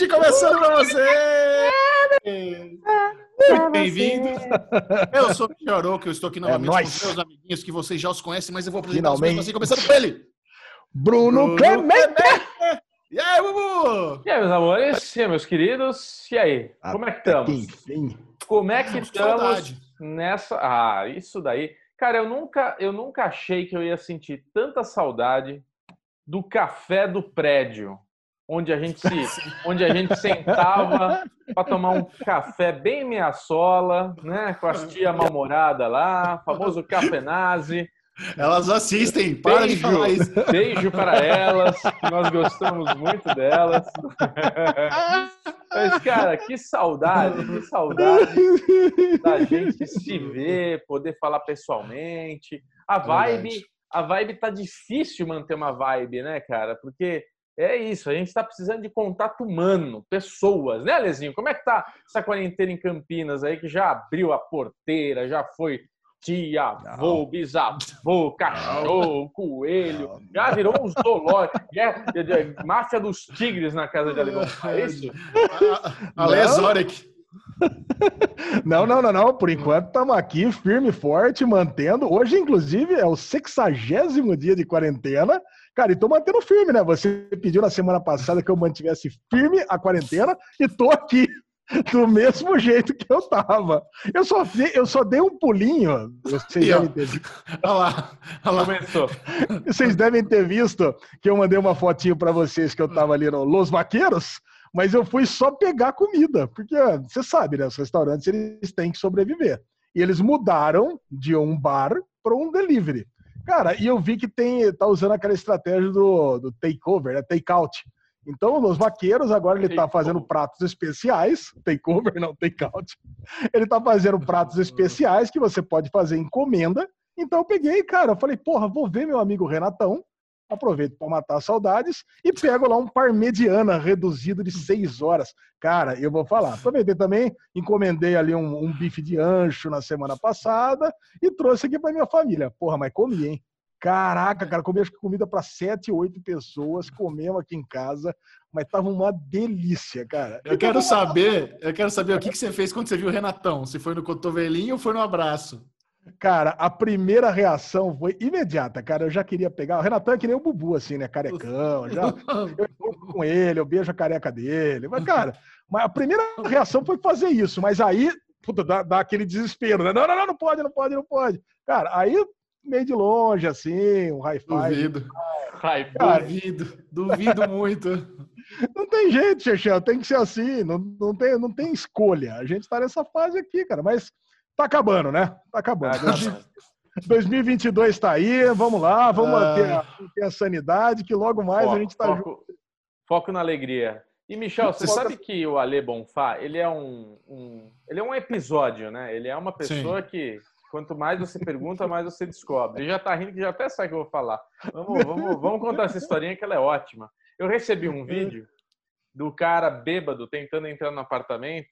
Podcast começando pra você! Muito bem-vindo. Eu sou o Michel que eu estou aqui novamente É com meus amiguinhos que vocês já os conhecem, mas eu vou apresentar os Finalmente. meus assim, começando com ele. Bruno, Clemente! E aí, Bubu? E aí, meus amores, e aí, meus queridos, e aí? Como é que estamos? enfim. Como é que estamos nessa. Ah, isso daí. Cara, eu nunca, eu nunca achei que eu ia sentir tanta saudade do café do prédio, onde a gente se, onde a gente sentava para tomar um café bem meia sola, né, com as tia mal-humorada lá, famoso café nazi. Elas assistem, para de Beijo. falar isso. Beijo para elas, nós gostamos muito delas. Mas, cara, que saudade, que saudade da gente se ver, poder falar pessoalmente. A vibe, a vibe tá difícil manter uma vibe, né, cara? Porque é isso, a gente tá precisando de contato humano, pessoas, né, Lezinho? Como é que tá essa quarentena em Campinas aí que já abriu a porteira, já foi tia, avô, bisavô, cachorro, coelho, já virou uns zoológicos, é, é, é, máfia dos tigres na casa de Alemão, é isso? A Ale Não. Zorek. Não, não, não, não. Por enquanto estamos aqui firme e forte, mantendo. Hoje, inclusive, é o sexagésimo dia de quarentena. Cara, e tô mantendo firme, né? Você pediu na semana passada que eu mantivesse firme a quarentena e tô aqui. Do mesmo jeito que eu tava. Eu só, dei- eu só dei um pulinho. Vocês E, devem, ter, vi- Olha lá. Olha lá. Começou. vocês devem ter visto que eu mandei uma fotinho para vocês que eu tava ali no Los Vaqueiros, mas eu fui só pegar comida, porque ó, você sabe, né? Os restaurantes eles têm que sobreviver. E eles mudaram de um bar para um delivery. Cara, e eu vi que tem tá usando aquela estratégia do, do takeover, né? Takeout. Então, nos vaqueiros, agora ele tá fazendo pratos especiais. Takeover, não, takeout. Ele tá fazendo pratos especiais que você pode fazer encomenda. Então, eu peguei, cara, eu falei, porra, vou ver meu amigo Renatão. Aproveito para matar saudades e pego lá um parmegiana reduzido de seis horas. Cara, eu vou falar. Aproveitei também, encomendei ali um, um bife de ancho na semana passada e trouxe aqui para minha família. Porra, mas comi, hein? Caraca, cara, comi acho que comida para sete, oito pessoas, comemos aqui em casa, mas tava uma delícia, cara. Eu quero saber, eu quero saber o que, que você fez quando você viu o Renatão. Se foi no cotovelinho ou foi no abraço? Cara, a primeira reação foi imediata, cara. Eu já queria pegar. O Renatão é que nem o Bubu, assim, né? Carecão. Já, eu encontro com ele, eu beijo a careca dele. Mas, cara, mas a primeira reação foi fazer isso. Mas aí, puta, dá, dá aquele desespero, né? Não, não, não, não pode, não pode, não pode. Cara, aí meio de longe, assim, um high five. Duvido. Ai, Cara, Duvido. Duvido muito. Não tem jeito, Chechel, tem que ser assim, não, não, tem, não tem escolha. A gente tá nessa fase aqui, cara, mas tá acabando, né? Tá acabando. Ah, 2022 tá aí, vamos lá, vamos Ah. manter, a, manter a sanidade, que logo mais foco, a gente tá junto. foco, foco na alegria. E, Michel, você sabe que o Ale Bonfá, ele é um, um- ele é um episódio, né? Ele é uma pessoa que, quanto mais você pergunta, mais você descobre. Ele já tá rindo que já até sabe o que eu vou falar. Vamos, vamos, vamos contar essa historinha que ela é ótima. Eu recebi um vídeo do cara bêbado tentando entrar no apartamento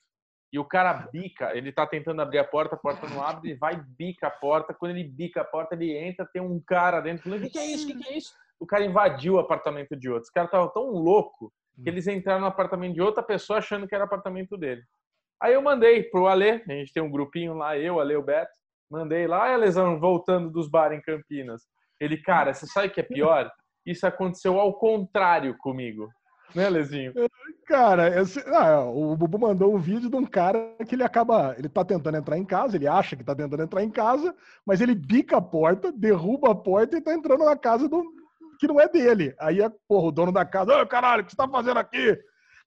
e o cara bica, ele tá tentando abrir a porta, a porta não abre, ele vai bica a porta. Quando ele bica a porta, ele entra, tem um cara dentro falando: o que, que é isso? O que, que é isso? O cara invadiu o apartamento de outro. Os caras estavam tão louco que eles entraram no apartamento de outra pessoa achando que era apartamento dele. Aí eu mandei pro Ale, a gente tem um grupinho lá, eu, Ale, o Beto, mandei lá, a lesão voltando dos bar em Campinas. Ele, cara, você sabe o que é pior? Isso aconteceu ao contrário comigo. Né, Lezinho? Cara, esse- ah, o Bubu mandou um vídeo de um cara que ele acaba. Ele tá tentando entrar em casa, ele acha que tá tentando entrar em casa, mas ele bica a porta, derruba a porta e tá entrando na casa do, que não é dele. Aí, é, porra, o dono da casa, ô caralho, o que você tá fazendo aqui?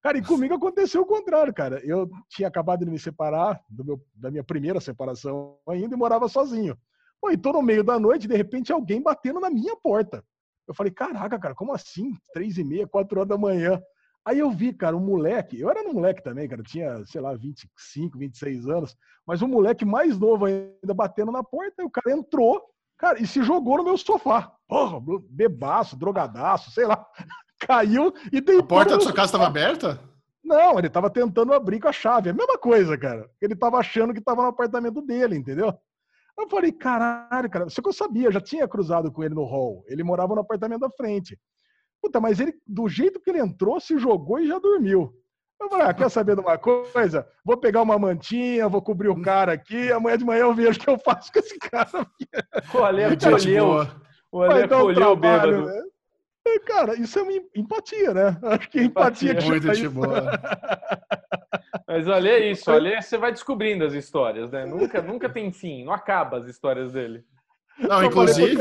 Cara, e comigo aconteceu o contrário, cara. Eu tinha acabado de me separar meu, da minha primeira separação ainda e morava sozinho. Pô, e tô no meio da noite, de repente alguém batendo na minha porta. Eu falei, caraca, cara, como assim? Três e meia, quatro horas da manhã. Aí eu vi, cara, um moleque, eu era um moleque também, cara, tinha, sei lá, 25, 26 anos, mas um moleque mais novo ainda batendo na porta, e o cara entrou, cara, e se jogou no meu sofá. Porra, bebaço, drogadaço, sei lá. Caiu e deitou. A porta da sua casa estava aberta? não, ele tava tentando abrir com a chave. É a mesma coisa, cara. Ele tava achando que tava no apartamento dele, entendeu? Eu falei, caralho, cara. Só que eu sabia, eu já tinha cruzado com ele no hall. Ele morava no apartamento da frente. Puta, mas ele, do jeito que ele entrou, se jogou e já dormiu. Eu falei, ah, quer saber de uma coisa? Vou pegar uma mantinha, vou cobrir o cara aqui, amanhã de manhã eu vejo o que eu faço com esse cara. O Ale acolheu. O Ale acolheu o bêbado. Né? Cara, isso é uma empatia, né? Acho que empatia. empatia muito de boa. Mas olha é isso, olha, você vai descobrindo as histórias, né? Nunca, nunca tem fim, não acaba as histórias dele. Não, inclusive,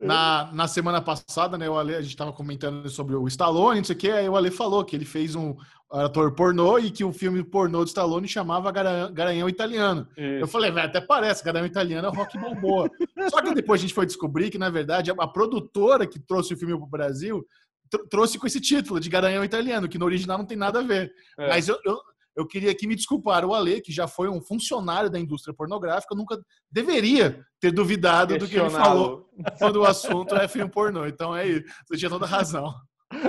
na, na semana passada, né, o Ale, a gente estava comentando sobre o Stallone, não sei o que, aí o Ale falou que ele fez um ator pornô e que o filme pornô do Stallone chamava Garanhão, Garanhão Italiano. Isso. Eu falei, velho, até parece, Garanhão Italiano é rock balboa. Só que depois a gente foi descobrir que, na verdade, a produtora que trouxe o filme para o Brasil trouxe com esse título de Garanhão Italiano, que no original não tem nada a ver. É. Mas eu, eu, eu queria aqui me desculpar o Ale, que já foi um funcionário da indústria pornográfica, nunca deveria ter duvidado do que ele falou quando o assunto é filme pornô. Então é isso, você tinha toda razão.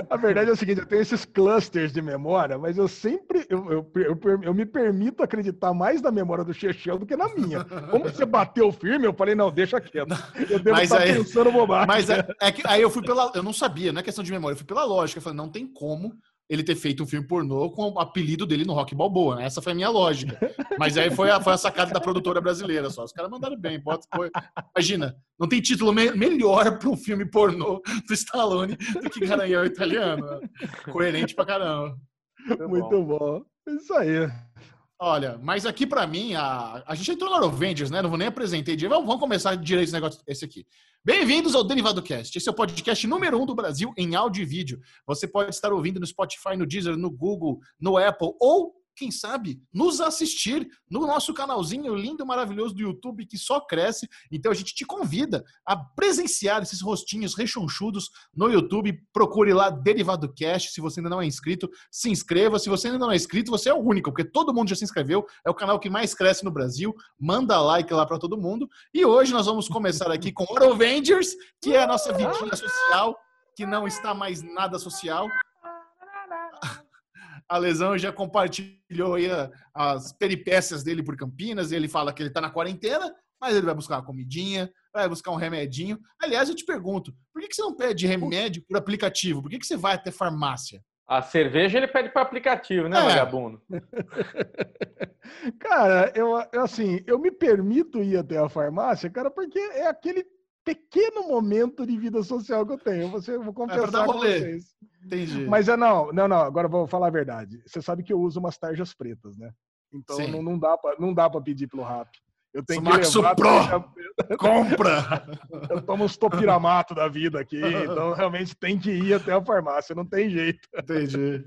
A verdade é o seguinte, eu tenho esses clusters de memória, mas eu sempre eu, eu, eu, eu me permito acreditar mais na memória do Chechel do que na minha. Como você bateu firme, eu falei, não, deixa quieto. Eu devo mas estar aí, pensando bobagem. Mas é, é que, aí eu fui pela. Eu não sabia, não é questão de memória, eu fui pela lógica. Eu falei, não tem como ele ter feito um filme pornô com o apelido dele no Rock Balboa. Né? Essa foi a minha lógica. Mas aí foi a, foi a sacada da produtora brasileira só. Os caras mandaram bem. Pode, foi... Imagina, não tem título me melhor para um filme pornô do Stallone do que Garanhão Italiano. Coerente pra caramba. Muito, Muito bom. bom. Isso aí. Olha, mas aqui para mim, a, a gente entrou no Avengers, né? Não vou nem apresentar. Vamos, vamos começar direito esse negócio, esse aqui. Bem-vindos ao Derivado Cast. Esse é o podcast número um do Brasil em áudio e vídeo. Você pode estar ouvindo no Spotify, no Deezer, no Google, no Apple ou quem sabe, nos assistir no nosso canalzinho lindo e maravilhoso do YouTube que só cresce. Então a gente te convida a presenciar esses rostinhos rechonchudos no YouTube. Procure lá Derivado Cast. Se você ainda não é inscrito, se inscreva. Se você ainda não é inscrito, você é o único, porque todo mundo já se inscreveu. É o canal que mais cresce no Brasil. Manda like lá para todo mundo. E hoje nós vamos começar aqui com Oro Avengers, que é a nossa vidinha social, que não está mais nada social a Lesão já compartilhou aí as peripécias dele por Campinas. Ele fala que ele está na quarentena, mas ele vai buscar uma comidinha, vai buscar um remedinho. Aliás, eu te pergunto, por que você não pede remédio por aplicativo? Por que você vai até farmácia? A cerveja ele pede para aplicativo, né, é. vagabundo? cara, eu assim, eu me permito ir até a farmácia, cara, porque é aquele pequeno momento de vida social que eu tenho. Você, eu vou é confessar é com vocês. Entendi. Mas é não, não, não. Agora vou falar a verdade. Você sabe que eu uso umas tarjas pretas, né? Então não, não, dá para não dá para pedir pelo rap. Eu tenho Sumaxo que levar Pro! Compra! Eu tomo uns topiramato da vida aqui, então realmente tem que ir até a farmácia, não tem jeito. Entendi.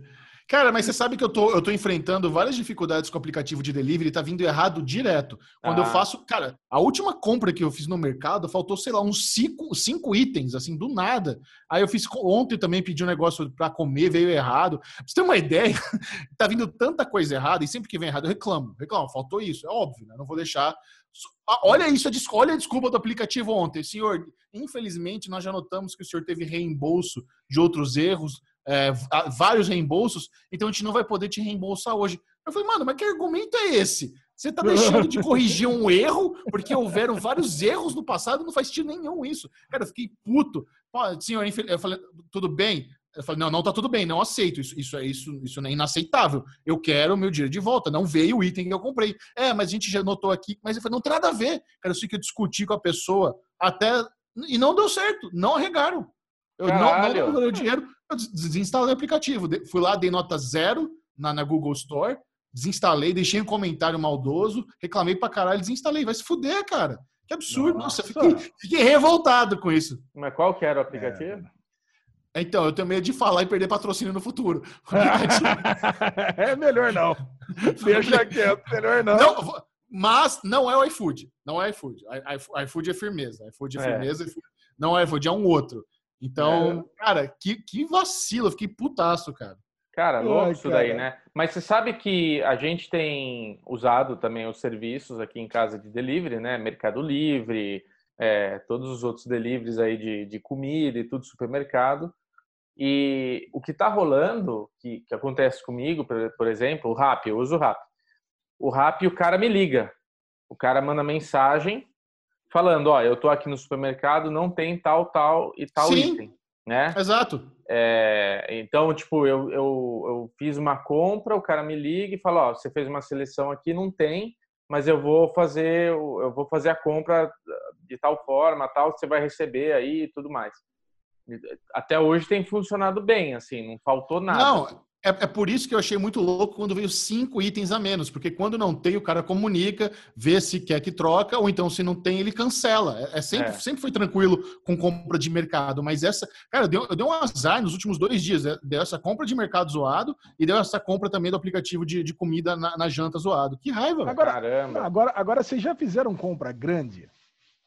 Cara, mas você sabe que eu tô, eu tô enfrentando várias dificuldades com o aplicativo de delivery, tá vindo errado direto. Quando ah. eu faço, cara, a última compra que eu fiz no mercado, faltou, sei lá, uns cinco, cinco itens, assim, do nada. Aí eu fiz ontem também, pedi um negócio para comer, veio errado. Pra você ter uma ideia, tá vindo tanta coisa errada, e sempre que vem errado, eu reclamo, reclamo, faltou isso, é óbvio, né? Não vou deixar. Olha isso, olha a desculpa do aplicativo ontem. Senhor, infelizmente, nós já notamos que o senhor teve reembolso de outros erros é, vários reembolsos, então a gente não vai poder te reembolsar hoje. Eu falei, mano, mas que argumento é esse? Você está deixando de corrigir um erro porque houveram vários erros no passado, não faz sentido nenhum isso. Cara, eu fiquei puto. Pô, senhor, eu falei, tudo bem? Eu falei, não, não tá tudo bem, não aceito. Isso, isso, é, isso, isso é inaceitável. Eu quero o meu dinheiro de volta. Não veio o item que eu comprei. É, mas a gente já notou aqui. Mas eu falei, não tem nada a ver. Cara, eu sei que eu discuti com a pessoa até. E não deu certo. Não arregaram. Eu Caralho. não, não o dinheiro, eu desinstalei o aplicativo. Fui lá, dei nota zero na, na Google Store, desinstalei, deixei um comentário maldoso, reclamei pra caralho, desinstalei. Vai se fuder, cara. Que absurdo. Nossa, Nossa fiquei, fiquei, revoltado com isso. Mas qual que era o aplicativo? É. Então, eu tenho medo de falar e perder patrocínio no futuro. é melhor não. Deixa quieto, melhor não. não. Mas não é o iFood. Não é o iFood. iFood é firmeza. iFood é, é. firmeza. Não é o iFood, é um outro. Então, é. cara, que, que vacilo, eu fiquei putaço, cara. Cara, louco Ai, isso cara. daí, né? Mas você sabe que a gente tem usado também os serviços aqui em casa de delivery, né? Mercado Livre, é, todos os outros deliveries aí de, de comida e tudo, supermercado. E o que tá rolando, que, que acontece comigo, por, por exemplo, o Rap, eu uso o Rap. O Rap, o cara me liga. O cara manda mensagem falando, ó, eu tô aqui no supermercado, não tem tal, tal e tal Sim. item. né? Exato. É, então, tipo, eu, eu, eu fiz uma compra, o cara me liga e fala, ó, você fez uma seleção aqui, não tem, mas eu vou fazer, eu vou fazer a compra de tal forma, tal, você vai receber aí e tudo mais. Até hoje tem funcionado bem, assim, não faltou nada. Não, é, é, por isso que eu achei muito louco quando veio cinco itens a menos, porque quando não tem, o cara comunica, vê se quer que troca, ou então se não tem, ele cancela. É, é sempre, é. sempre foi tranquilo com compra de mercado, mas essa, cara, deu, deu um azar nos últimos dois dias. Né? Deu essa compra de mercado zoado e deu essa compra também do aplicativo de, de comida na, na, janta zoado. Que raiva, agora, Caramba. Agora, agora, vocês já fizeram compra grande?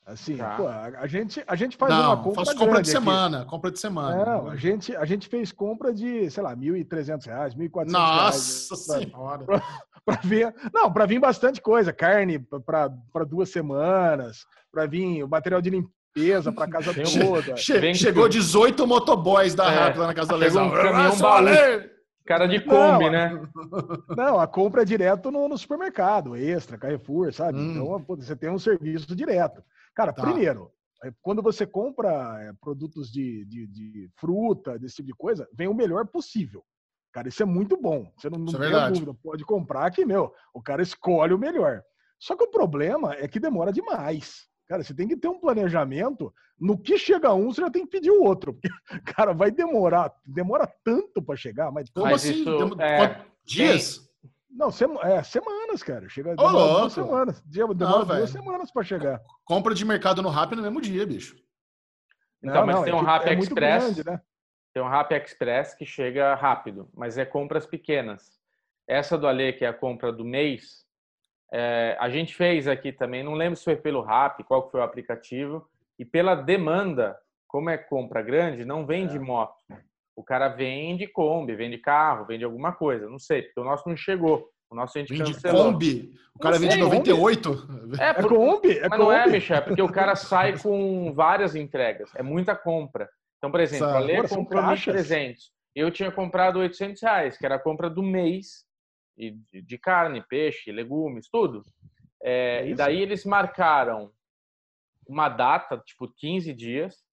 Assim, tá. pô, a, gente, a gente faz não, uma compra. Faço compra de semana, aqui. compra de semana. Não, a gente, a gente fez compra de, sei lá, R$ 1.300, R$ 1.400. Nossa reais, Senhora! Para vir. Não, para vir bastante coisa. Carne para duas semanas, para vir o material de limpeza para casa toda. Che chegou 18 motoboys da é, lá na casa da lesão. Um caminhão Cara de Kombi, não, né? Não, a compra é direto no, no supermercado, extra, Carrefour, sabe? Hum. Então você tem um serviço direto. Cara, tá. primeiro, é, quando você compra é, produtos de, de, de, fruta, desse tipo de coisa, vem o melhor possível. Cara, isso é muito bom. Você não, não é tem dúvida, pode comprar que, meu, o cara escolhe o melhor. Só que o problema é que demora demais. Cara, você tem que ter um planejamento. No que chega um, você já tem que pedir o outro. Porque, cara, vai demorar. Demora tanto para chegar, mas... Como mas assim? Isso, é, dias? Não, sema, é, semanas, cara. Chega demora duas semanas. Demora não, duas semanas para chegar. Compra de mercado no Rap no mesmo dia, bicho. Então, não, mas não, tem é um Rap é Express. Grande, né? Tem um Rap Express que chega rápido, mas é compras pequenas. Essa do Ale, que é a compra do mês, é, a gente fez aqui também, não lembro se foi pelo Rap, qual foi o aplicativo, e pela demanda, como é compra grande, não vende é. moto. O cara vende Kombi, vende carro, vende alguma coisa, não sei, porque o nosso não chegou. O nosso a gente vende cancelou. Kombi? O cara vende 98? É, por... é Kombi? É mas não é, Michel, é porque o cara sai com várias entregas. É muita compra. Então, por exemplo, a Lê comprou 1.300. Eu tinha comprado 800 reais, que era a compra do mês de carne, peixe, legumes, tudo. É, é e daí eles marcaram uma data, tipo 15 dias,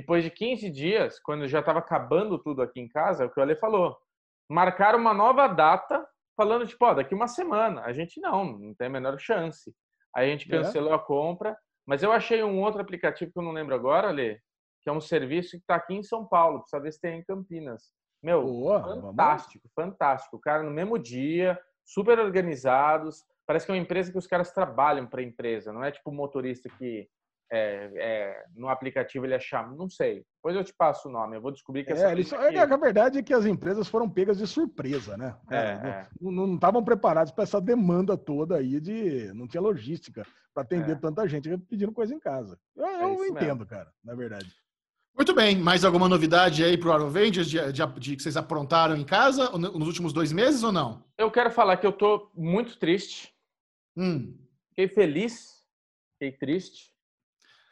depois de 15 dias, quando já estava acabando tudo aqui em casa, é o que o Ale falou. Marcaram uma nova data, falando, tipo, ó, daqui uma semana. A gente não, não tem a menor chance. Aí a gente é. cancelou é. a compra. Mas eu achei um outro aplicativo que eu não lembro agora, Ale, que é um serviço que está aqui em São Paulo, precisa ver se tem em Campinas. Meu, Boa, fantástico, vamos. fantástico. O cara no mesmo dia, super organizados. Parece que é uma empresa que os caras trabalham para a empresa, não é tipo motorista que é, é, no aplicativo ele é chamado, não sei. Depois eu te passo o nome, eu vou descobrir que é, essa eles, aqui... é, A verdade é que as empresas foram pegas de surpresa, né? É, é. não estavam preparados para essa demanda toda aí de. Não tinha logística para atender é. tanta gente pedindo coisa em casa. Eu, eu entendo, mesmo. cara, na verdade. Muito bem, mais alguma novidade aí para o Avengers de, de, de, que vocês aprontaram em casa nos últimos dois meses ou não? Eu quero falar que eu tô muito triste. Hum. Fiquei feliz, fiquei triste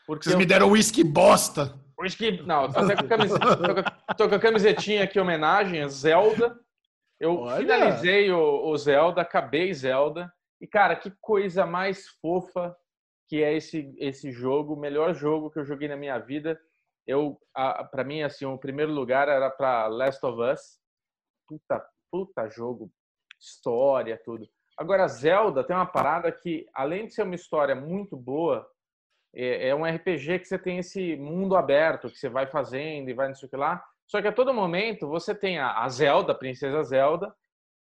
porque Vocês eu... me deram uísque bosta. Whisky, não, tô, até com a camiseta, tô, com, tô com a camisetinha aqui, homenagem a Zelda. Eu Olha. finalizei o, o, Zelda, acabei Zelda. E, cara, que coisa mais fofa que é esse, esse jogo, o melhor jogo que eu joguei na minha vida. Eu, para mim, assim, o primeiro lugar era para Last of Us. Puta, puta jogo, história, tudo. Agora, Zelda tem uma parada que, além de ser uma história muito boa, é, é um RPG que você tem esse mundo aberto, que você vai fazendo e vai não sei o que lá. Só que a todo momento você tem a Zelda, a princesa Zelda,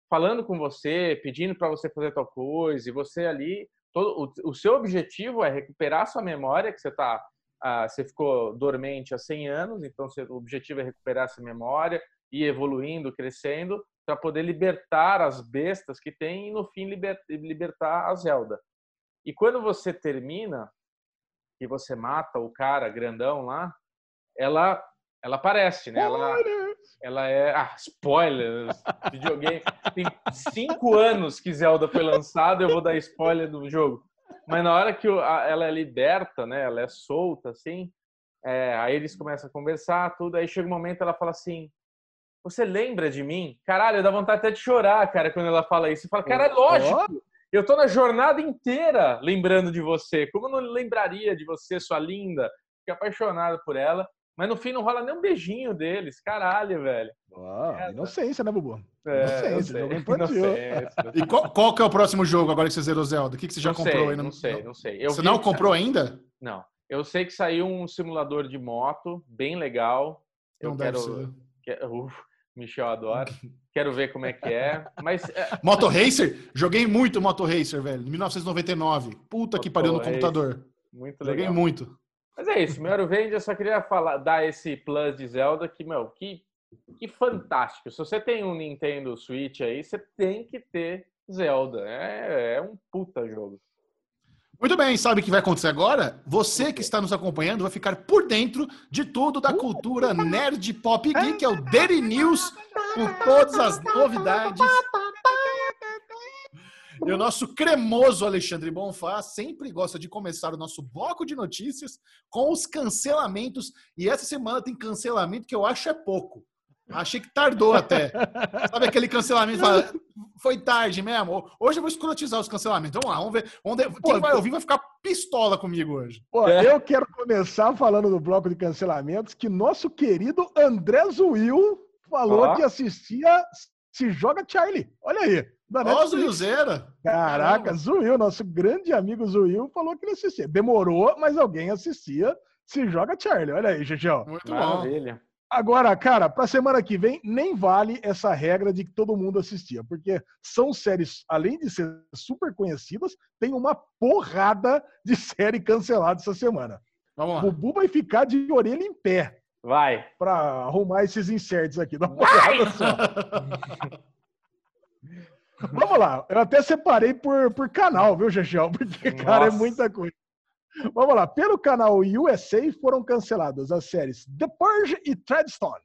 falando com você, pedindo para você fazer tal coisa, e você ali, todo, o, o, seu objetivo é recuperar sua memória, que você tá, ah, você ficou dormente há 100 anos, então seu, o objetivo é recuperar essa memória, ir evoluindo, crescendo, para poder libertar as bestas que tem e no fim liber, libertar a Zelda. E quando você termina, que você mata o cara grandão lá, ela ela aparece, né? Ela, ela é. Ah, spoiler! Videogame. Tem cinco anos que Zelda foi lançado, eu vou dar spoiler do jogo. Mas na hora que ela é liberta, né? Ela é solta, assim. É, aí eles começam a conversar, tudo. Aí chega um momento ela fala assim: Você lembra de mim? Caralho, dá vontade até de chorar, cara, quando ela fala isso. Você fala, cara, é lógico. Eu tô na jornada inteira lembrando de você. Como eu não lembraria de você, sua linda? Fiquei apaixonado por ela. Mas no fim não rola nem um beijinho deles. Caralho, velho. Ah, inocência, né, Bubu? É, inocência, jogo infantil. E qual, qual, que é o próximo jogo agora que você zerou Zelda? O que, que você já não comprou sei, aí? Não, não sei, não sei. Eu você não comprou ainda? Não. Eu sei que saiu um simulador de moto, bem legal. Eu não quero. Deve ser. quero... Michel adora. Quero ver como é que é. Mas. É, Moto Racer? Joguei muito Moto Racer, velho. 1999. Puta Moto que pariu no Racer. computador. Muito legal. Joguei muito. Mas é isso, meu Vende, eu só queria falar, dar esse plus de Zelda que, meu, que, que fantástico. Se você tem um Nintendo Switch aí, você tem que ter Zelda. É, é um puta jogo. Muito bem, sabe o que vai acontecer agora? Você que está nos acompanhando vai ficar por dentro de tudo da cultura nerd pop geek, que é o Daily News, com todas as novidades. E o nosso cremoso Alexandre Bonfá sempre gosta de começar o nosso bloco de notícias com os cancelamentos. E essa semana tem cancelamento que eu acho é pouco. Achei que tardou até. Sabe aquele cancelamento? Fala, foi tarde mesmo. Hoje eu vou escrotizar os cancelamentos. Vamos lá, vamos ver. Vamos ver. Quem vai ouvir vai ficar pistola comigo hoje. Pô, é. Eu quero começar falando do bloco de cancelamentos que nosso querido André Zuil falou que assistia Se Joga Charlie. Olha aí. Ó, Zuilzeira. Caraca, Zuil, nosso grande amigo Zuil, falou que ele assistia. Demorou, mas alguém assistia. Se joga Charlie. Olha aí, Gigião. Muito Maravilha. bom. Agora, cara, para semana que vem, nem vale essa regra de que todo mundo assistia, porque são séries, além de ser super conhecidas, tem uma porrada de série cancelada essa semana. Vamos lá. O Bubu vai ficar de orelha em pé. Vai. Para arrumar esses inserts aqui. Dá uma olhada só. Vamos lá. Eu até separei por, por canal, viu, Gegel? Porque, Nossa. cara, é muita coisa. Vamos lá. Pelo canal USA foram canceladas as séries The Purge e Treadstone.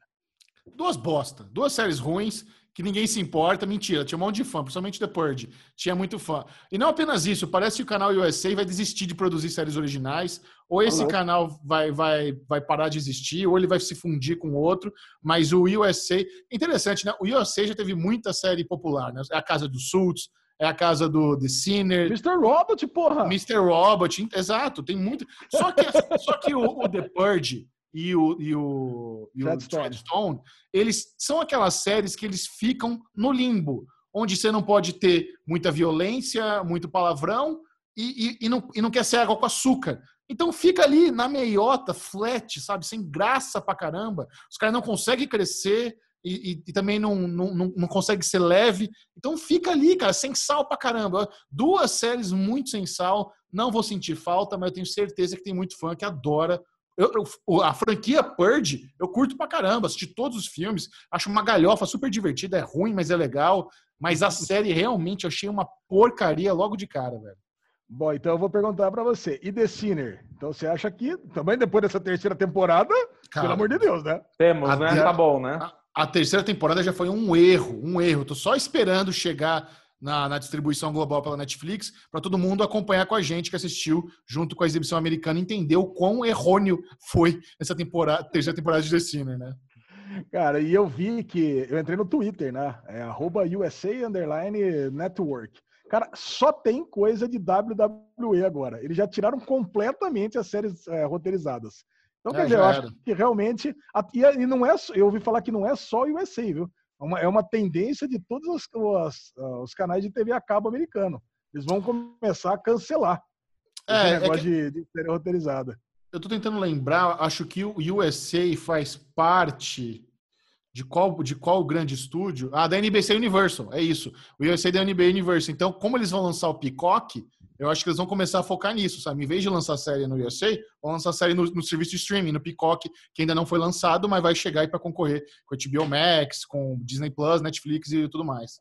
Duas bosta. Duas séries ruins que ninguém se importa. Mentira, tinha um monte de fã, principalmente The Purge. Tinha muito fã. E não apenas isso, parece que o canal USA vai desistir de produzir séries originais, ou esse uhum. canal vai, vai, vai parar de existir, ou ele vai se fundir com outro. Mas o USA. Interessante, né? O USA já teve muita série popular, né? É a Casa dos Suits, é a casa do The Sinner. Mr. Robot, porra! Mr. Robot, exato, tem muito. Só que, só que o, o The Purge e o, e o, e o eles são aquelas séries que eles ficam no limbo, onde você não pode ter muita violência, muito palavrão e, e, e, não, e não quer ser água com açúcar. Então fica ali na meiota, flat, sabe? Sem graça pra caramba. Os caras não conseguem crescer, e, e, e, também não, não, não, consegue ser leve. Então fica ali, cara, sem sal pra caramba. Duas séries muito sem sal. Não vou sentir falta, mas eu tenho certeza que tem muito fã que adora. Eu, eu, a franquia Purge, eu curto pra caramba, assisti todos os filmes, acho uma galhofa super divertida, é ruim, mas é legal. Mas a série realmente eu achei uma porcaria logo de cara, velho. Bom, então eu vou perguntar para você. E The Sinner? Então você acha que também depois dessa terceira temporada, cara, pelo amor de Deus, né? Temos, né? Tá bom, né? A terceira temporada já foi um erro, um erro. Tô só esperando chegar na, na distribuição global pela Netflix para todo mundo acompanhar com a gente que assistiu junto com a exibição americana entender o quão errôneo foi essa temporada, terceira temporada de The Sinner, né? Cara, e eu vi que eu entrei no Twitter, né? É USA Underline Network. Cara, só tem coisa de WWE agora. Eles já tiraram completamente as séries é, roteirizadas. Então, quer é, dizer, eu acho que realmente. E não é, eu ouvi falar que não é só o USA, viu? É uma, é uma tendência de todos os, os, os, canais de TV a cabo americano. Eles vão começar a cancelar é, esse negócio é que... de, de série roteirizada. Eu tô tentando lembrar, acho que o USA faz parte de qual, de qual grande estúdio? Ah, da NBC Universal, é isso. O USA da NBC Universal. Então, como eles vão lançar o Peacock, eu acho que eles vão começar a focar nisso, sabe? Em vez de lançar série no USA, vão lançar série no, no serviço de streaming, no Peacock, que ainda não foi lançado, mas vai chegar aí para concorrer com a HBO Max, com Disney Plus, Netflix e tudo mais.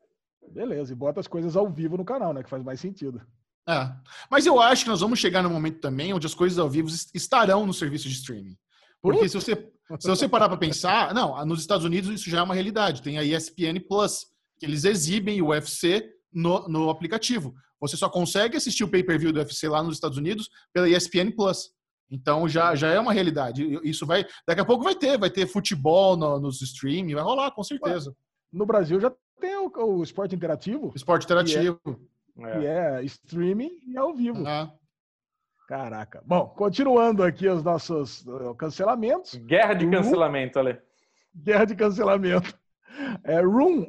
Beleza, e bota as coisas ao vivo no canal, né? Que faz mais sentido. É. Mas eu acho que nós vamos chegar no momento também onde as coisas ao vivo estarão no serviço de streaming. Porque se você, se você parar para pensar, não, nos Estados Unidos isso já é uma realidade. Tem a ESPN Plus, que eles exibem o UFC no, no aplicativo. Você só consegue assistir o pay-per-view do UFC lá nos Estados Unidos pela ESPN Plus. Então já, já é uma realidade. Isso vai. Daqui a pouco vai ter, vai ter futebol no, nos streaming, vai rolar, com certeza. No Brasil já tem o, o esporte interativo. Esporte interativo. Que é, que é streaming e ao vivo. Caraca. Bom, continuando aqui os nossos uh, cancelamentos. Guerra de cancelamento, Ale. Guerra de cancelamento. É, Room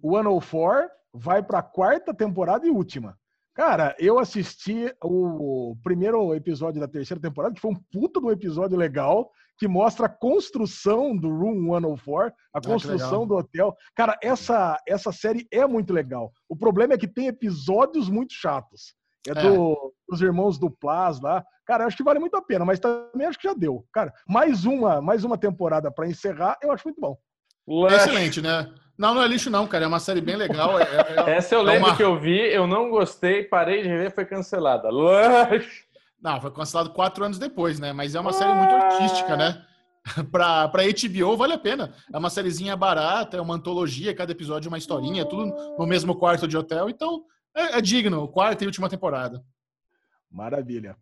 104 vai para a quarta temporada e última. Cara, eu assisti o primeiro episódio da terceira temporada, que foi um puta de um episódio legal, que mostra a construção do Room 104, a ah, construção do hotel. Cara, essa, essa série é muito legal. O problema é que tem episódios muito chatos. É, é. Do, dos irmãos do Plas lá. Cara, acho que vale muito a pena, mas também acho que já deu. Cara, mais uma, mais uma temporada para encerrar, eu acho muito bom. Excelente, né? Não, não é lixo não, cara. É uma série bem legal. É, é, é Essa eu lembro uma... que eu vi, eu não gostei, parei de ver, foi cancelada. Lush. Não, foi cancelado quatro anos depois, né? Mas é uma série muito artística, né? pra, pra HBO vale a pena. É uma sériezinha barata, é uma antologia, cada episódio é uma historinha, tudo no mesmo quarto de hotel. Então, é, é digno. Quarta e última temporada. Maravilha.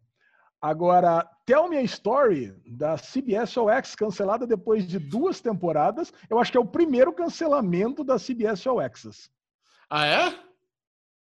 Agora, Tell Me a Story, da CBS All Access, cancelada depois de duas temporadas. Eu acho que é o primeiro cancelamento da CBS All Access. Ah, é?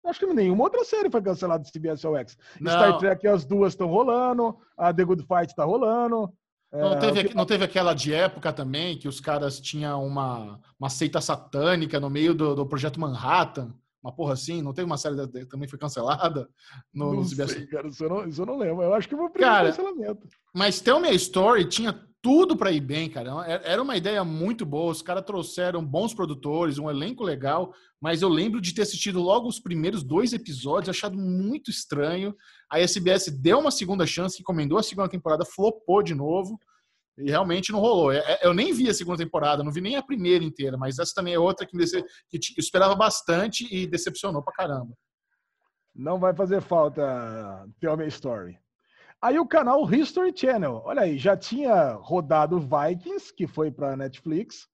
Acho que nenhuma outra série foi cancelada de CBS All Access. Não. Star Trek, as duas estão rolando, a The Good Fight está rolando. Não, é, teve, não teve aquela de época também, que os caras tinham uma, uma seita satânica no meio do, do projeto Manhattan? Uma porra assim, não teve uma série que também foi cancelada no, não sei, cara, isso eu, não, isso eu não lembro. Eu acho que foi o primeiro cara, cancelamento. Mas Tell Me a Story tinha tudo para ir bem, cara. Era uma ideia muito boa. Os caras trouxeram bons produtores, um elenco legal, mas eu lembro de ter assistido logo os primeiros dois episódios, achado muito estranho. A SBS deu uma segunda chance, encomendou a segunda temporada, flopou de novo. E realmente não rolou. É, é, eu nem vi a segunda temporada, não vi nem a primeira inteira, mas essa também é outra que, me dece... que eu esperava bastante e decepcionou pra caramba. Não vai fazer falta Tell Me Story. Aí o canal History Channel, olha aí, já tinha rodado Vikings, que foi para Netflix,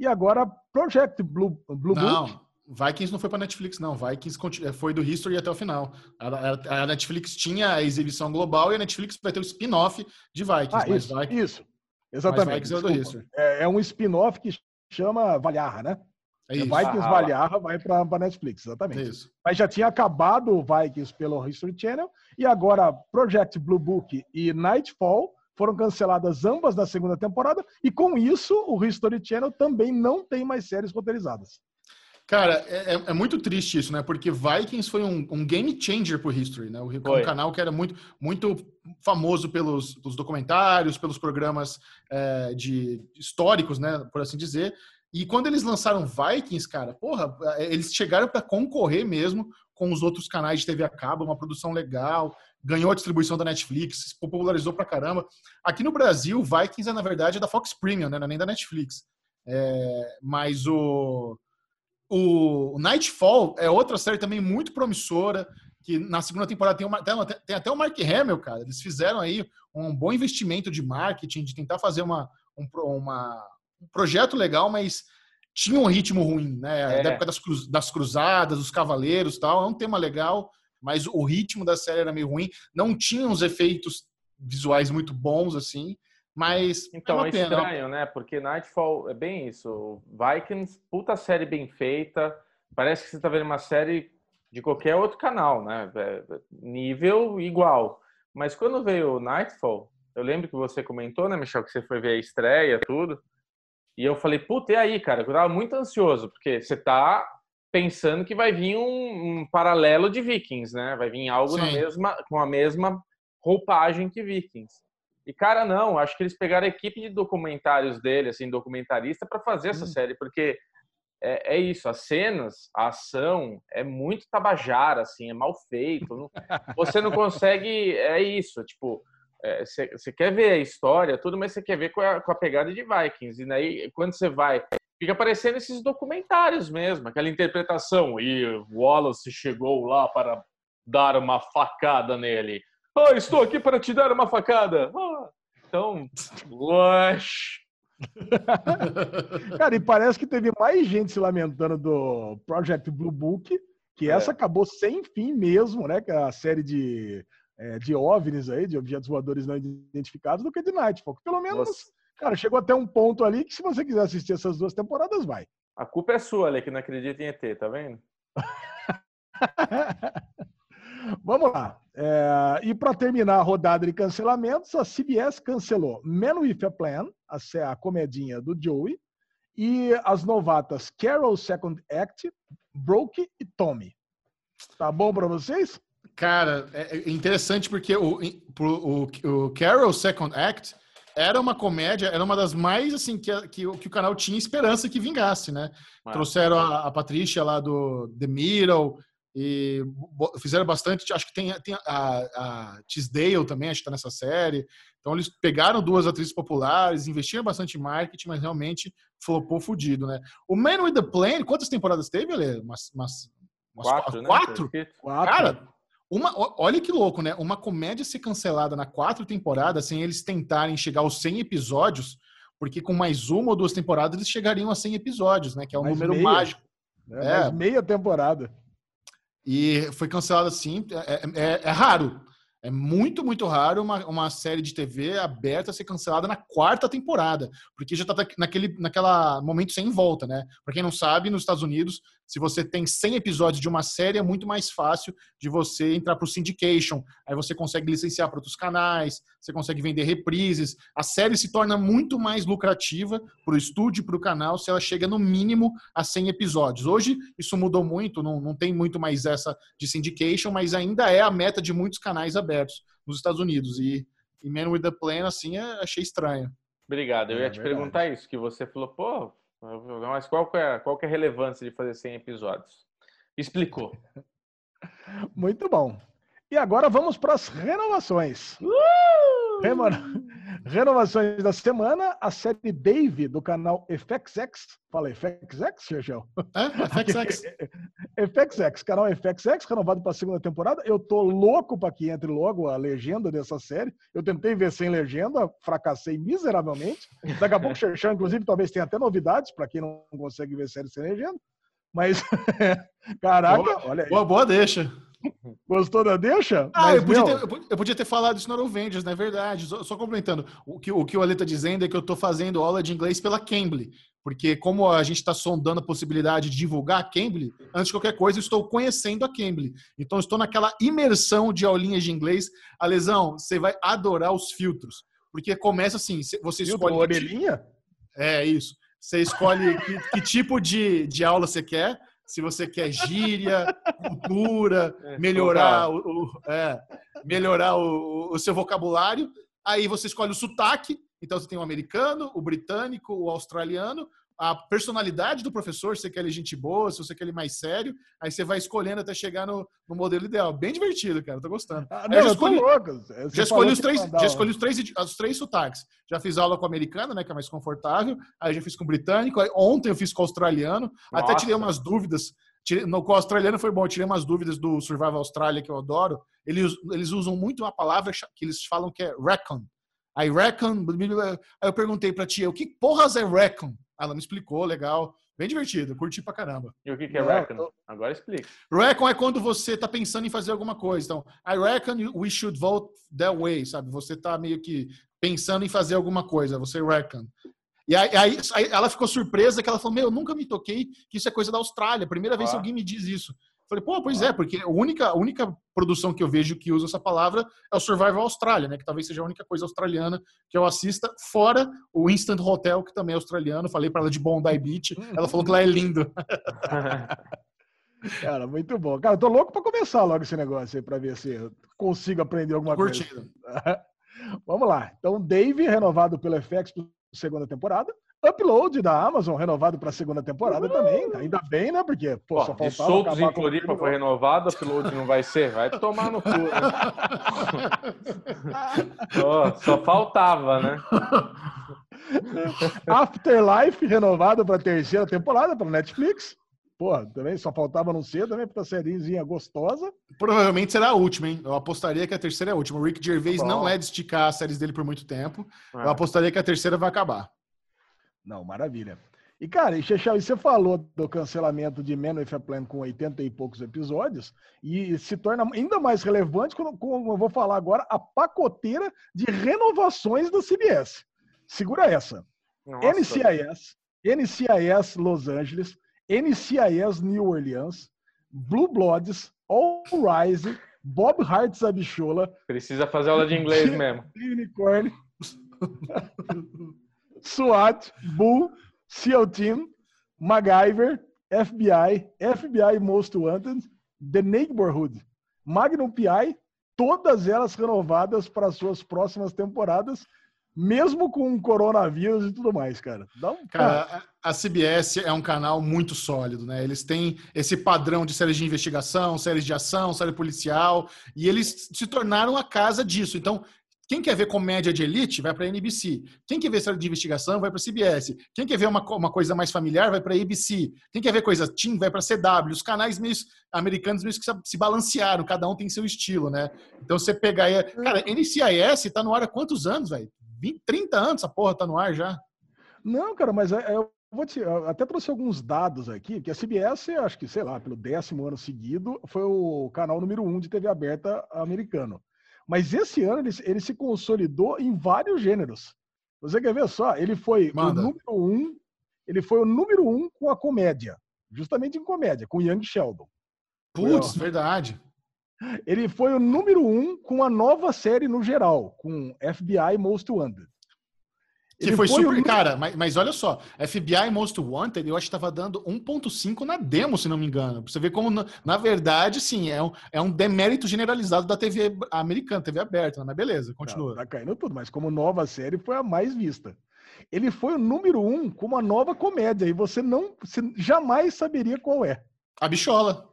e agora Project Blue, Blue não, Book. Vikings não foi para Netflix, não. Vikings foi do History até o final. A, a, Netflix tinha a exibição global e a Netflix vai ter o spin-off de Vikings. Ah, isso, Vikings, isso. Exatamente. É, é, um spin-off que chama Valharra, né? É isso. Vikings ah, Valharra vai para a Netflix, exatamente. Isso. Mas já tinha acabado o Vikings pelo History Channel e agora Project Blue Book e Nightfall foram canceladas ambas na segunda temporada e com isso o History Channel também não tem mais séries roteirizadas. Cara, é, é, é, muito triste isso, né? Porque Vikings foi um, um game changer pro History, né? O, um canal que era muito, muito famoso pelos, pelos documentários, pelos programas é, de históricos, né? Por assim dizer. E quando eles lançaram Vikings, cara, porra, é, eles chegaram para concorrer mesmo com os outros canais de TV a cabo, uma produção legal, ganhou a distribuição da Netflix, se popularizou pra caramba. Aqui no Brasil, Vikings é, na verdade, é da Fox Premium, né? Não é nem da Netflix. É, mas o o Nightfall é outra série também muito promissora, que na segunda temporada tem, uma, tem, até o Mark Hamill, cara. Eles fizeram aí um bom investimento de marketing, de tentar fazer uma, um, uma, um projeto legal, mas tinha um ritmo ruim, né? É. Da época das, cruz, das cruzadas, dos cavaleiros tal. É um tema legal, mas o ritmo da série era meio ruim. Não tinha uns efeitos visuais muito bons, assim. Mas então é, é estranho, né? Porque Nightfall é bem isso. Vikings, puta série bem feita. Parece que você tá vendo uma série de qualquer outro canal, né? É, nível igual. Mas quando veio Nightfall, eu lembro que você comentou, né, Michel, que você foi ver a estreia, tudo. E eu falei, puta, e aí, cara? Eu tava muito ansioso, porque você tá pensando que vai vir um, um paralelo de Vikings, né? Vai vir algo na mesma, com a mesma roupagem que Vikings. E, cara, não, acho que eles pegaram a equipe de documentários dele, assim, documentarista, para fazer essa hum. série, porque é, é, isso, as cenas, a ação é muito tabajara, assim, é mal feito. Não, você não consegue. É isso, tipo, você é, quer ver a história, tudo, mas você quer ver com a, com a pegada de Vikings. E daí, quando você vai. Fica aparecendo esses documentários mesmo, aquela interpretação. E Wallace chegou lá para dar uma facada nele. Ah, estou aqui para te dar uma facada. Ah, então, lush. Cara, e parece que teve mais gente se lamentando do Project Blue Book, que essa é. acabou sem fim mesmo, né? Que é a série de, é, de OVNIs aí, de objetos voadores não identificados, do que de Nightfall. Pelo menos, Nossa. cara, chegou até um ponto ali que se você quiser assistir essas duas temporadas, vai. A culpa é sua, Ale, que não acredita em ET, tá vendo? Vamos lá. É, e para terminar a rodada de cancelamentos, a CBS cancelou Man with a Plan, a, a comedinha do Joey, e as novatas Carol Second Act, Broke e Tommy. Tá bom para vocês? Cara, é, é interessante porque o, o, o Carol Second Act era uma comédia, era uma das mais assim que, que, que o canal tinha esperança que vingasse, né? Ah. Trouxeram a, a Patrícia lá do The Middle e fizeram bastante. Acho que tem, tem a, a Tisdale também, acho que tá nessa série. Então eles pegaram duas atrizes populares, investiram bastante em marketing, mas realmente flopou fudido, né? O Man with the Plane, quantas temporadas teve, Ale? Umas, umas, umas quatro, quatro? Né? quatro? Cara, uma, olha que louco, né? Uma comédia ser cancelada na quatro temporadas, sem eles tentarem chegar aos 100 episódios, porque com mais uma ou duas temporadas eles chegariam a 100 episódios, né? Que é um mais número meia. mágico. É, é. meia temporada. E foi cancelado assim. É, é, é, raro. É muito, muito raro uma, uma série de TV aberta ser cancelada na quarta temporada, porque já está naquele naquela momento sem volta, né? Para quem não sabe, nos Estados Unidos, se você tem 100 episódios de uma série, é muito mais fácil de você entrar para o syndication. Aí você consegue licenciar para outros canais, você consegue vender reprises. A série se torna muito mais lucrativa para o estúdio e para o canal se ela chega no mínimo a 100 episódios. Hoje isso mudou muito, não, não tem muito mais essa de syndication, mas ainda é a meta de muitos canais abertos nos Estados Unidos. E, e Man with the Plan, assim, é, achei estranho. Obrigado. Eu ia é, te verdade. perguntar isso, que você falou, pô, mas qual é, qual é a relevância de fazer 100 episódios? Explicou. Muito bom. E agora vamos para as renovações. Uh! Renovações da semana, a série Dave do canal FXX. Fala FXX, Xergel? É, FXX. FXX, canal FXX, renovado para a segunda temporada. Eu tô louco para que entre logo a legenda dessa série. Eu tentei ver sem legenda, fracassei miseravelmente. Daqui a pouco, Xerxão, inclusive, talvez tenha até novidades para quem não consegue ver série sem legenda. Mas, caraca, boa, olha aí. Boa, boa deixa. Gostou da deixa? Ah, Mas, eu, podia ter, eu, podia ter, falado isso no Avengers, não é verdade. Só, só, complementando, o que, o que o Ale está dizendo é que eu estou fazendo aula de inglês pela Cambly. Porque como a gente está sondando a possibilidade de divulgar a Cambly, antes de qualquer coisa, eu estou conhecendo a Cambly. Então, estou naquela imersão de aulinhas de inglês. Alesão, você vai adorar os filtros. Porque começa assim, você Filtro, escolhe... orelhinha? É, isso. Você escolhe que, que tipo de, de aula você quer se você quer gíria, cultura, é, melhorar, o, o é, melhorar o, o, seu vocabulário. Aí você escolhe o sotaque. Então você tem o americano, o britânico, o australiano a personalidade do professor, se você quer ele gente boa, se você quer ele mais sério, aí você vai escolhendo até chegar no, no modelo ideal. Bem divertido, cara, tô gostando. Ah, não, já escolhi, já escolhi os três, já escolhi os três, os três sotaques. Já fiz aula com o americano, né, que é mais confortável. Aí já fiz com o britânico. Aí, ontem eu fiz com o australiano. Nossa. Até tirei umas dúvidas. No, com o australiano foi bom, tirei umas dúvidas do Survival Australia, que eu adoro. Eles, eles usam muito uma palavra que eles falam que é reckon. Aí reckon, aí eu perguntei pra tia, o que porras é reckon? Ela me explicou, legal. Bem divertido, curti pra caramba. E o que, que é Reckon? Agora explica. Reckon é quando você tá pensando em fazer alguma coisa. Então, I reckon we should vote that way, sabe? Você tá meio que pensando em fazer alguma coisa, você reckon. E aí, aí, aí ela ficou surpresa que ela falou: Meu, eu nunca me toquei que isso é coisa da Austrália. Primeira vez ah. que alguém me diz isso. Falei, pô, pois é, porque a única, a única produção que eu vejo que usa essa palavra é o Survival Austrália, né? Que talvez seja a única coisa australiana que eu assista, fora o Instant Hotel, que também é australiano. Falei para ela de Bondi Beach, ela falou que lá é lindo. Cara, muito bom. Cara, eu tô louco para começar logo esse negócio aí, para ver se eu consigo aprender alguma Curtido. coisa. Vamos lá. Então, Dave, renovado pelo FX segunda temporada. Upload da Amazon, renovado para a segunda temporada uhum. também. Ainda bem, né? Porque, pô, só faltava. Soltos em Floripa foi renovado, Upload não vai ser? Vai tomar no cu. Né? oh, só faltava, né? Afterlife, renovado para a terceira temporada para Netflix. Pô, também só faltava não ser também para sériezinha gostosa. Provavelmente será a última, hein? Eu apostaria que a terceira é a última. O Rick Gervais Bom. não é de esticar as séries dele por muito tempo. É. Eu apostaria que a terceira vai acabar. Não, maravilha. E, cara, e Chechel, você falou do cancelamento de Man with a Plan com 80 e poucos episódios, e se torna ainda mais relevante quando, como eu vou falar agora, a pacoteira de renovações da CBS. Segura essa. Nossa. NCIS, NCIS Los Angeles, NCIS New Orleans, Blue Bloods, All Rise, Bob Hart's a bichola. Precisa fazer aula de inglês mesmo. Unicorn. SWAT, Bull, SEAL Team, MacGyver, FBI, FBI Most Wanted, The Neighborhood, Magnum PI, todas elas renovadas para suas próximas temporadas mesmo com coronavírus e tudo mais, cara. Um... cara. a CBS é um canal muito sólido, né? Eles têm esse padrão de séries de investigação, séries de ação, série policial, e eles se tornaram a casa disso. Então, quem quer ver comédia de elite vai para a NBC. Quem quer ver série de investigação vai para a CBS. Quem quer ver uma, uma coisa mais familiar vai para a ABC. Quem quer ver coisa teen vai para a CW. Os canais meio americanos meio que se balancearam, cada um tem seu estilo, né? Então você pegar aí, cara, NCIS tá no ar há quantos anos, velho? 20, 30 anos essa porra tá no ar já. Não, cara, mas é, é, eu vou te, eu até trouxe alguns dados aqui, que a CBS, acho que, sei lá, pelo décimo ano seguido, foi o canal número um de TV aberta americano. Mas esse ano ele, ele se consolidou em vários gêneros. Você quer ver só? Ele foi Manda. o número um, ele foi o número um com a comédia, justamente em comédia, com Young Sheldon. Putz, verdade. Ele foi o número um com a nova série no geral, com FBI Most Wanted. Que foi, foi, super. O... Cara, mas, mas olha só, FBI Most Wanted, eu acho que estava dando 1,5 na demo, se não me engano. Pra você ver como, na, na, verdade, sim, é um, é um demérito generalizado da TV americana, TV aberta, mas beleza, continua. Tá, tá caindo tudo, mas como nova série foi a mais vista. Ele foi o número um com uma nova comédia, e você não. Você jamais saberia qual é. A Bichola.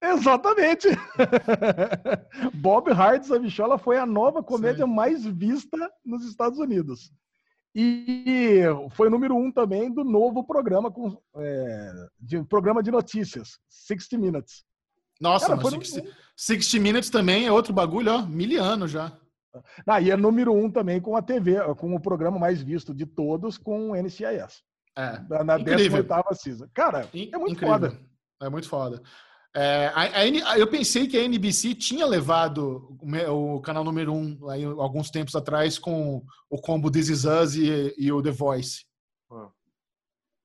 Exatamente. Bob Hart's A Bichola foi a nova comédia Sim. mais vista nos Estados Unidos. E foi número um também do novo programa com é, de, programa de notícias, 60 Minutes. Nossa, Cara, 60, 60 Minutes também é outro bagulho, ó, miliano já. Ah, e é número um também com a TV, com o programa mais visto de todos, com o NCIS. É. Na 18 season. Cara, é muito incrível. foda. É muito foda. É, a, a, eu pensei que a NBC tinha levado o, o canal número um aí, alguns tempos atrás com o combo This Is Us e, e o The Voice. Ah.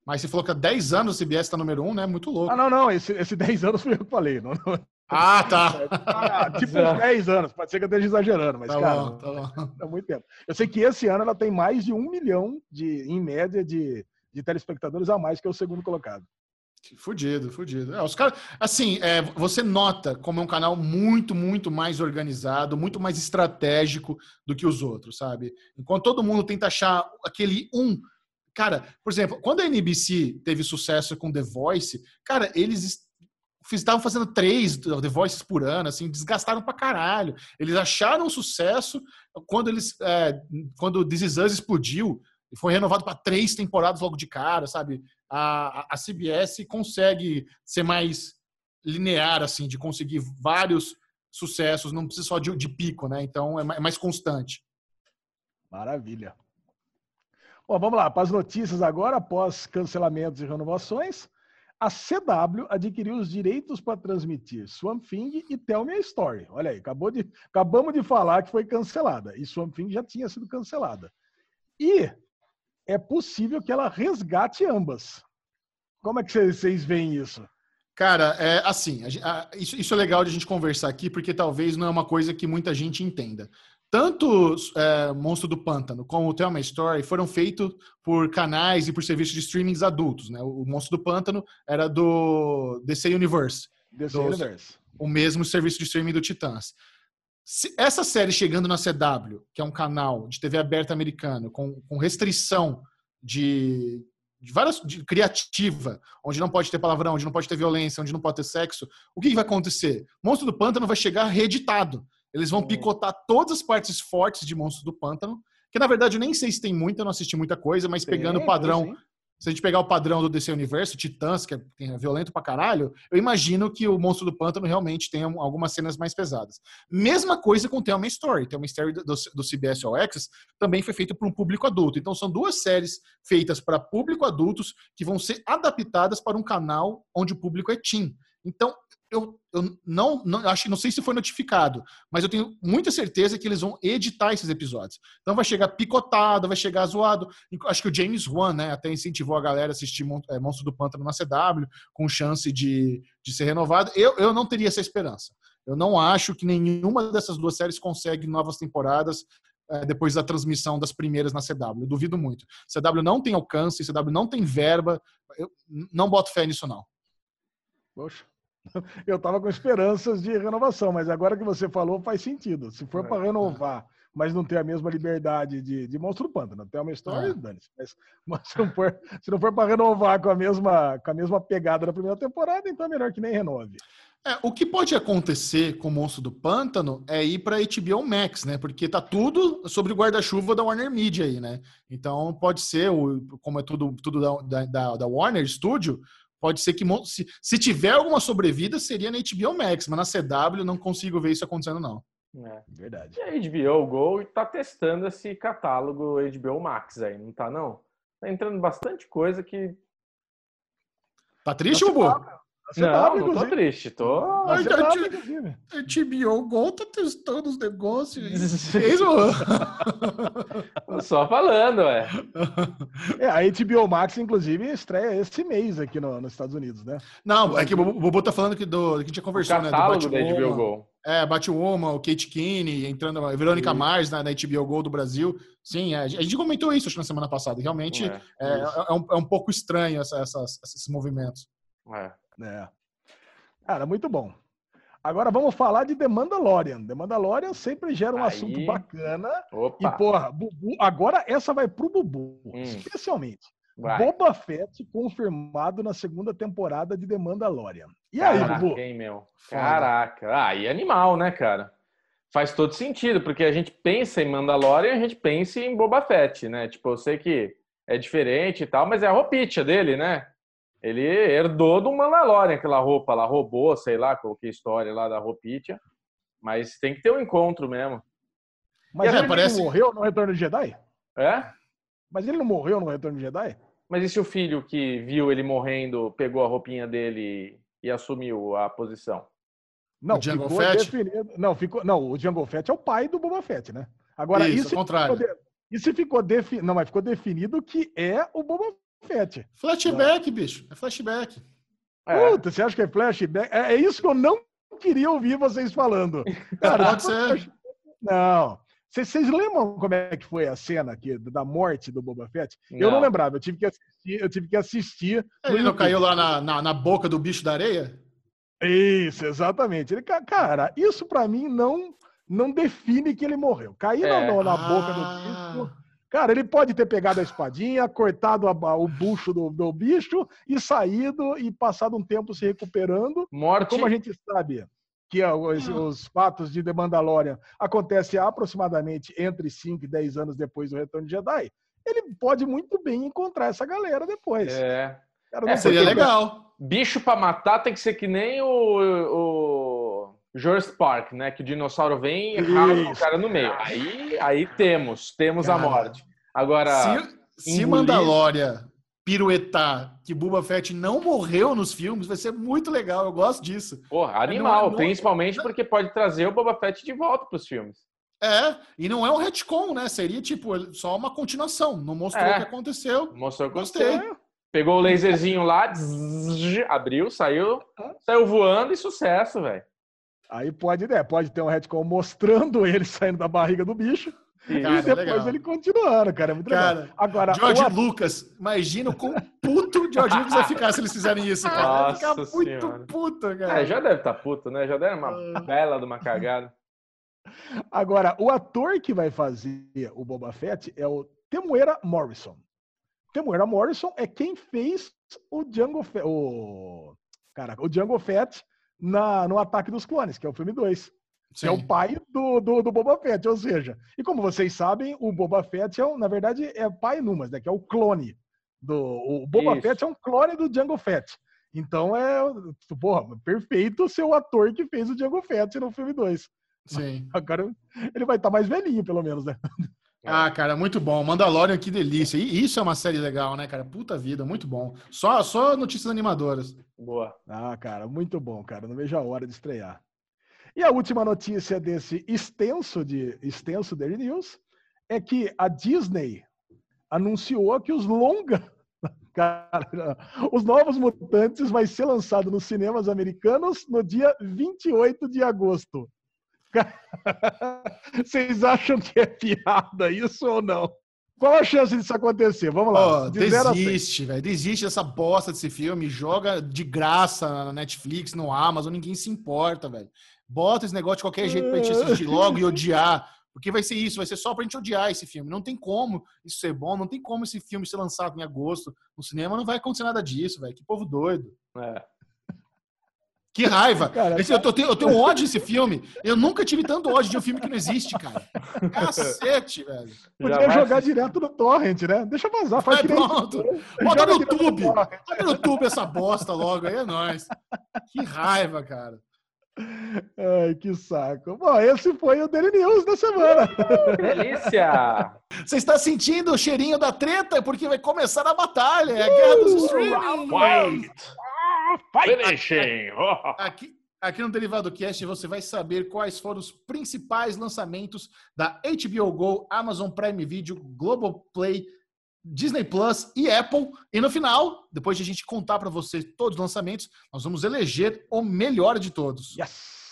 Mas você falou que há 10 anos o CBS está número um, né? Muito louco. Ah, não, não. Esse, esse 10 anos foi eu que falei. Não, não. Ah, tá. Ah, tipo uns 10 anos. Pode ser que eu esteja exagerando, mas, tá cara, bom, tá bom. é muito tempo. Eu sei que esse ano ela tem mais de um milhão, de, em média, de, de telespectadores a mais que é o segundo colocado. Fudido, fudido. É, os caras, assim, é, você nota como é um canal muito, muito mais organizado, muito mais estratégico do que os outros, sabe? Enquanto todo mundo tenta achar aquele um. Cara, por exemplo, quando a NBC teve sucesso com The Voice, cara, eles estavam fazendo três The Voices por ano, assim, desgastaram pra caralho. Eles acharam sucesso quando eles. É, quando This Is Us explodiu e foi renovado para três temporadas logo de cara, sabe? A, a CBS consegue ser mais linear, assim, de conseguir vários sucessos, não precisa só de, de pico, né? Então é mais constante. Maravilha. Bom, vamos lá, para as notícias agora, após cancelamentos e renovações, a CW adquiriu os direitos para transmitir Swamp Thing e Tell Me a Story. Olha aí, acabou de, acabamos de falar que foi cancelada, e Swamp Thing já tinha sido cancelada. E é possível que ela resgate ambas. Como é que vocês veem isso? Cara, é assim, a, a, isso, isso, é legal de a gente conversar aqui, porque talvez não é uma coisa que muita gente entenda. Tanto é, Monstro do Pântano como o Tell My Story foram feitos por canais e por serviços de streamings adultos. Né? O Monstro do Pântano era do DC Universe. DC do, Universe. O mesmo serviço de streaming do Titãs. Se essa série chegando na CW, que é um canal de TV aberta americano, com, com restrição de, de várias de criativa, onde não pode ter palavrão, onde não pode ter violência, onde não pode ter sexo, o que, que vai acontecer? Monstro do Pântano vai chegar reeditado. Eles vão picotar todas as partes fortes de Monstro do Pântano, que na verdade eu nem sei se tem muita, eu não assisti muita coisa, mas pegando o padrão se a gente pegar o padrão do DC Universo, Titãs, que é, é, violento pra caralho, eu imagino que o Monstro do Pântano realmente tenha algumas cenas mais pesadas. Mesma coisa com Tell Me Story. Tell Me Story do, do CBS All Access também foi feito para um público adulto. Então são duas séries feitas para público adultos que vão ser adaptadas para um canal onde o público é teen. Então, eu, eu não, não acho não sei se foi notificado, mas eu tenho muita certeza que eles vão editar esses episódios. Então vai chegar picotado, vai chegar zoado. Acho que o James Wan, né, até incentivou a galera a assistir é, Monstro do Pântano na CW, com chance de, de ser renovado. Eu, eu não teria essa esperança. Eu não acho que nenhuma dessas duas séries consegue novas temporadas é, depois da transmissão das primeiras na CW. Eu duvido muito. CW não tem alcance, CW não tem verba. Eu não boto fé nisso, não. Poxa. Eu estava com esperanças de renovação, mas agora que você falou faz sentido. Se for para é. renovar, mas não ter a mesma liberdade de, de Monstro do Pântano, tem uma história, é. dane-se. Mas, mas, se não for, se não for para renovar com a, mesma, com a mesma pegada da primeira temporada, então é melhor que nem renove. É, o que pode acontecer com o Monstro do Pântano é ir para HBO Max, né? Porque tá tudo sobre o guarda-chuva da Warner Media aí, né? Então pode ser, como é tudo, tudo da, da, da Warner Studio, pode ser que se, se tiver alguma sobrevida seria na HBO Max, mas na CW não consigo ver isso acontecendo não. É. Verdade. E a HBO Go está testando esse catálogo HBO Max aí, não tá não? Tá entrando bastante coisa que Tá triste, Bubu? Não, não tô triste, tô. A, a, HBO Go tá testando os negócios. Mesmo? Só falando, é. é. A HBO Max, inclusive, estreia esse mês aqui no, nos Estados Unidos, né? Não, é que o Bobo tá falando que, do, que a gente já conversou, né? Do da HBO Go. É, Batwoman, o Kate Kinney, entrando, a Verônica Sim. Mars na, na, HBO Go do Brasil. Sim, a gente comentou isso acho, na semana passada. Realmente é, é, é, é um, é um pouco estranho essa, essas, esses movimentos. É. É. Cara, muito bom. Agora vamos falar de The Mandalorian. The Mandalorian sempre gera um Aí. assunto bacana. Opa. E, porra, Bubu, agora essa vai pro Bubu, hum. especialmente. Vai. Boba Fett confirmado na segunda temporada de The Mandalorian. E Caraca, aí, Bubu? Hein, meu? Caraca. Ah, e animal, né, cara? Faz todo sentido, porque a gente pensa em Mandalorian, a gente pensa em Boba Fett, né? Tipo, eu sei que é diferente e tal, mas é a roupinha dele, né? Ele herdou do Mandalorian aquela roupa lá, roubou, sei lá, qualquer história lá da roupinha. Mas tem que ter um encontro mesmo. Mas ele parece... não morreu no Retorno de Jedi? É? Mas ele não morreu no Retorno de Jedi? Mas e se o filho que viu ele morrendo pegou a roupinha dele e assumiu a posição? Não, o Jungle Fett? Definido... Não, ficou... não, o Jungle Fett é o pai do Boba Fett, né? Agora, isso, isso, contrário. Ficou... isso ficou definido. Não, mas ficou definido que é o Boba Flashback, não. bicho. É flashback. É. Puta, você acha que é flashback? É, é, isso que eu não queria ouvir vocês falando. Cara, Pode ser. Não. Vocês lembram como é que foi a cena aqui da morte do Boba Fett? Não. Eu não lembrava, eu tive que assistir. Eu tive que assistir Ele não caiu lá na, na, na, boca do bicho da areia? Isso, exatamente. Ele, cara, isso para mim não não define que ele morreu. Cair é. na, na, boca ah. do bicho Cara, ele pode ter pegado a espadinha, cortado a, o bucho do, do, bicho e saído e passado um tempo se recuperando. Morte. Como a gente sabe que os, os fatos de The Mandalorian acontecem aproximadamente entre 5 e 10 anos depois do Retorno de Jedi, ele pode muito bem encontrar essa galera depois. É. Cara, é seria legal. Bicho para matar tem que ser que nem o, o Jurassic Park, né? Que o dinossauro vem e rasga o cara no meio. Aí, aí temos, temos cara, a morte. Agora. Se, se Mandalorian piruetar que Boba Fett não morreu nos filmes, vai ser muito legal. Eu gosto disso. Porra, animal. Não, principalmente não... porque pode trazer o Boba Fett de volta para os filmes. É, e não é um retcon, né? Seria tipo só uma continuação. Não mostrou é. o que aconteceu. Mostrou que Gostei. Pegou o laserzinho lá, zzz, abriu, saiu, saiu voando e sucesso, velho. Aí pode, né, pode ter um retcon mostrando ele saindo da barriga do bicho. E cara, depois legal. ele continuando, cara. É muito cara, legal. Agora, George o... Lucas, imagina o puto o George Lucas vai ficar se eles fizerem isso, cara. Nossa vai ficar muito senhora. puto, cara. É, já deve estar tá puto, né? Já deve uma bela de uma cagada. Agora, o ator que vai fazer o Boba Fett é o Temuera Morrison. Temuera Morrison é quem fez o Django Fett, o, cara, o Django Fett na, no Ataque dos Clones, que é o filme 2. Que é o pai do, do, do, Boba Fett, ou seja, e como vocês sabem, o Boba Fett, é, na verdade, é pai Numas, né? Que é o clone. Do, o Boba Isso. Fett é um clone do Django Fett. Então é, porra, perfeito ser o ator que fez o Django Fett no filme 2. Sim. Agora ele vai estar tá mais velhinho, pelo menos, né? Ah, cara, muito bom. Mandalorian, que delícia. E isso é uma série legal, né, cara? Puta vida, muito bom. Só, só notícias animadoras. Boa. Ah, cara, muito bom, cara. Não vejo a hora de estrear. E a última notícia desse extenso de extenso Daily News é que a Disney anunciou que os longa Cara, os Novos Mutantes vai ser lançado nos cinemas americanos no dia 28 de agosto. Vocês acham que é piada isso ou não? Qual a chance disso acontecer? Vamos lá. Oh, de desiste, velho. Desiste dessa bosta desse filme. Joga de graça na Netflix, no Amazon. Ninguém se importa, velho. Bota esse negócio de qualquer jeito pra gente assistir logo e odiar. Porque vai ser isso, vai ser só pra gente odiar esse filme. Não tem como isso ser bom, não tem como esse filme ser lançado em agosto no cinema, não vai acontecer nada disso, velho. Que povo doido. É. Que raiva! Cara, Esse, eu, tenho, eu tenho ódio desse filme. Eu nunca tive tanto ódio de um filme que não existe, cara. Cacete, velho. Podia Já jogar direto no torrent, né? Deixa vazar, faz é, pronto. Bota no YouTube. Bota no YouTube essa bosta logo, aí é nóis. Que raiva, cara. Ai, que saco. Bom, esse foi o Daily News da semana. Delícia! Você está sentindo o cheirinho da treta? Porque vai começar a batalha, é a guerra dos uh, streaming. Finishing! Aqui, aqui no Derivado Cast você vai saber quais foram os principais lançamentos da HBO Go, Amazon Prime Video, Globoplay, Disney Plus e Apple. E no final, depois de a gente contar para vocês todos os lançamentos, nós vamos eleger o melhor de todos. Yes!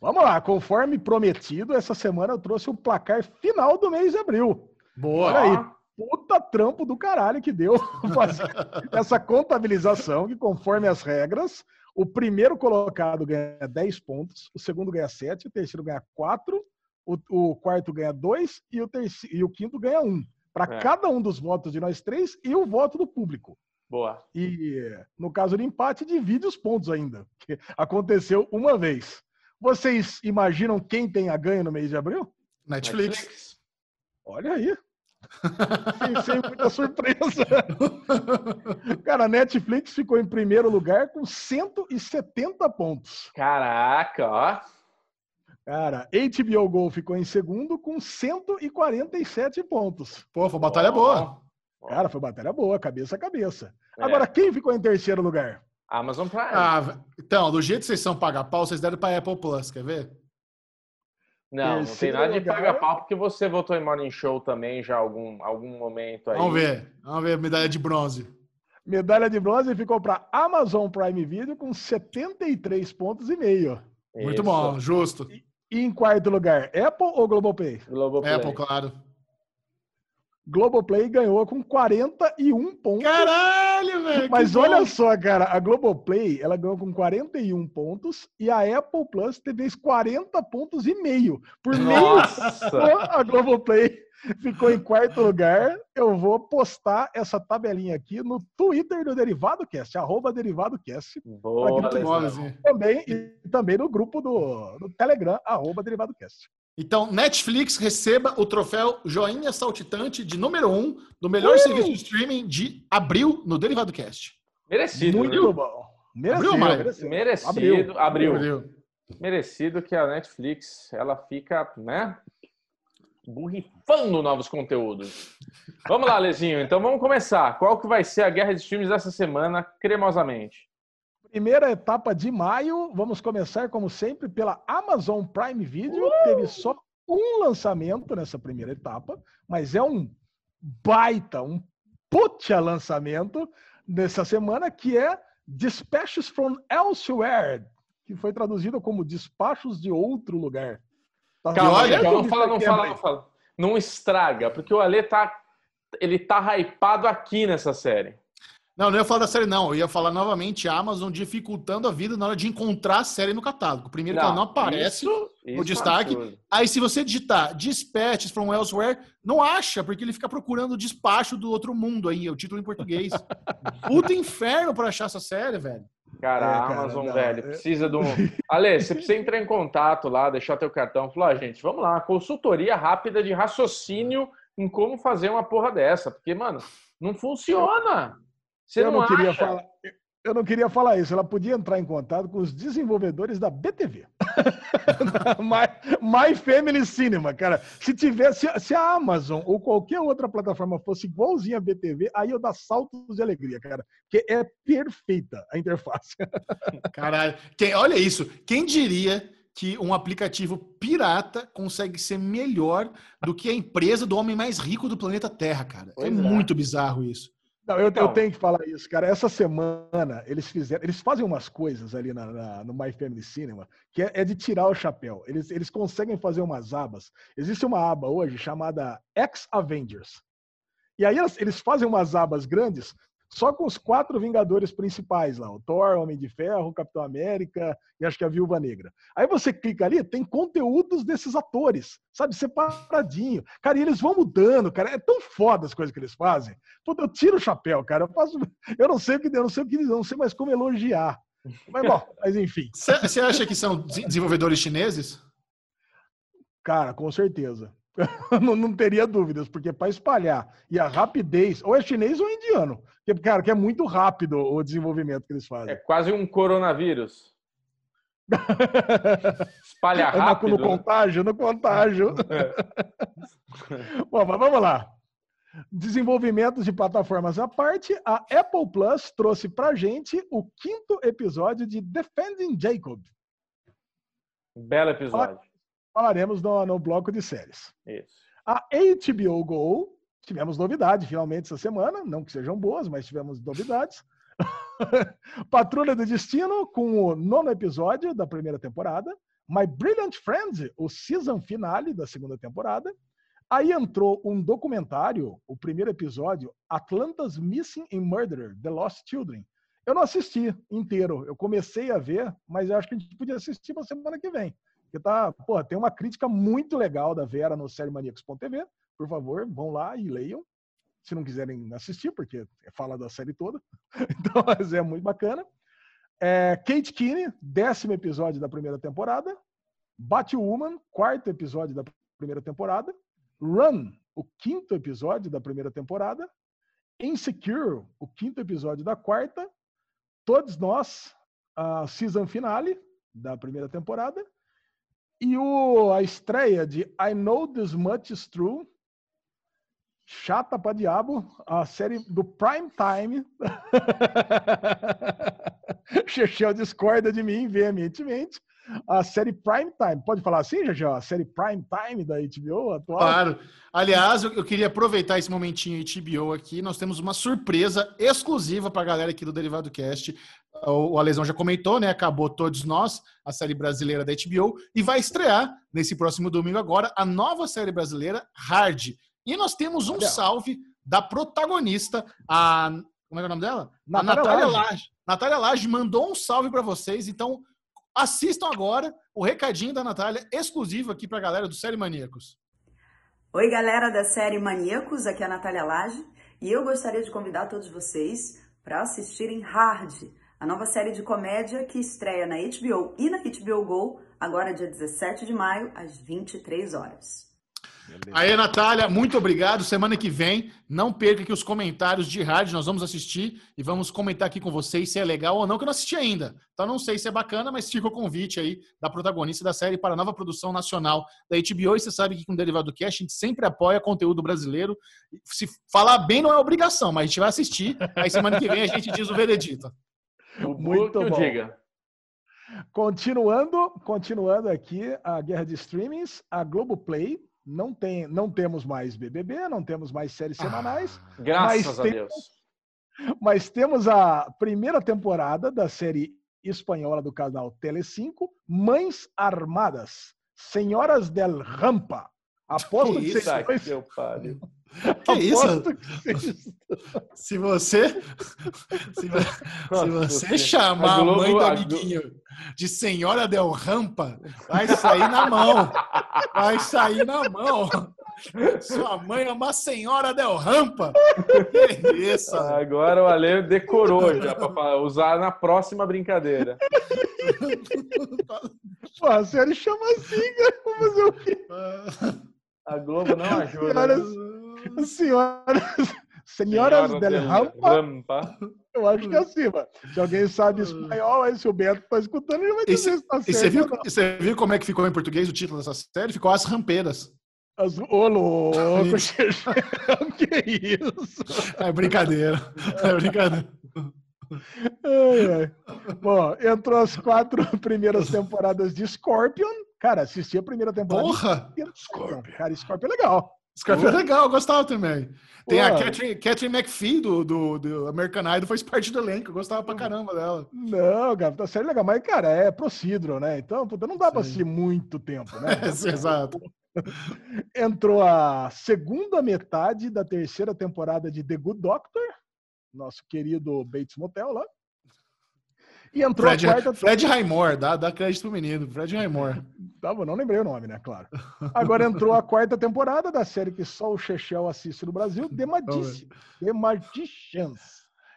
Vamos lá, conforme prometido, essa semana eu trouxe o placar final do mês de abril. Boa! Olha aí, puta trampo do caralho que deu fazer essa contabilização, que conforme as regras, o primeiro colocado ganha 10 pontos, o segundo ganha 7, o terceiro ganha 4, o, o quarto ganha 2 e o, terceiro, e o quinto ganha 1 para é. cada um dos votos de nós três e o voto do público. Boa. E no caso de empate, divide os pontos ainda, que aconteceu uma vez. Vocês imaginam quem tem a ganho no mês de abril? Netflix. Netflix. Olha aí. Sem, sem muita surpresa. Cara, a Netflix ficou em primeiro lugar com 170 pontos. Caraca, ó. Cara, HBO Go ficou em segundo com 147 pontos. Pô, foi batalha oh, boa. Cara, foi batalha boa, cabeça a cabeça. É. Agora, quem ficou em terceiro lugar? Amazon Prime. Ah, então, do jeito que vocês são pagar pau, vocês deram para Apple Plus, quer ver? Não, não tem nada de pagar pau, porque você votou em Morning Show também já algum, algum momento aí. Vamos ver, vamos ver medalha de bronze. Medalha de bronze ficou para Amazon Prime Video com 73 pontos e meio. Muito Isso. bom, justo. E, e em quarto lugar, Apple ou Globoplay? Globoplay. Apple, claro. Globoplay ganhou com 41 pontos. Caralho, velho! Mas olha bom. só, cara, a Globoplay, ela ganhou com 41 pontos e a Apple Plus teve 40 pontos e meio. Por Nossa. meio a Globoplay ficou em quarto lugar. Eu vou postar essa tabelinha aqui no Twitter do Derivado Cast, arroba Derivado Cast. Boa, também, e também no grupo do, do Telegram, arroba Derivado Cast. Então, Netflix receba o troféu Joinha Saltitante de número um do melhor uh! serviço de streaming de abril no Derivado Cast. Merecido. Muito bom. Merecido. Abriu, merecido. merecido. Abriu. Abriu. Merecido que a Netflix ela fica, né? burrifando novos conteúdos. Vamos lá, Lezinho. Então vamos começar. Qual que vai ser a guerra de streams dessa semana, cremosamente? Primeira etapa de maio, vamos começar, como sempre, pela Amazon Prime Video. Uh! Teve só um lançamento nessa primeira etapa, mas é um baita, um puta lançamento nessa semana, que é Dispatches from Elsewhere, que foi traduzido como Despachos de Outro Lugar. Tá Calma, olha, não fala, não fala, não fala. Não estraga, porque o Ale tá, ele tá hypado aqui nessa série. Não, não ia falar da série, não. Eu ia falar novamente a Amazon dificultando a vida na hora de encontrar a série no catálogo. Primeiro, não, que ela não aparece isso, no destaque. É Aí, se você digitar Dispatches from Elsewhere, não acha, porque ele fica procurando o despacho do outro mundo aí, é o título em português. Puta inferno pra achar essa série, velho. Cara, é, a Amazon, não, velho, é... precisa de um. Ale, você precisa entrar em contato lá, deixar teu cartão. Falar, ah, gente, vamos lá, consultoria rápida de raciocínio em como fazer uma porra dessa. Porque, mano, não funciona. Você eu não, não queria falar. Eu não queria falar isso. Ela podia entrar em contato com os desenvolvedores da BTV. My, My Family Cinema, cara. Se tivesse, se a Amazon ou qualquer outra plataforma fosse igualzinha a BTV, aí eu dar saltos de alegria, cara. Porque é perfeita a interface. Caralho. Quem, olha isso. Quem diria que um aplicativo pirata consegue ser melhor do que a empresa do homem mais rico do planeta Terra, cara? É, é muito bizarro isso. Não, eu, então, eu, tenho que falar isso, cara. Essa semana eles fizeram, eles fazem umas coisas ali na, na, no My Family Cinema que é, é, de tirar o chapéu. Eles, eles conseguem fazer umas abas. Existe uma aba hoje chamada Ex Avengers. E aí eles, eles fazem umas abas grandes só com os quatro Vingadores principais lá: o Thor, Homem de Ferro, Capitão América e acho que a Viúva Negra. Aí você clica ali, tem conteúdos desses atores, sabe, separadinho. Cara, e eles vão mudando, cara. É tão foda as coisas que eles fazem. Puta, eu tiro o chapéu, cara. Eu, faço... eu não sei o que eu não sei o que não sei mais como elogiar. Mas bom, mas enfim. Você acha que são desenvolvedores chineses? Cara, com certeza. não, não, teria dúvidas, porque para espalhar e a rapidez, ou é chinês ou é indiano, que, cara, que é muito rápido o desenvolvimento que eles fazem. É quase um coronavírus. Espalha rápido. No, no contágio, no contágio. É. Bom, mas vamos lá. Desenvolvimentos de plataformas à parte, a Apple Plus trouxe para gente o quinto episódio de Defending Jacob. Belo episódio falaremos no, no bloco de séries. Isso. A HBO Go, tivemos novidade finalmente essa semana, não que sejam boas, mas tivemos novidades. Patrulha do Destino, com o nono episódio da primeira temporada. My Brilliant Friend, o season finale da segunda temporada. Aí entrou um documentário, o primeiro episódio, Atlanta's Missing and Murderer, The Lost Children. Eu não assisti inteiro, eu comecei a ver, mas eu acho que a gente podia assistir na semana que vem. Porque tá, pô, tem uma crítica muito legal da Vera no sériemaníacos.tv. Por favor, vão lá e leiam. Se não quiserem assistir, porque fala da série toda. Então, mas é muito bacana. É, Kate Kinney, décimo episódio da primeira temporada. Batwoman, quarto episódio da primeira temporada. Run, o quinto episódio da primeira temporada. Insecure, o quinto episódio da quarta. Todos nós, a season finale da primeira temporada. E o, a estreia de I Know This Much Is True, chata pra diabo, a série do Prime Time. Chechel discorda de mim veementemente. A série Prime Time. Pode falar assim, Chechel? A série Prime Time da HBO atual? Claro. Aliás, eu, queria aproveitar esse momentinho HBO aqui. Nós temos uma surpresa exclusiva para a galera aqui do Derivado Cast o Alesão já comentou, né? Acabou Todos Nós, a série brasileira da HBO, e vai estrear nesse próximo domingo agora a nova série brasileira Hard. E nós temos um salve da protagonista, a. Como é, é o nome dela? Natália a Natália Lage. Lage. Natália Lage mandou um salve para vocês, então assistam agora o recadinho da Natália, exclusivo aqui para a galera do Série Maníacos. Oi, galera da série Maníacos, aqui é a Natália Lage, e eu gostaria de convidar todos vocês para assistirem Hard a nova série de comédia que estreia na HBO e na HBO Go, agora dia 17 de maio, às 23 horas. Aí, Natália, muito obrigado. Semana que vem, não perca aqui os comentários de rádio, nós vamos assistir e vamos comentar aqui com vocês se é legal ou não, que eu não assisti ainda. Então não sei se é bacana, mas fica o convite aí da protagonista da série para a nova produção nacional da HBO. E você sabe que com o Derivado Cast a gente sempre apoia conteúdo brasileiro. Se falar bem não é obrigação, mas a gente vai assistir. Aí semana que vem a gente diz o veredito. Muito bom. Diga. Continuando, continuando aqui a guerra de streamings, a Globoplay não tem, não temos mais BBB, não temos mais séries semanais. Ah, graças a temos, Deus. Mas temos a primeira temporada da série espanhola do canal Tele5, Mães Armadas, Senhoras del Rampa. Aposto que, que vocês dois... Que isso? Se você se, se você chamar a, Globo, a mãe do amiguinho de Senhora Del Rampa, vai sair na mão. Vai sair na mão. Sua mãe é uma senhora Del Rampa. Que isso? Agora o Ale decorou já para usar na próxima brincadeira. Pô, a série chama assim, cara. Vou fazer o quê? A Globo não ajuda. Senhoras, senhoras, senhoras Senhora del Rampa. Rampa. Eu acho que é assim, mano. Se alguém sabe espanhol, aí se o Beto tá escutando, ele vai dizer se tá certo. E você viu, você viu como é que ficou em português o título dessa série? Ficou As Rampeiras. As... Ô, louco! que isso? É brincadeira. É brincadeira. Ai, ai. Bom, entrou as quatro primeiras temporadas de Scorpion. Cara, assisti a primeira temporada. Porra! Scorpion. Cara, Scorpion é legal. Scarface é legal, eu gostava também. Tem Pô. a Catherine, Catherine McPhee do, do, do, American Idol, faz parte do elenco, eu gostava pra caramba dela. Não, cara, tá sério legal, mas, cara, é procedural, né? Então, puta, não dá Sim. pra assistir muito tempo, né? É, exato. Entrou a segunda metade da terceira temporada de The Good Doctor, nosso querido Bates Motel lá. E entrou Fred, a quarta... Fred Raimor, dá, dá crédito pro menino, Fred Raimor. Tá bom, não lembrei o nome, né? Claro. Agora entrou a quarta temporada da série que só o Chechel assiste no Brasil, The, Magic, The Magicians.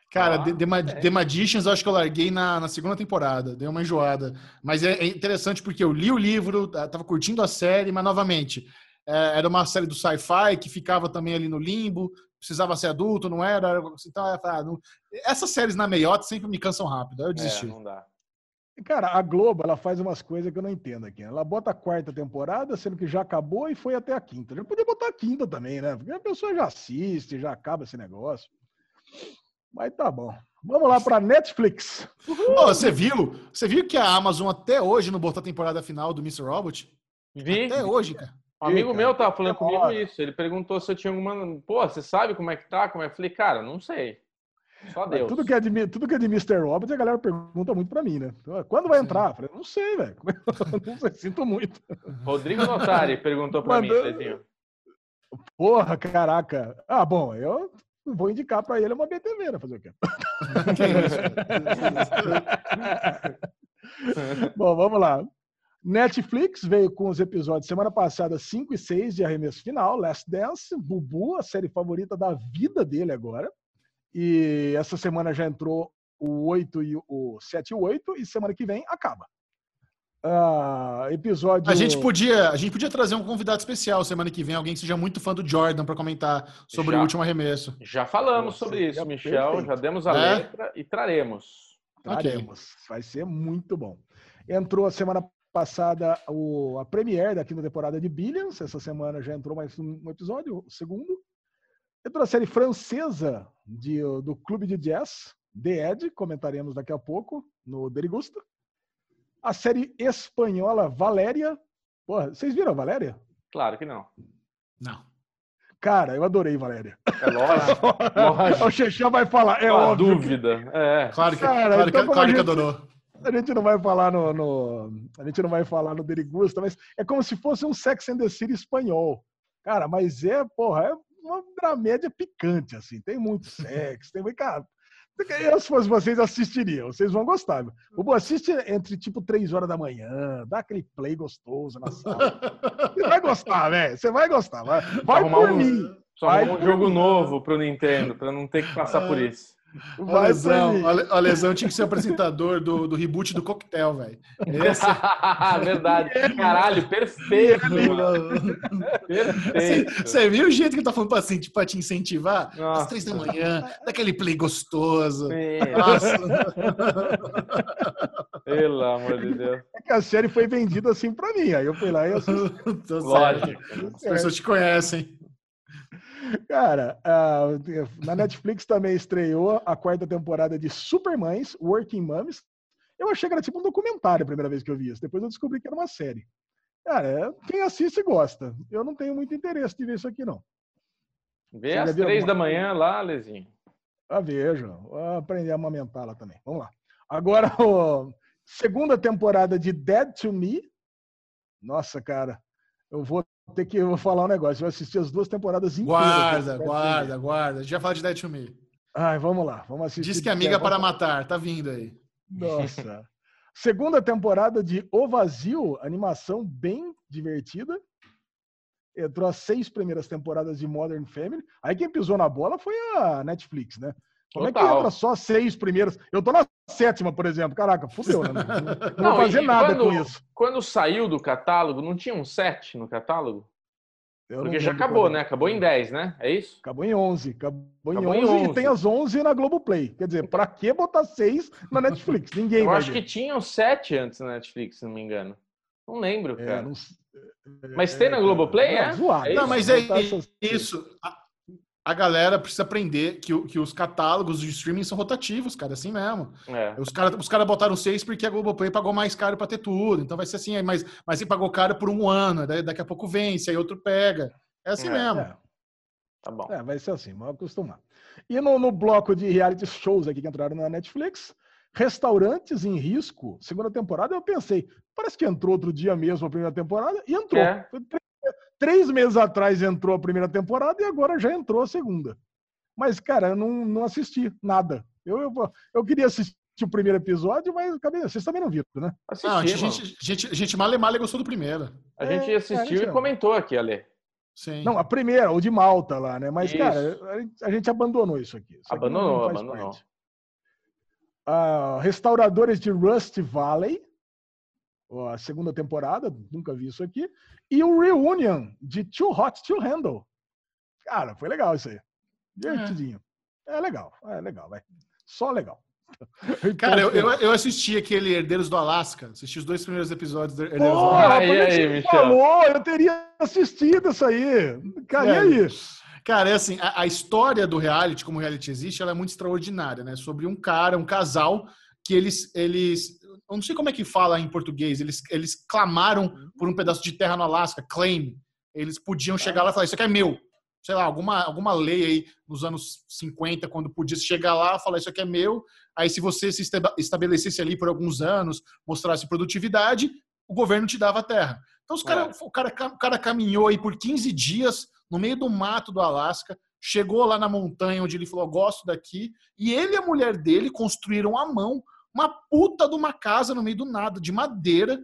Cara, ah, The, The, The, Magicians eu acho que eu larguei na, na segunda temporada, deu uma enjoada. Mas é, é, interessante porque eu li o livro, tava curtindo a série, mas novamente, é, era uma série do sci-fi que ficava também ali no limbo, precisava ser adulto, não era. Então, ah, não... essas séries na meiota sempre me cansam rápido, aí eu desisti. É, não dá. Cara, a Globo, ela faz umas coisas que eu não entendo aqui. Ela bota a quarta temporada, sendo que já acabou e foi até a quinta. Já podia botar a quinta também, né? Porque a pessoa já assiste, já acaba esse negócio. Mas tá bom. Vamos lá para Netflix. Oh, você viu? Você viu que a Amazon até hoje não botou a temporada final do Mr. Robot? Vi. Até hoje, cara. Um amigo meu tava falando comigo isso. Ele perguntou se eu tinha alguma. Pô, você sabe como é que tá? Como é? Eu falei, cara, não sei. Só Deus. Tudo que, é de, tudo que é de Mr. Robot, a galera pergunta muito pra mim, né? Quando vai entrar? Eu falei, não sei, velho. Não sei, sinto muito. Rodrigo Notari perguntou pra Mandou... mim, Cezinho. Porra, caraca. Ah, bom, eu vou indicar pra ele uma BTV, né? Fazer o quê? bom, vamos lá. Netflix veio com os episódios semana passada 5 e 6 de arremesso final, Last Dance, Bubu, a série favorita da vida dele agora. E essa semana já entrou o 8 e o 7 e o 8 e semana que vem acaba. Uh, episódio. A gente podia, a gente podia trazer um convidado especial semana que vem, alguém que seja muito fã do Jordan para comentar sobre já, o último arremesso. Já falamos sobre isso, Michel. Perfeito. Já demos a é? letra e traremos. Traremos. Okay. Vai ser muito bom. Entrou a semana passada o, a premiere da quinta temporada de Billions. Essa semana já entrou mais um episódio, o segundo. Entrou a série francesa de, do Clube de Jazz, The Ed, comentaremos daqui a pouco no Derigusta. A série espanhola Valéria. Porra, vocês viram a Valéria? Claro que não. Não. Cara, eu adorei Valéria. É lógico. lógico. o Xexão vai falar, é Uma óbvio. dúvida. Que... É. Claro que, Cara, claro então, que, claro gente... que adorou. A gente não vai falar no, no, a gente não vai falar no Derigusta, mas é como se fosse um Sex and the City espanhol. Cara, mas é, porra, é uma dramédia picante, assim. Tem muito sexo, tem muito. Cara, eu, se fosse vocês, assistiriam. Vocês vão gostar. O Boa assiste entre tipo 3 horas da manhã, dá aquele play gostoso na sala. Você vai gostar, velho. Você vai gostar. Vai, vai por um, mim. Só vai um jogo mim. novo pro Nintendo, para não ter que passar por isso. O lesão, a lesão tinha que ser o apresentador do, do reboot do coquetel, velho. Esse... Verdade. Caralho, perfeito. perfeito. Você viu o jeito que eu tô falando pra, assim, pra te incentivar? Nossa. Às três da manhã, daquele play gostoso. Pelo amor de Deus. É que a série foi vendida assim pra mim. Aí eu fui lá e assisti. Lógico. As pessoas te conhecem. Cara, uh, na Netflix também estreou a quarta temporada de Supermães, Working Moms. Eu achei que era tipo um documentário a primeira vez que eu vi isso. Depois eu descobri que era uma série. Cara, quem assiste gosta. Eu não tenho muito interesse de ver isso aqui, não. Vê às três da manhã lá, Lezinho. Ah, vejo. Vou aprender a amamentar lá também. Vamos lá. Agora, ó, segunda temporada de Dead to Me. Nossa, cara. Eu vou ter que vou falar um negócio. Eu assisti as duas temporadas inteiras. Guarda, guarda, guarda. Já fala de Dead to Me. Ai, vamos lá. Vamos assistir. Diz que amiga para matar. Tá vindo aí. Nossa. Segunda temporada de O Vazio, animação bem divertida. Entrou as seis primeiras temporadas de Modern Family. Aí quem pisou na bola foi a Netflix, né? Como Total. é que entra só seis primeiros? Eu tô na sétima, por exemplo. Caraca, fudeu, né? Não, não vou fazer nada quando, com isso. Quando saiu do catálogo, não tinha um sete no catálogo? Eu Porque já acabou, né? Acabou em 10, né? É isso? Acabou em 11. Acabou, acabou em, 11, em 11 e tem as 11 na Globoplay. Quer dizer, pra que botar 6 na Netflix? Ninguém Eu vai acho ver. que tinham 7 antes na Netflix, se não me engano. Não lembro, é, cara. É, não... Mas tem na Globoplay, é? é? Zoado. Não, mas é isso a galera precisa aprender que, que os catálogos de streaming são rotativos, cara, assim mesmo. É. Os caras os cara botaram seis porque a Globoplay pagou mais caro para ter tudo. Então vai ser assim, mas, mas ele pagou caro por um ano, daí daqui a pouco vence, aí outro pega. É assim é, mesmo. É. Tá bom. É, vai ser assim, vamos acostumar. E no, no bloco de reality shows aqui que entraram na Netflix, Restaurantes em Risco, segunda temporada, eu pensei, parece que entrou outro dia mesmo a primeira temporada, e entrou. É. Três meses atrás entrou a primeira temporada e agora já entrou a segunda. Mas, cara, eu não, não assisti nada. Eu, eu, eu queria assistir o primeiro episódio, mas acabei, vocês também não viram, né? Não, a gente, a gente, a gente mal e mal gostou do primeiro. A gente é, assistiu é, e comentou aqui, Ale. Sim. Não, a primeira, o de Malta lá, né? Mas, isso. cara, a gente abandonou isso aqui. Isso abandonou, aqui abandonou. Uh, restauradores de Rust Valley, a segunda temporada, nunca vi isso aqui. E o Reunion de Too Hot to Handle. Cara, foi legal isso aí. Divertidinho. É, é legal, é legal, vai. Só legal. Cara, eu, eu, eu, assisti aquele Herdeiros do Alasca. Assisti os dois primeiros episódios do Herdeiros do Alasca. Aí, aí, falou, eu teria assistido isso aí. Cara, é, e aí? Cara, é assim, a, a, história do reality, como o reality existe, ela é muito extraordinária, né? Sobre um cara, um casal, que eles, eles eu não sei como é que fala em português, eles, eles clamaram por um pedaço de terra no Alasca, claim. Eles podiam chegar lá e falar, isso aqui é meu sei lá, alguma, alguma lei aí nos anos 50, quando podia chegar lá e falar isso aqui é meu. Aí, se você se estabelecesse ali por alguns anos, mostrasse produtividade, o governo te dava a terra. Então, os cara, é. o, cara, o cara caminhou aí por 15 dias no meio do mato do Alasca, chegou lá na montanha onde ele falou: gosto daqui, e ele e a mulher dele construíram à mão uma puta de uma casa no meio do nada, de madeira,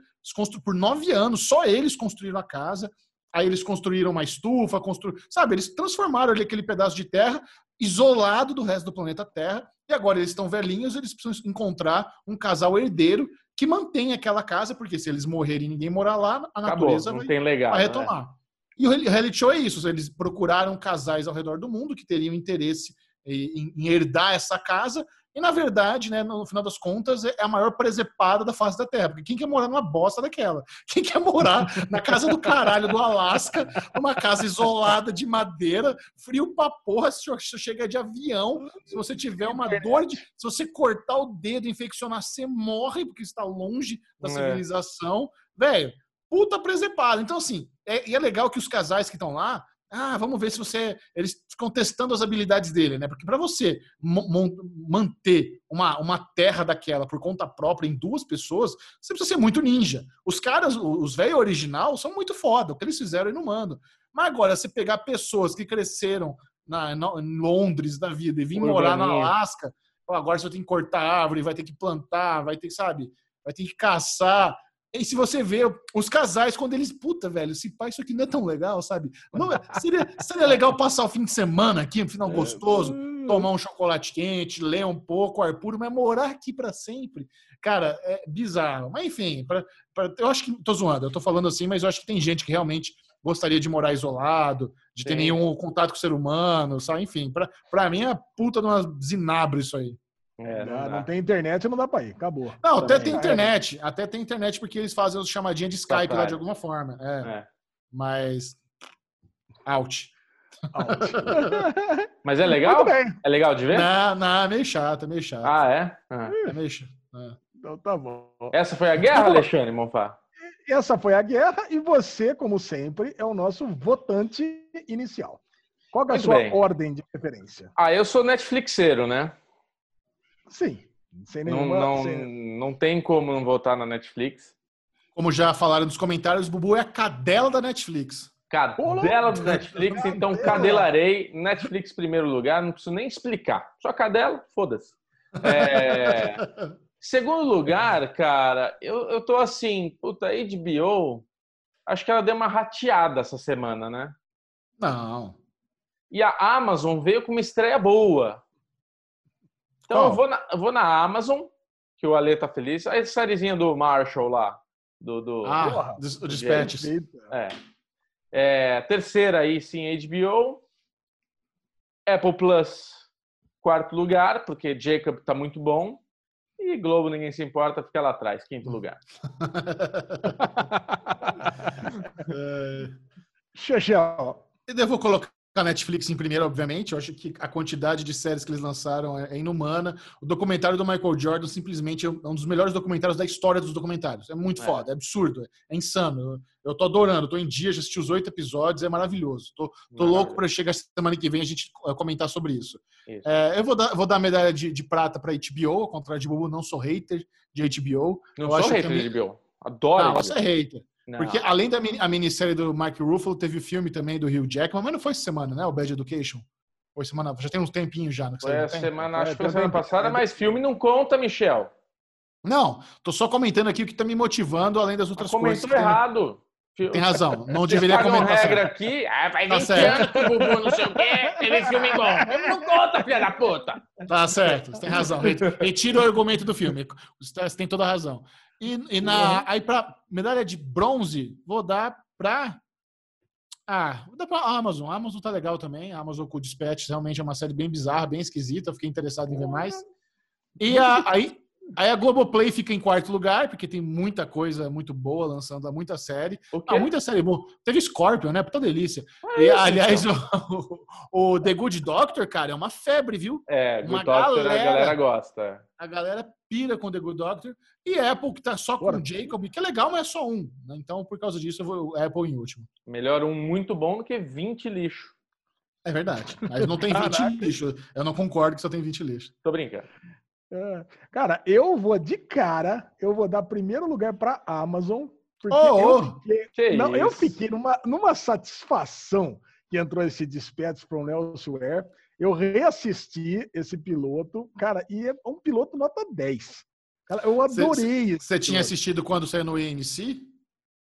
por nove anos, só eles construíram a casa. Aí eles construíram uma estufa, constru... sabe? Eles transformaram ali aquele pedaço de terra isolado do resto do planeta Terra. E agora eles estão velhinhos, eles precisam encontrar um casal herdeiro que mantenha aquela casa, porque se eles morrerem e ninguém morar lá, a natureza Acabou, vai, legal, vai, retomar. Né? E o reality show é isso. Eles procuraram casais ao redor do mundo que teriam interesse em, em herdar essa casa e, na verdade, né, no final das contas, é a maior presepada da face da Terra. Porque quem quer morar numa bosta daquela? Quem quer morar na casa do caralho do Alasca, numa casa isolada de madeira, frio pra porra, se você chega de avião, se você tiver uma dor de. Se você cortar o dedo e infeccionar, você morre, porque está longe da é. civilização. É. Velho, puta presepada. Então, assim, é, e é legal que os casais que estão lá ah, vamos ver se você. Eles ficam testando as habilidades dele, né? Porque para você manter uma, uma terra daquela por conta própria em duas pessoas, você precisa ser muito ninja. Os caras, os velhos original, são muito foda. O que eles fizeram, eu não mando. Mas agora, você pegar pessoas que cresceram na, na em Londres da vida e vir morar na Alasca, agora você tem que cortar árvore, vai ter que plantar, vai ter, sabe? Vai ter que caçar. E se você vê os casais, quando eles, puta, velho, esse pai, isso aqui não é tão legal, sabe? Não, é, seria, seria legal passar o fim de semana aqui, um final é. gostoso, tomar um chocolate quente, ler um pouco, ar puro, mas morar aqui para sempre, cara, é bizarro. Mas enfim, pra, pra, eu acho que, tô zoando, eu tô falando assim, mas eu acho que tem gente que realmente gostaria de morar isolado, de ter Sim. nenhum contato com o ser humano, sabe? Enfim, para mim é puta de uma zinabre isso aí. É, não, não, tem internet, não dá pra ir. Acabou. Não, até tem internet. Até tem internet porque eles fazem os chamadinhas de Skype lá de alguma forma. É. é. Mas. Out. Out. Mas é legal? É legal de ver? Não, não, é meio chato, é meio chato. Ah, é? Ah. É meio chato. É. Então tá bom. Essa foi a guerra, Alexandre Monfá? Essa foi a guerra e você, como sempre, é o nosso votante inicial. Qual é a Muito sua bem. ordem de preferência? Ah, eu sou Netflixeiro, né? Sim. Sem nenhuma, não, não, sem... não tem como não votar na Netflix. Como já falaram nos comentários, Bubu é a cadela da Netflix. Cadela do Netflix, então cadelarei. Netflix primeiro lugar, não preciso nem explicar. Só cadela, foda-se. É... Segundo lugar, cara, eu, eu tô assim, puta, HBO, acho que ela deu uma rateada essa semana, né? Não. E a Amazon veio com uma estreia boa. Então eu vou, na, eu vou na Amazon, que o Ale tá feliz. A sériezinha do Marshall lá. Do, do, ah, do, do Dispatches. É. é. Terceira aí, sim, HBO. Apple Plus, quarto lugar, porque Jacob tá muito bom. E Globo, ninguém se importa, fica lá atrás, quinto lugar. Xexel. Eu vou colocar a Netflix em primeiro, obviamente. Eu acho que a quantidade de séries que eles lançaram é, é inumana. O documentário do Michael Jordan simplesmente é um dos melhores documentários da história dos documentários. É muito é. foda, é absurdo, é insano. Eu, tô adorando, tô em dia, já assisti os oito episódios, é maravilhoso. Tô, tô louco para chegar semana que vem a gente comentar sobre isso. isso. É, eu vou dar, vou dar medalha de, de prata para HBO, ao contrário de Bubu, não sou hater de HBO. Não eu sou hater de HBO. Adoro. Não, você é hater. Não. Porque além da a minissérie do Mark Ruffalo, teve o filme também do Hugh Jackman, mas não foi semana, né? O Bad Education. Foi semana, já tem uns tempinhos já. Não foi a semana, acho que foi semana passada, mas filme não conta, Michel. Não, tô só comentando aqui o que tá me motivando, além das outras coisas. Comentou errado. Tem razão, não deveria comentar. regra aqui, ah, vai tá certo. que o Bubu não sei o quê, ele filme igual. Não conta, filha da puta. Tá certo, você tem razão. Retira o argumento do filme. Você tem toda a razão. E, e na, aí para medalha de bronze, vou dar para ah, vou dar para a Amazon. A Amazon tá legal também. A Amazon com Dispatch realmente é uma série bem bizarra, bem esquisita. fiquei interessado em ver mais. E a, aí Aí a Globoplay fica em quarto lugar, porque tem muita coisa muito boa lançando, muita série. Ah, muita série boa. Teve Scorpion, né? Puta delícia. É e, isso, aliás, o, o, The Good Doctor, cara, é uma febre, viu? É, Good uma Doctor galera, a galera gosta. A galera pira com The Good Doctor. E Apple, que tá só com o Jacob, que é legal, mas é só um. Né? Então, por causa disso, eu vou Apple em último. Melhor um muito bom do que 20 lixo. É verdade. Mas não tem 20 lixo. Eu não concordo que só tem 20 lixo. Tô brincando. É. Cara, eu vou de cara, eu vou dar primeiro lugar para Amazon, porque oh, eu fiquei, não, eu fiquei numa, numa satisfação que entrou esse Dispatch from Elsewhere. Eu reassisti esse piloto, cara, e é um piloto nota 10. Cara, eu adorei. Você tinha assistido quando saiu no INC?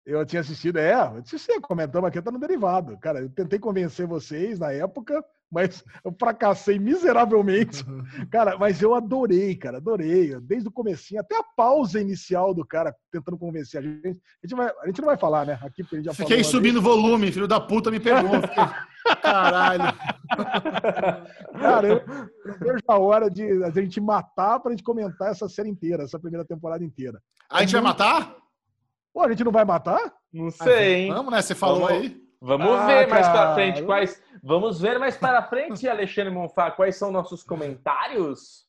Eu tinha assistido, é, eu disse, comentamos aqui, tá no derivado. Cara, eu tentei convencer vocês na época, mas eu fracassei miseravelmente. Cara, mas eu adorei, cara, adorei. Desde o comecinho, até a pausa inicial do cara tentando convencer a gente. A gente, vai, a gente não vai falar, né? Aqui a gente já Fiquei subindo o volume, filho da puta me pegou. Fiquei... Caralho. Cara, eu, eu vejo a hora de a gente matar pra gente comentar essa série inteira, essa primeira temporada inteira. A gente vai matar? Pô, a gente não vai matar? Não sei, hein? Vamos, né? Você falou vamos, aí. Vamos ah, ver mais para frente quais. Vamos ver mais para frente, Alexandre Monfá, quais são nossos comentários.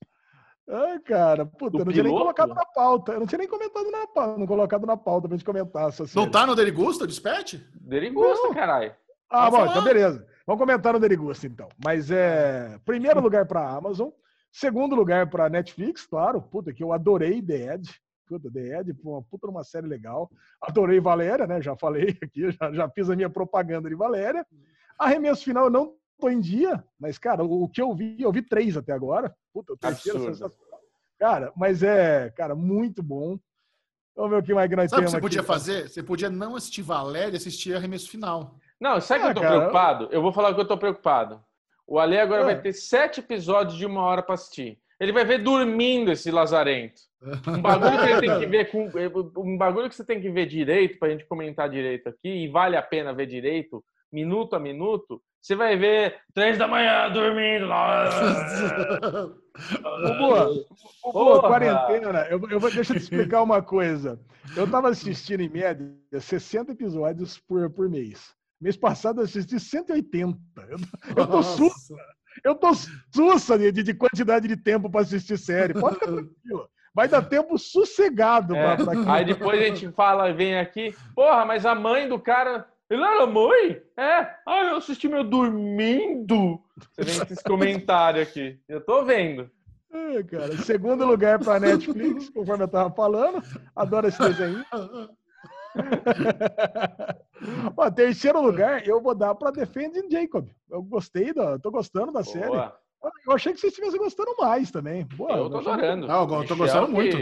Ai, cara, puta, eu não tinha nem colocado na pauta. Eu não tinha nem comentado na pauta, não colocado na pauta pra gente comentar essa série. Não tá no Derigusta, o Dispatch? Derigusta, caralho. Ah, bom, então beleza. Vamos comentar no Derigusta, então. Mas é. Primeiro lugar pra Amazon. Segundo lugar pra Netflix, claro. Puta, que eu adorei The Edge. Puta, The Ed, uma puta uma série legal. Adorei Valéria, né? Já falei aqui, já, já fiz a minha propaganda de Valéria. Arremesso final eu não tô em dia, mas, cara, o, o que eu vi, eu vi três até agora. Puta, o terceiro sensacional. Cara, mas é, cara, muito bom. Vamos ver o que mais que nós Sabe temos o que você podia fazer? Você podia não assistir Valéria e assistir arremesso final. Não, sabe ah, que eu tô cara, preocupado? Eu vou falar que eu tô preocupado. O Ale agora é. vai ter sete episódios de uma hora para assistir. Ele vai ver dormindo esse lazarento. Um bagulho que ele tem que ver com um bagulho que você tem que ver direito para a gente comentar direito aqui e vale a pena ver direito, minuto a minuto. Você vai ver três da manhã dormindo lá. Boa, quarentena. Eu, eu vou, deixa eu te explicar uma coisa. Eu estava assistindo em média 60 episódios por, por mês. Mês passado eu assisti 180. Eu, eu tô sussa. Eu tô sussa de, de quantidade de tempo para assistir série. Pode ficar tranquilo. Vai dar tempo sossegado. É. Pra, pra Aí depois a gente fala, vem aqui, porra, mas a mãe do cara. Ele era mãe? É. Ah, eu assisti meu dormindo. Você vem com esse comentário aqui. Eu tô vendo. É, cara. Segundo lugar para Netflix, conforme eu tava falando. Adoro esse desenho. Ó, terceiro lugar, eu vou dar para Defending Jacob. Eu gostei, da, tô gostando da Boa. série. Eu achei que vocês estivessem gostando mais também. Boa, eu tô adorando. Que... Eu tô gostando que... muito.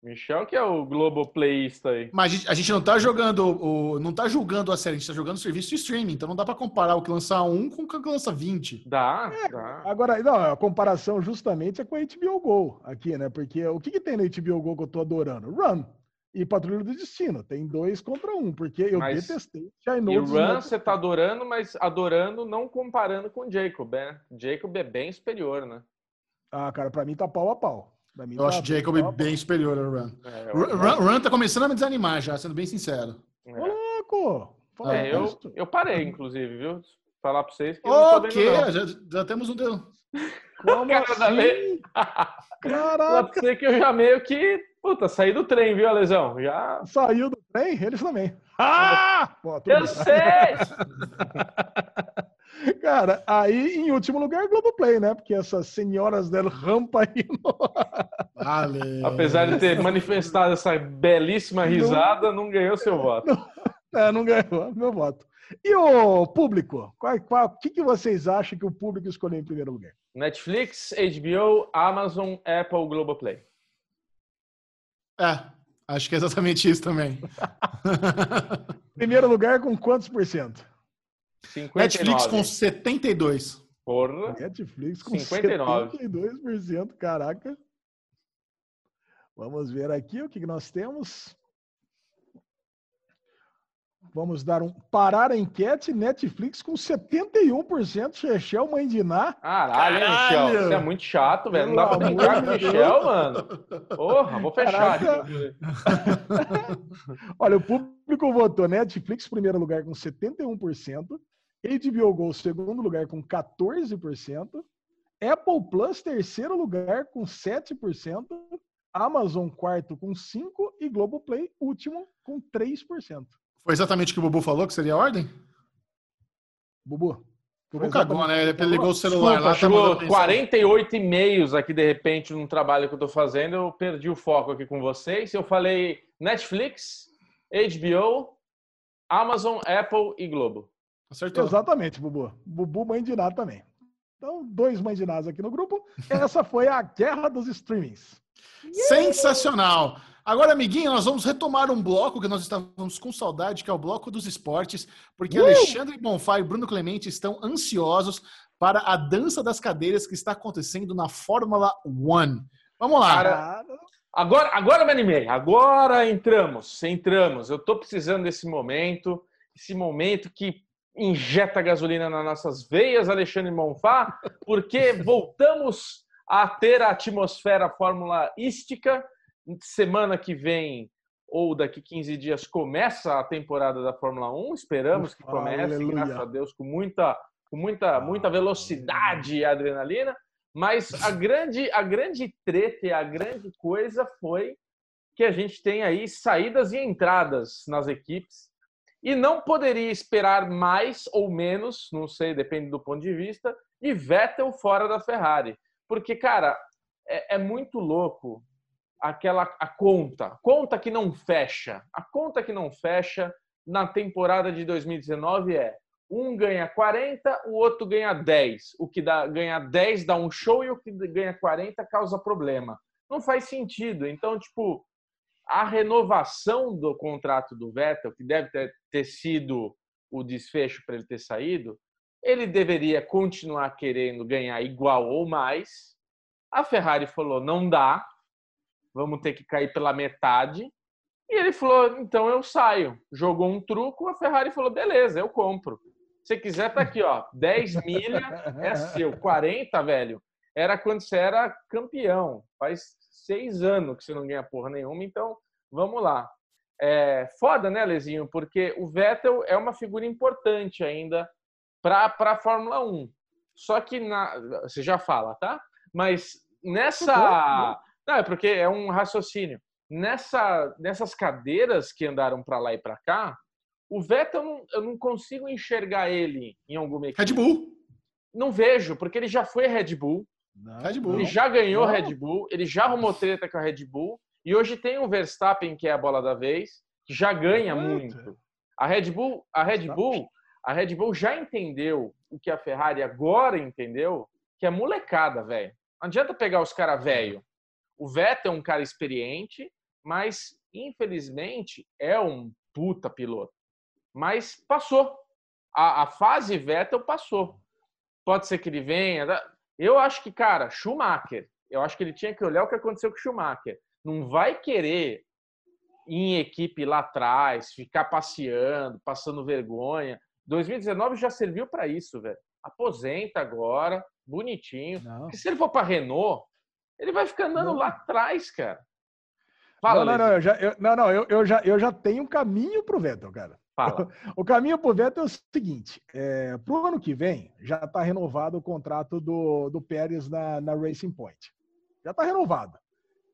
Michel que é o Globoplayista aí. Mas a gente, a gente não tá jogando, o, não tá julgando a série, a gente tá jogando o serviço de streaming, então não dá para comparar o que lança um com o que lança 20. Dá, é, dá. Agora, não, a comparação justamente é com a HBO Go aqui, né? Porque o que, que tem na HBO Go que eu tô adorando? Run e Patrulha do Destino. Tem dois contra um, porque eu mas, detestei E o Run você tá adorando, mas adorando não comparando com Jacob, né? Jacob é bem superior, né? Ah, cara, pra mim tá pau a pau. Mim eu tá acho Jacob bem superior ao Run. É, Run, Run tá começando a me desanimar já, sendo bem sincero. É. Ô, louco! É, eu, eu parei, inclusive, viu? Falar pra vocês que Ok, já, já temos um dedo. Como assim? Caraca. Pra você que eu já meio que. Puta, saí do trem, viu, Alesão? Já. Saiu do trem? Eles também. Ah! Pô, eu sei! Cara, aí em último lugar, Globoplay, né? Porque essas senhoras del rampa aí. No... Vale. Apesar de ter manifestado essa belíssima risada, não, não ganhou seu voto. Não, é, não ganhou meu voto. E o público? Qual, qual, o que, que vocês acham que o público escolheu em primeiro lugar? Netflix, HBO, Amazon, Apple, Globoplay. É, acho que é exatamente isso também. primeiro lugar com quantos por cento? 59. Netflix com 72. Porra. Netflix com 59. 72%, caraca. Vamos ver aqui o que nós temos. Vamos dar um parar a enquete Netflix com 71%, Chechel Mãe de Ná. Caralho, hein, Michel? Você é muito chato, velho. Não dá pra brincar com o Michel, mano. Porra, vou fechar. Olha, o público votou Netflix primeiro lugar com 71%, HBO Go segundo lugar com 14%, Apple Plus terceiro lugar com 7%, Amazon quarto com 5% e Globoplay último com 3%. Foi exatamente o que o Bubu falou, que seria a ordem? Bubu. Bubu cagou, né? Ele ligou o celular Desculpa, lá. Chegou 48 e-mails aqui, de repente, num trabalho que eu tô fazendo. Eu perdi o foco aqui com vocês. Eu falei Netflix, HBO, Amazon, Apple e Globo. Acertou. Exatamente, Bubu. Bubu, mãe de nada também. Então, dois mães de nada aqui no grupo. Essa foi a guerra dos streamings. Sensacional! Agora, amiguinho, nós vamos retomar um bloco que nós estávamos com saudade, que é o bloco dos esportes, porque uh! Alexandre Bonfá e Bruno Clemente estão ansiosos para a dança das cadeiras que está acontecendo na Fórmula One. Vamos lá. Cara, agora, agora me animei. Agora entramos, entramos. Eu estou precisando desse momento, esse momento que injeta gasolina nas nossas veias, Alexandre Bonfá, porque voltamos a ter a atmosfera fórmula ística semana que vem ou daqui 15 dias começa a temporada da Fórmula 1. Esperamos que comece, Aleluia. graças a Deus, com muita, com muita, muita velocidade e adrenalina. Mas a grande, a grande treta e a grande coisa foi que a gente tem aí saídas e entradas nas equipes e não poderia esperar mais ou menos, não sei, depende do ponto de vista, de Vettel fora da Ferrari. Porque, cara, é, é muito louco aquela a conta, conta que não fecha. A conta que não fecha na temporada de 2019 é um ganha 40, o outro ganha 10. O que dá, ganha 10 dá um show e o que ganha 40 causa problema. Não faz sentido. Então, tipo, a renovação do contrato do Vettel, que deve ter, ter sido o desfecho para ele ter saído, ele deveria continuar querendo ganhar igual ou mais. A Ferrari falou: não dá, vamos ter que cair pela metade. E ele falou: então eu saio. Jogou um truco, a Ferrari falou: beleza, eu compro. Se quiser, tá aqui, ó. 10 milha é seu. 40, velho, era quando você era campeão. Faz seis anos que você não ganha porra nenhuma, então vamos lá. É foda, né, Lezinho? Porque o Vettel é uma figura importante ainda para a Fórmula 1. Só que na, você já fala, tá? Mas nessa não, é porque é um raciocínio. Nessa, nessas cadeiras que andaram para lá e para cá, o Vettel, eu não, eu não consigo enxergar ele em alguma equipe. Red Bull. Não vejo, porque ele já foi Red Bull. Não, Red Bull. Ele já ganhou não. Red Bull, ele já arrumou treta com a Red Bull. E hoje tem o Verstappen, que é a bola da vez, que já ganha muito. A Red Bull, a Red Bull, a Red Bull já entendeu o que a Ferrari agora entendeu, que é molecada, velho. Não adianta pegar os caras velho. O Vettel é um cara experiente, mas infelizmente é um puta piloto. Mas passou. A, a fase Vettel passou. Pode ser que ele venha. Eu acho que, cara, Schumacher. Eu acho que ele tinha que olhar o que aconteceu com o Schumacher. Não vai querer em equipe lá atrás, ficar passeando, passando vergonha. 2019 já serviu para isso, velho. Aposenta agora, bonitinho. Porque se ele for para Renault, ele vai ficar andando não. lá atrás, cara. Fala, não, não, não, eu já, eu, não, não, eu, eu, já, eu já tenho um caminho pro Vettel, cara. Fala. O caminho para o Vettel é o seguinte: é, para o ano que vem, já está renovado o contrato do, do Pérez na, na Racing Point. Já está renovado.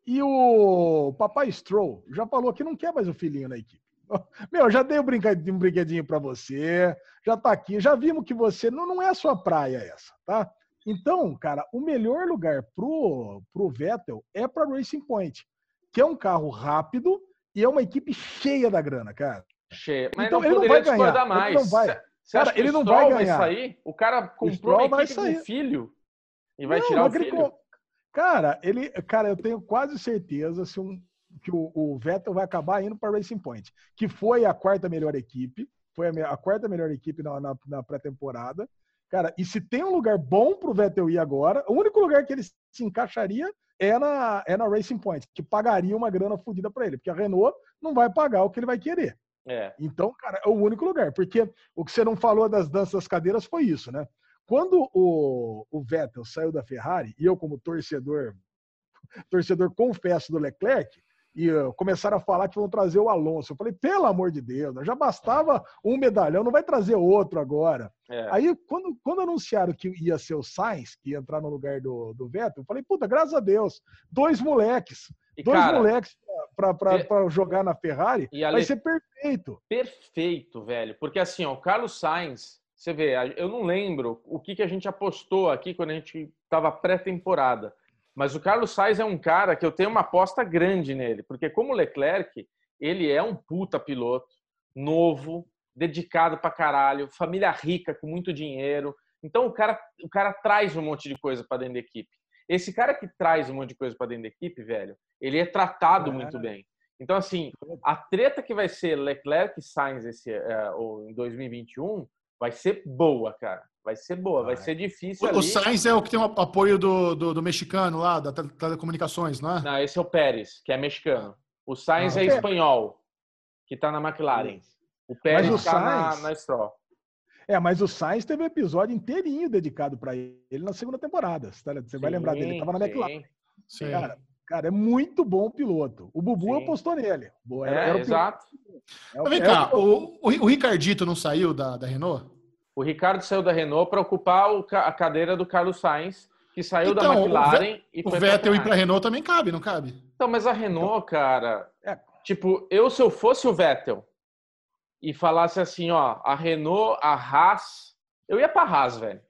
E o papai Stroll já falou que não quer mais o filhinho na equipe. Meu, já dei um brinquedinho, um brinquedinho para você, já tá aqui, já vimos que você não, não é a sua praia essa, tá? Então, cara, o melhor lugar pro, pro Vettel é para Racing Point, que é um carro rápido e é uma equipe cheia da grana, cara. Cheia. Mas então, não ele não vai ganhar. Mais. Ele não vai. Você cara, ele não vai ganhar. Vai sair? O cara comprou o uma equipe sair. filho e vai não, tirar o filho. Cara, ele, cara, eu tenho quase certeza se um, que o, o Vettel vai acabar indo para Racing Point, que foi a quarta melhor equipe, foi a, a quarta melhor equipe na, na, na pré-temporada. Cara, e se tem um lugar bom para o Vettel ir agora, o único lugar que ele se encaixaria é na, é na Racing Point, que pagaria uma grana fodida para ele, porque a Renault não vai pagar o que ele vai querer. É. Então, cara, é o único lugar. Porque o que você não falou das danças das cadeiras foi isso, né? Quando o, o Vettel saiu da Ferrari, e eu, como torcedor, torcedor confesso do Leclerc, e uh, começaram a falar que vão trazer o Alonso. Eu falei, pelo amor de Deus, já bastava um medalhão, não vai trazer outro agora. É. Aí, quando, quando anunciaram que ia ser o Sainz, que ia entrar no lugar do, do Vettel, eu falei, puta, graças a Deus, dois moleques. E, dois cara, moleques para jogar na Ferrari, vai ser perfeito. Perfeito, velho. Porque assim, ó, o Carlos Sainz, você vê, eu não lembro o que, que a gente apostou aqui quando a gente estava pré-temporada. Mas o Carlos Sainz é um cara que eu tenho uma aposta grande nele, porque como o Leclerc, ele é um puta piloto, novo, dedicado pra caralho, família rica, com muito dinheiro. Então o cara, o cara traz um monte de coisa para dentro da equipe. Esse cara que traz um monte de coisa para dentro da equipe, velho, ele é tratado é. muito bem. Então, assim, a treta que vai ser Leclerc e Sainz esse, é, ou em 2021 vai ser boa, cara. Vai ser boa, vai, vai ser difícil. O, ali. o Sainz é o que tem o apoio do, do, do, mexicano lá, da telecomunicações, não é? Não, esse é o Pérez, que é mexicano. O Sainz ah, é espanhol, que está na McLaren. O Pérez está na, na Stroll. É, mas o Sainz teve um episódio inteirinho dedicado para ele na segunda temporada. Você sim, vai lembrar dele, ele estava na McLaren. Sim. Cara, cara, é muito bom piloto. O Bubu sim. apostou nele. Era, é, era exato. Mas vem cá, o, o, o, Ricardito não saiu da, da Renault? O Ricardo saiu da Renault para ocupar o, a cadeira do Carlos Sainz, que saiu então, da McLaren e foi O Vettel ir para a Renault também cabe, não cabe? Então, mas a Renault, então, cara, é. tipo, eu se eu fosse o Vettel e falasse assim, ó, a Renault, a Haas, eu ia para a Haas, velho.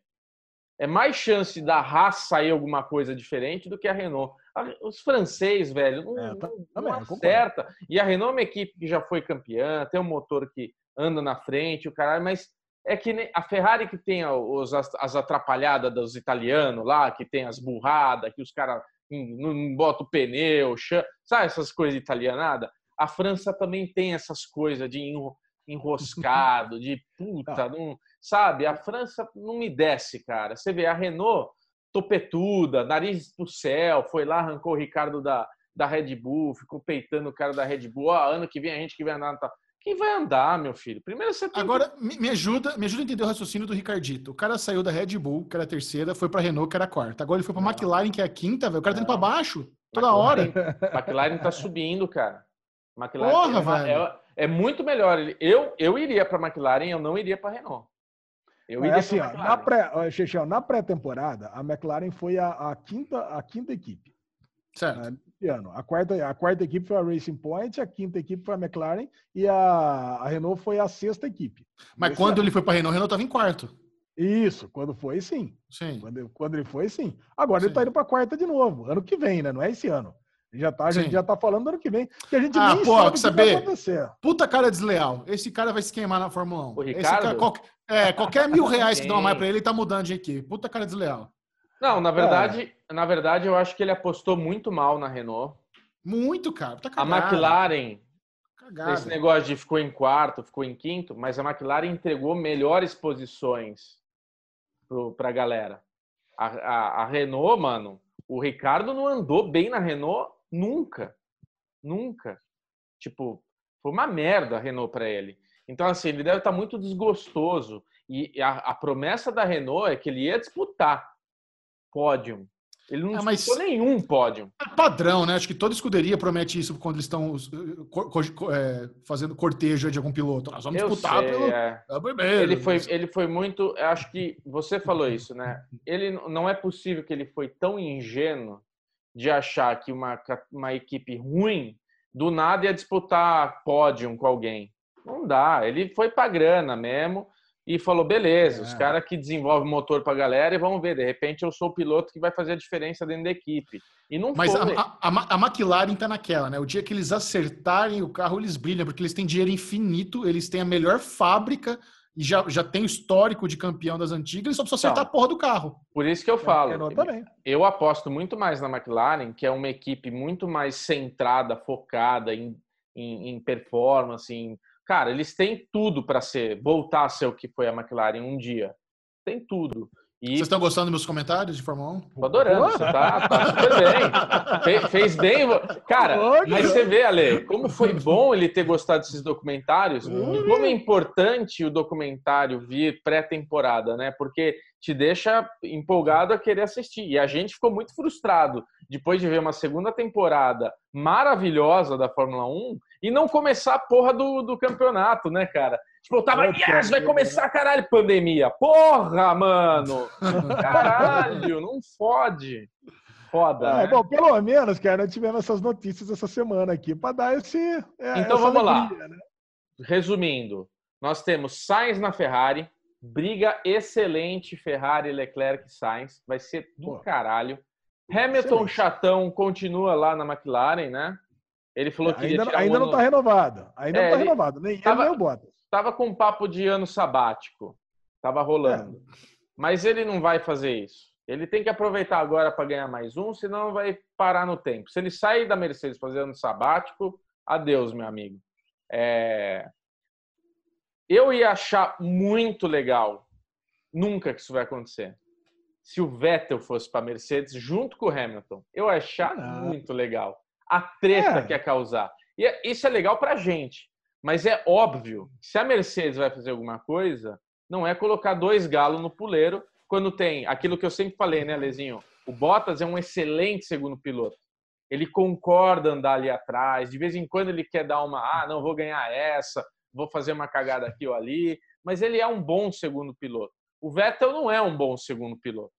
É mais chance da Haas sair alguma coisa diferente do que a Renault. Os franceses, velho, não, é, tá, não, acerta. E a Renault é uma equipe que já foi campeã, tem um motor que anda na frente, o caralho, mas é que a Ferrari que tem os, as atrapalhadas dos italianos lá, que tem as burradas, que os caras não botam pneu, sabe essas coisas italianadas? A França também tem essas coisas de enroscado, de puta, não, sabe? A França não me desce, cara. Você vê a Renault topetuda, nariz pro céu, foi lá, arrancou o Ricardo da, da Red Bull, ficou peitando o cara da Red Bull. Ó, ano que vem a gente que vai andar. Quem vai andar, meu filho? Primeiro você tem Agora, me, ajuda, me ajuda a entender o raciocínio do Ricardito. O cara saiu da Red Bull, que era a terceira, foi pra Renault, que era a quarta. Agora ele foi pra não. McLaren, que é a quinta, velho. O cara tá indo pra baixo toda McLaren, hora. McLaren tá subindo, cara. McLaren Porra, é, velho. É, é, muito melhor. Eu, eu iria pra McLaren, eu não iria pra Renault. Eu iria assim, ó, na pré, Chechel, na pré-temporada, a McLaren foi a, a, quinta, a quinta equipe. Certo. Né? ano. A quarta, a quarta equipe foi a Racing Point, a quinta equipe foi a McLaren e a, a Renault foi a sexta equipe. Mas quando ano. ele foi para a Renault, a Renault estava em quarto. Isso, quando foi, sim. Sim. Quando, quando ele foi, sim. Agora sim. ele está indo para a quarta de novo, ano que vem, né? Não é esse ano. Já tá, a gente já tá falando ano que vem, que a gente ah, nem pô, sabe o que saber, vai acontecer. Puta cara desleal. Esse cara vai se queimar na Fórmula 1. O Ricardo? Cara, qual, é, qualquer mil reais que dá mais para ele, ele tá mudando de equipe. Puta cara desleal. Não, na verdade, é. na verdade, eu acho que ele apostou muito mal na Renault. Muito, cara. Tá a McLaren, cagada. esse negócio de ficou em quarto, ficou em quinto, mas a McLaren entregou melhores posições para a galera. A, a, a, Renault, mano, o Ricardo não andou bem na Renault nunca. Nunca. Tipo, foi uma merda a Renault para ele. Então, assim, ele deve estar tá muito desgostoso. E a, a promessa da Renault é que ele ia disputar pódio Ele não é, mas... nenhum pódio. É padrão, né? Acho que toda escuderia promete isso quando eles estão é, fazendo cortejo de algum piloto. Nós vamos eu disputar sei, pelo. É. Ele, foi, ele foi muito. Acho que você falou isso, né? Ele não é possível que ele foi tão ingênuo de achar que uma, uma equipe ruim do nada ia disputar pódio com alguém. Não dá. Ele foi para grana mesmo e falou: beleza, é. os caras que desenvolvem motor para a galera e vamos ver, de repente eu sou o piloto que vai fazer a diferença dentro da equipe. E não Mas foi. A, a, a McLaren tá naquela, né? O dia que eles acertarem o carro, eles brilham, porque eles têm dinheiro infinito, eles têm a melhor fábrica e já, já tem o histórico de campeão das antigas, eles só precisam acertar então, a porra do carro. Por isso que eu falo. Eu aposto muito mais na McLaren, que é uma equipe muito mais centrada, focada em, em, em performance, em Cara, eles têm tudo para ser, voltar a ser o que foi a McLaren um dia. Tem tudo. E... Vocês estão gostando dos meus comentários de Fórmula 1? Tô adorando, você tá, tá super bem. Fe, fez bem. Cara, mas você vê, Ale, como foi bom ele ter gostado desses documentários e como é importante o documentário vir pré-temporada, né? Porque te deixa empolgado a querer assistir. E a gente ficou muito frustrado depois de ver uma segunda temporada maravilhosa da Fórmula 1 e não começar a porra do, do campeonato, né, cara? Tipo, eu tava, yes, vai começar, caralho, pandemia. Porra, mano! Caralho, não fode. Foda. É, né? Bom, pelo menos, cara, nós tivemos essas notícias essa semana aqui para dar esse. É, então vamos alegria, lá. Né? Resumindo, nós temos Sainz na Ferrari, briga excelente Ferrari, Leclerc e Sainz, vai ser do Pô. caralho. Hamilton excelente. chatão continua lá na McLaren, né? Ele falou é, que ainda, ainda um não está renovado. Ainda é, não está renovado. Nem tava, ele nem o Bottas. Tava com um papo de ano sabático. Tava rolando. É. Mas ele não vai fazer isso. Ele tem que aproveitar agora para ganhar mais um, senão vai parar no tempo. Se ele sair da Mercedes fazer ano sabático, adeus, meu amigo. É... Eu ia achar muito legal, nunca que isso vai acontecer, se o Vettel fosse para Mercedes junto com o Hamilton. Eu ia achar ah. muito legal a treta é. que ia causar. E é, isso é legal para a gente. Mas é óbvio, se a Mercedes vai fazer alguma coisa, não é colocar dois galos no puleiro quando tem aquilo que eu sempre falei, né, Lezinho? O Bottas é um excelente segundo piloto. Ele concorda andar ali atrás, de vez em quando ele quer dar uma, ah, não vou ganhar essa, vou fazer uma cagada aqui ou ali, mas ele é um bom segundo piloto. O Vettel não é um bom segundo piloto.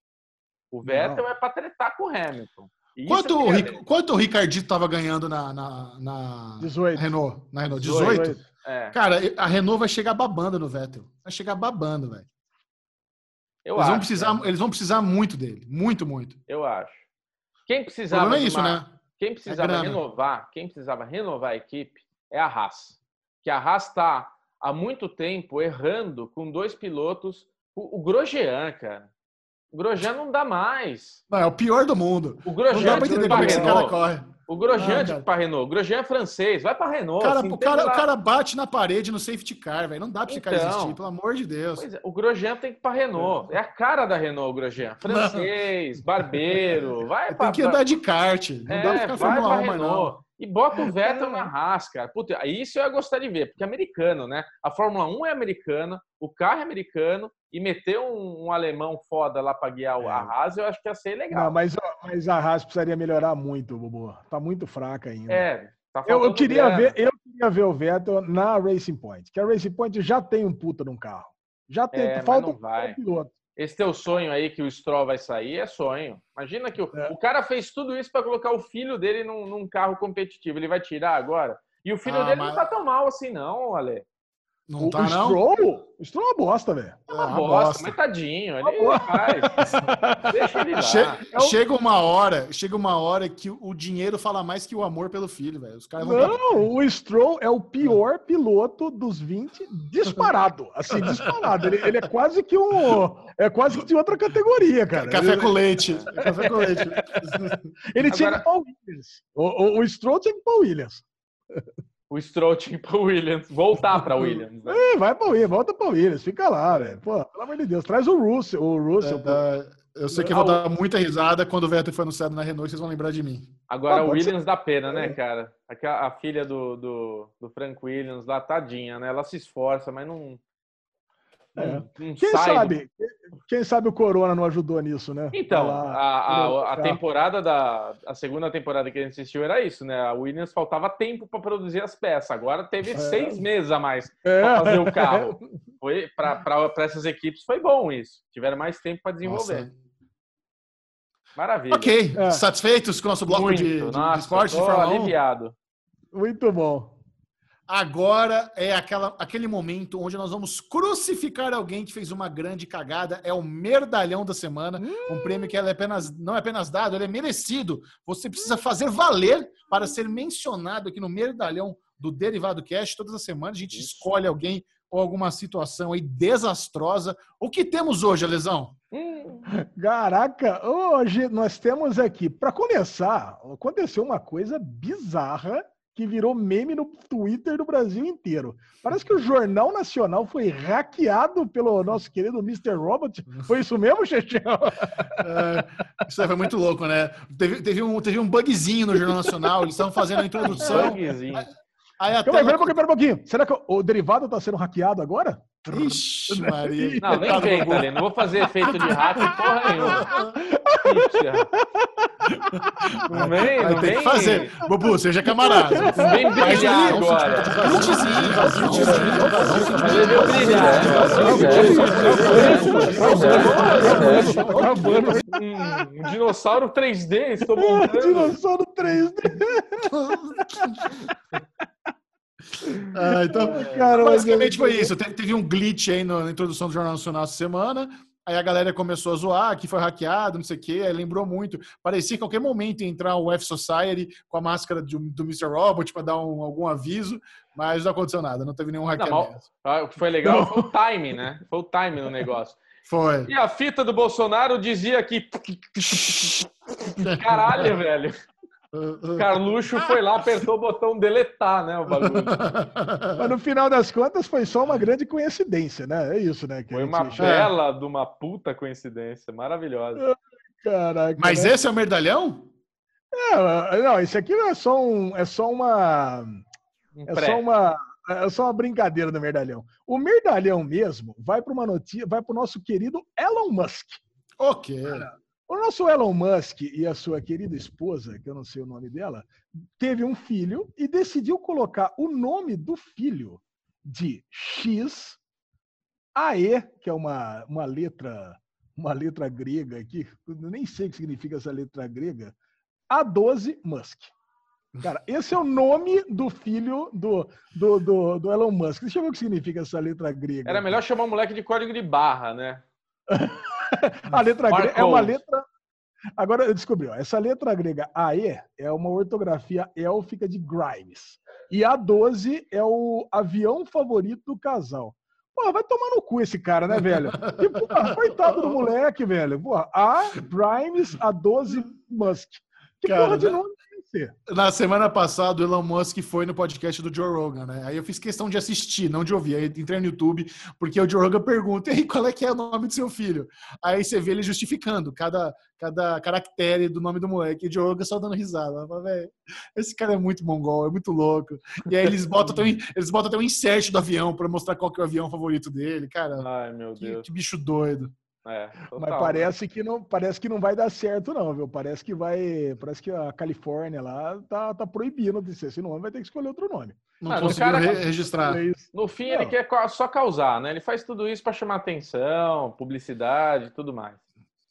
O Vettel não. é para tretar com o Hamilton. Quanto, o, Ric... Quanto o Ricardito estava ganhando na, na, na 18. Renault? Na Renault? 18? 18. É. Cara, a Renault vai chegar babando no Vettel. Vai chegar babando, velho. eles, acho, vão precisar, eles vão precisar muito dele. Muito, muito. Eu acho. Quem precisava. é isso, uma... né? Quem precisava é renovar, quem precisava renovar a equipe é a Haas. Que a Haas está há muito tempo errando com dois pilotos. O, o Grosjean, cara. O Grosjean não dá mais. Não, é o pior do mundo. O Grosjean não dá pra entender como é que esse cara corre. O Grosjean ah, para Renault. O Grosjean é francês. Vai para Renault. Cara, assim, o, cara, o cara bate na parede no safety car, velho. Não dá para esse então, cara existir, pelo amor de Deus. É, o Grosjean tem que ir para Renault. É a cara da Renault, o Grosjean. Francês, não. barbeiro. Vai pra, Tem que andar de kart. Não é, dá pra ficar Fórmula 1 Renault. E bota o Vettel na Haas, cara. Puta, isso eu ia gostar de ver, porque é americano, né? A Fórmula 1 é americana, o carro é americano, e meter um, um alemão foda lá para guiar é. a Haas, eu acho que ia ser legal. Não, mas, mas a Haas precisaria melhorar muito, Bobo. Tá muito fraca ainda. É, tá eu, eu, queria ver, eu queria ver o Vettel na Racing Point, que a Racing Point já tem um puta num carro. Já tem, é, falta um piloto. Esse teu sonho aí que o Stroll vai sair é sonho. Imagina que o, é. o cara fez tudo isso para colocar o filho dele num, num, carro competitivo. Ele vai tirar agora? E o filho ah, dele mas... não tá tão mal assim, não, Ale. Não o, tá, o não? Stroll, o Stroll é uma bosta, velho. É uma, é uma bosta, bosta, mas tadinho. Ele, faz. Deixa ele lá. Che é chega uma hora, chega uma hora que o dinheiro fala mais que o amor pelo filho, velho. Os caras não, não o Stroll é o pior piloto dos 20 disparado. Assim, disparado. Ele, ele, é quase que um. É quase que de outra categoria, cara. Café ele, com leite. Café com leite. ele Agora... tinha que ir pra Williams. O, o, o Stroll tinha que ir pra Williams o Stroll tinha para Williams, voltar para Williams. Né? É, vai para Williams, volta para Williams, fica lá, velho. Pô, pelo amor de Deus, traz o Russell. O Russell é, eu sei que eu vou dar muita risada quando o Vettel foi anunciado na Renault, vocês vão lembrar de mim. Agora, o Williams ser... dá pena, né, é. cara? A, a filha do, do, do, Frank Williams lá, tadinha, né? Ela se esforça, mas não. É. quem sabe? Quem sabe o Corona não ajudou nisso, né? Então, a, a, a, temporada da. A segunda temporada que a gente assistiu era isso, né? A Williams faltava tempo para produzir as peças. Agora teve é. seis meses a mais é. para fazer o carro. Foi para essas equipes foi bom isso. Tiveram mais tempo para desenvolver. Nossa. Maravilha. Ok, é. satisfeitos com o nosso bloco Muito. de, de, Nossa, de esporte? Tô aliviado. Muito bom. Agora é aquela, aquele momento onde nós vamos crucificar alguém que fez uma grande cagada. É o merdalhão da semana. Um prêmio que é apenas, não é apenas dado, ele é merecido. Você precisa fazer valer para ser mencionado aqui no merdalhão do Derivado Cash. Todas as semanas a gente Isso. escolhe alguém ou alguma situação aí desastrosa. O que temos hoje, Alesão? Caraca, hoje nós temos aqui, para começar, aconteceu uma coisa bizarra que virou meme no Twitter do Brasil inteiro. Parece que o Jornal Nacional foi hackeado pelo nosso querido Mr. Robot. Foi isso mesmo, Chechel? É, isso foi muito louco, né? Teve, teve, um, teve um bugzinho no Jornal Nacional, eles estavam fazendo a introdução. Bugzinho. Aí até... Calma, pera um pouquinho, pera um pouquinho. Será que o derivado está sendo hackeado agora? Ixi, Maria. Não, nem vem, Thalene. Não vou fazer efeito de hack porra nenhuma. Não vem, não Tem vem. que fazer. Bobu, seja camarada. Vem brilhar agora. Brilhar. Um dinossauro 3D, estou montando. Dinossauro 3D. Ah, então, Cara, basicamente foi isso. Teve um glitch aí na introdução do Jornal Nacional essa semana. Aí a galera começou a zoar que foi hackeado, não sei o quê. Aí lembrou muito. Parecia que a qualquer momento ia entrar o F Society com a máscara de, do Mr. Robot para dar um, algum aviso, mas não aconteceu nada, não teve nenhum hackeamento. Não, o que foi legal não. foi o time, né? Foi o time no negócio. Foi. E a fita do Bolsonaro dizia que. Caralho, velho. Carluxo foi lá, apertou o botão deletar, né? O bagulho. Mas no final das contas foi só uma grande coincidência, né? É isso, né? foi uma bela de uma puta coincidência, maravilhosa. Caraca. Mas né? esse é o merdalhão? É, não, esse aqui é só um, é só uma, um é só uma, é só uma brincadeira do merdalhão. O merdalhão mesmo vai para uma notícia, vai para o nosso querido Elon Musk. Ok. O nosso Elon Musk e a sua querida esposa, que eu não sei o nome dela, teve um filho e decidiu colocar o nome do filho de X AE, que é uma, uma letra uma letra grega aqui, eu nem sei o que significa essa letra grega, A12 Musk. Cara, esse é o nome do filho do, do, do, do Elon Musk. Deixa eu ver o que significa essa letra grega. Era melhor chamar o moleque de código de barra, né? a letra grega é uma letra. Agora eu descobri, ó, essa letra grega AE é uma ortografia élfica de Grimes. E a 12 é o avião favorito do casal. Pô, vai tomar no cu esse cara, né, velho? E, porra, coitado do moleque, velho. Porra, A Grimes, a 12 Musk. Que cara, porra de nome na semana passada, o Elon Musk foi no podcast do Joe Rogan, né? Aí eu fiz questão de assistir, não de ouvir. Aí entrei no YouTube, porque o Joe Rogan pergunta, e qual é que é o nome do seu filho? Aí você vê ele justificando cada, cada caractere do nome do moleque. E o Joe Rogan só dando risada. Falo, esse cara é muito mongol, é muito louco. E aí eles botam até um, eles botam até um insert do avião para mostrar qual que é o avião favorito dele. Cara, Ai, meu Deus. Que, que bicho doido. É, Mas parece que não parece que não vai dar certo não, viu? Parece que vai, parece que a Califórnia lá tá, tá proibindo de ser esse nome, vai ter que escolher outro nome. Não ah, conseguiu cara, re registrar. No fim não. ele quer só causar, né? Ele faz tudo isso para chamar atenção, publicidade, tudo mais.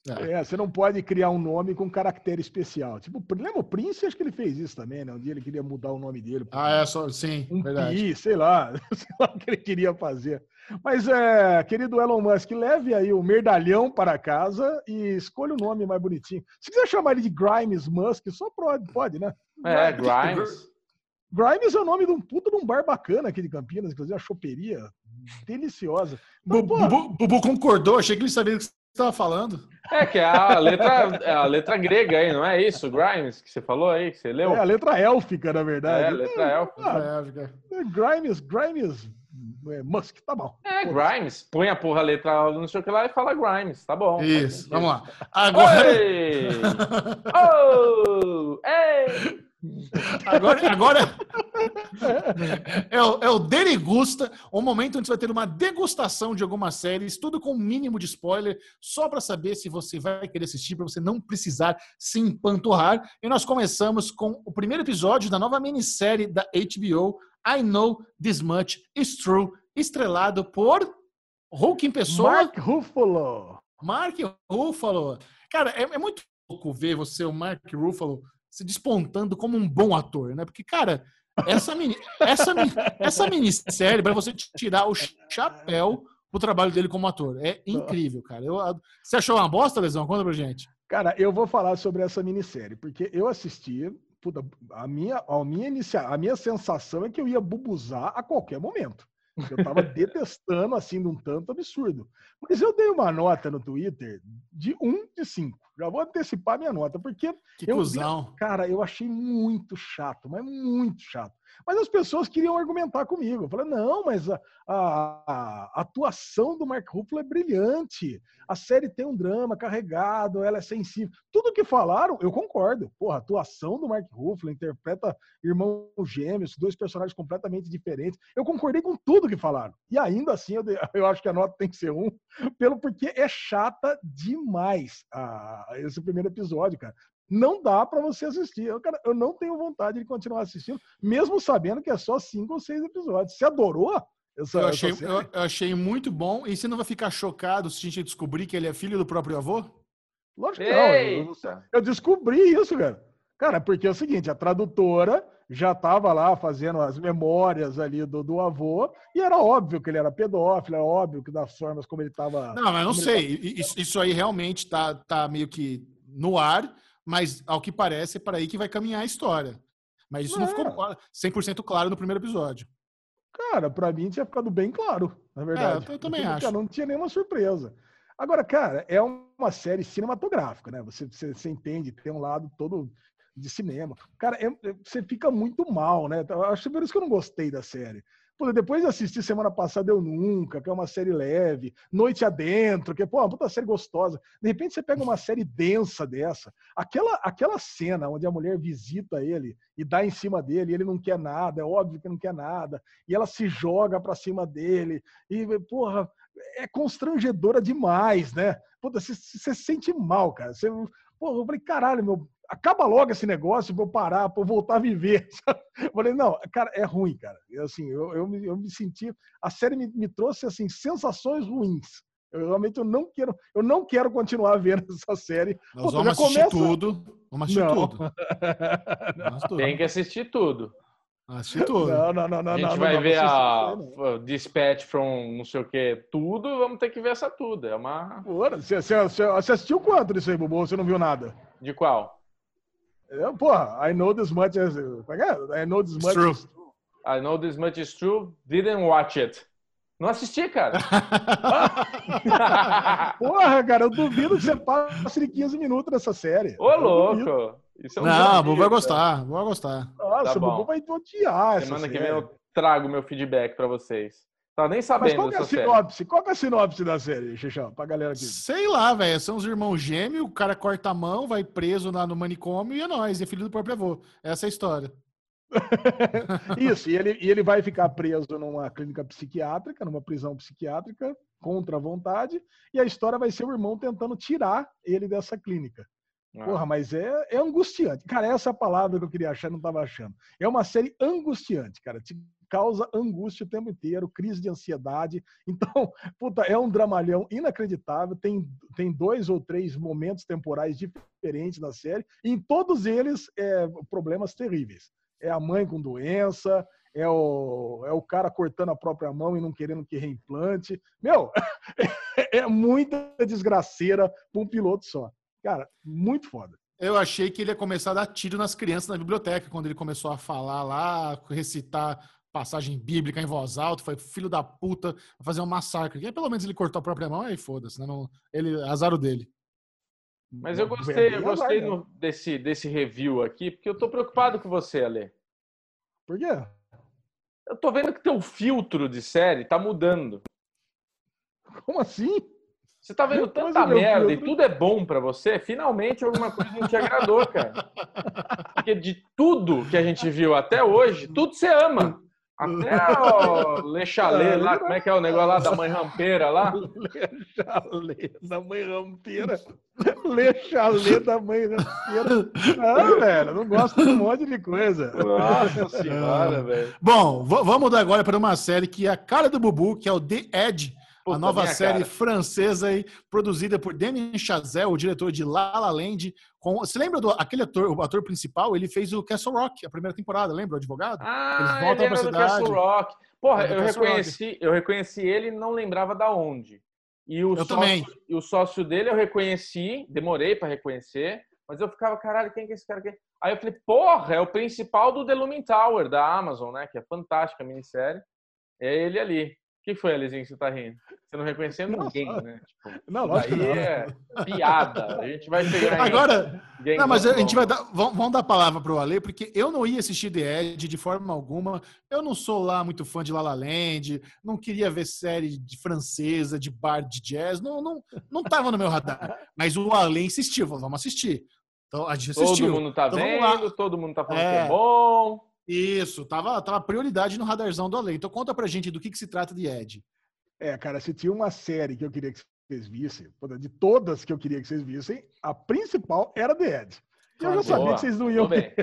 É. é. você não pode criar um nome com caractere especial. Tipo, lembra o Prince? Acho que ele fez isso também, né? Um dia ele queria mudar o nome dele. Ah, é, só, sim, um verdade. Pi, sei lá, sei lá o que ele queria fazer. Mas, é, querido Elon Musk, leve aí o merdalhão para casa e escolha o nome mais bonitinho. Se quiser chamar ele de Grimes Musk, só pode, pode né? É, Grimes. Grimes é o nome de um puto de um bar bacana aqui de Campinas, inclusive a choperia deliciosa. Bubu, Bubu concordou, achei que ele sabia que você estava falando. É, que é a letra, é a letra grega aí, não é isso? Grimes, que você falou aí, que você leu? É a letra élfica, na verdade. É, a letra élfica. Ah, Grimes, Grimes é, Musk, tá bom. É, Grimes. Põe a porra a letra não sei o que lá e fala Grimes, tá bom. Isso, vamos lá. Agora. Oi! oh! Ei! Agora, agora é, o, é o Derigusta, o momento onde você vai ter uma degustação de algumas séries, tudo com o um mínimo de spoiler, só para saber se você vai querer assistir, para você não precisar se empanturrar. E nós começamos com o primeiro episódio da nova minissérie da HBO, I Know This Much Is True, estrelado por Hulk em pessoa. Mark Ruffalo. Mark Ruffalo. Cara, é, é muito louco ver você, o Mark Ruffalo, se despontando como um bom ator, né? Porque, cara, essa, mini, essa, essa minissérie, para você tirar o chapéu pro trabalho dele como ator. É incrível, cara. Eu, você achou uma bosta, Lesão? Conta pra gente. Cara, eu vou falar sobre essa minissérie, porque eu assisti, puta, a minha, a minha, inicia, a minha sensação é que eu ia bubuzar a qualquer momento. Eu estava detestando assim de um tanto absurdo. Mas eu dei uma nota no Twitter de 1 de 5. Já vou antecipar minha nota, porque. Que eu, cuzão. Cara, eu achei muito chato, mas muito chato. Mas as pessoas queriam argumentar comigo. Eu falei, não, mas a, a, a, atuação do Mark Ruffalo é brilhante. A série tem um drama carregado, ela é sensível. Tudo que falaram, eu concordo. Porra, a atuação do Mark Ruffalo interpreta irmãos gêmeos, dois personagens completamente diferentes. Eu concordei com tudo que falaram. E ainda assim, eu, eu acho que a nota tem que ser um, pelo porque é chata demais a, esse primeiro episódio, cara não dá para você assistir. Eu, cara, eu não tenho vontade de continuar assistindo, mesmo sabendo que é só cinco ou seis episódios. Você adorou? Essa, eu, achei, eu, eu, achei muito bom. E você não vai ficar chocado se a gente descobrir que ele é filho do próprio avô? Lógico que não. Eu, eu, descobri isso, cara. Cara, porque é o seguinte, a tradutora já estava lá fazendo as memórias ali do, do avô, e era óbvio que ele era pedófilo, era óbvio que das formas como ele estava. Não, mas não sei. Tava... Isso, isso, aí realmente tá, tá meio que no ar mas ao que parece é para aí que vai caminhar a história. Mas isso é. não ficou 100% claro no primeiro episódio. Cara, para mim tinha ficado bem claro, na verdade. É, eu também acho. não tinha nenhuma surpresa. Agora, cara, é uma série cinematográfica, né? Você, você, você entende, tem um lado todo de cinema. Cara, é, é, você fica muito mal, né? Acho por isso que eu não gostei da série. Pô, depois de assistir semana passada Eu Nunca, que é uma série leve, Noite Adentro, que é pô, uma puta série gostosa. De repente você pega uma série densa dessa, aquela, aquela cena onde a mulher visita ele e dá em cima dele, ele não quer nada, é óbvio que não quer nada, e ela se joga pra cima dele, e, porra, é constrangedora demais, né? Puta, você, você se sente mal, cara. Você, pô, eu falei, caralho, meu, acaba logo esse negócio para eu parar, para eu voltar a viver. Eu falei, não, cara, é ruim, cara. Eu, assim, eu, eu, me, eu me senti. A série me, me trouxe assim, sensações ruins. Eu realmente eu não quero, eu não quero continuar vendo essa série. Nós Pô, vamos assistir começa... tudo. Vamos assistir não. tudo. Tem que assistir tudo. Tudo. Não, não, não, não. A gente não, vai não, ver a Dispatch from não sei o que, tudo, vamos ter que ver essa tudo. É uma. Você, você, você assistiu quanto disso aí, Bubu? Você não viu nada? De qual? Eu, porra, I know this much is. É é? I know this much true. is true. I know this much is true. Didn't watch it. Não assisti, cara. porra, cara, eu duvido que você passe de 15 minutos nessa série. Ô, louco. Isso é um não, o vai gostar. Vou gostar. Nossa, tá o Bubu vai odiar Semana que vem eu trago meu feedback para vocês. Tá nem sabendo. Mas qual é a sinopse? Série. Qual é a sinopse da série, Xixão? Pra galera aqui. Sei lá, velho. São os irmãos gêmeos, o cara corta a mão, vai preso lá no manicômio e é nóis, é filho do próprio avô. Essa é a história. Isso, e ele, e ele vai ficar preso numa clínica psiquiátrica, numa prisão psiquiátrica, contra a vontade, e a história vai ser o irmão tentando tirar ele dessa clínica. Ah. Porra, mas é, é angustiante. Cara, essa é a palavra que eu queria achar, não estava achando. É uma série angustiante, cara. Te causa angústia o tempo inteiro, crise de ansiedade. Então, puta, é um dramalhão inacreditável. Tem, tem dois ou três momentos temporais diferentes na série. E em todos eles, é, problemas terríveis. É a mãe com doença, é o, é o cara cortando a própria mão e não querendo que reimplante. Meu, é muita desgraceira para um piloto só. Cara, muito foda. Eu achei que ele ia começar a dar tiro nas crianças na biblioteca, quando ele começou a falar lá, recitar passagem bíblica em voz alta, foi filho da puta, fazer um massacre. E aí, pelo menos ele cortou a própria mão, aí foda-se, né? Não, ele, azar o dele. Mas eu gostei, eu gostei no, desse, desse review aqui, porque eu tô preocupado com você, Ale. Por quê? Eu tô vendo que teu filtro de série tá mudando. Como assim? Você tá vendo tanta merda e tudo é bom para você, finalmente alguma coisa não te agradou, cara. Porque de tudo que a gente viu até hoje, tudo você ama. Até o Le Chalet lá, como é que é o negócio lá da mãe rampeira lá? Le Chalet da mãe rampeira. Le Chalet da mãe rampeira. Não, velho, não gosto de um monte de coisa. Nossa senhora, velho. Bom, vamos mudar agora para uma série que é a cara do Bubu, que é o The Edge Puta, a nova série cara. francesa aí, produzida por Damien Chazelle, o diretor de La La Land. Com, você lembra do aquele ator, o ator principal? Ele fez o Castle Rock, a primeira temporada, lembra o advogado? Ah, Eles voltam ele era do Castle Rock. Porra, eu reconheci, Rock. eu reconheci ele e não lembrava da onde. E o eu sócio, também. E o sócio dele eu reconheci, demorei para reconhecer, mas eu ficava, caralho, quem que é esse cara aqui? Aí eu falei, porra, é o principal do The Looming Tower, da Amazon, né? Que é fantástica a minissérie. É ele ali que foi, Alizinho, que você tá rindo? Você não reconheceu ninguém, né? Tipo, não, lógico aí é piada. A gente vai pegar Agora, não, mas a gente vai dar, vamos, vamos dar a palavra pro Ale, porque eu não ia assistir The Edge de forma alguma. Eu não sou lá muito fã de La La Land, não queria ver série de francesa, de bar de jazz, não, não, não tava no meu radar. Mas o Ale insistiu, falou, vamos assistir. Então a gente assistiu. Todo mundo tá então, vendo, todo mundo tá falando é. que é bom. Isso, tava, tava prioridade no radarzão do além. Então conta pra gente do que, que se trata de Ed. É, cara, se tinha uma série que eu queria que vocês vissem, de todas que eu queria que vocês vissem, a principal era The Ed. Eu já sabia Boa. que vocês não iam ver.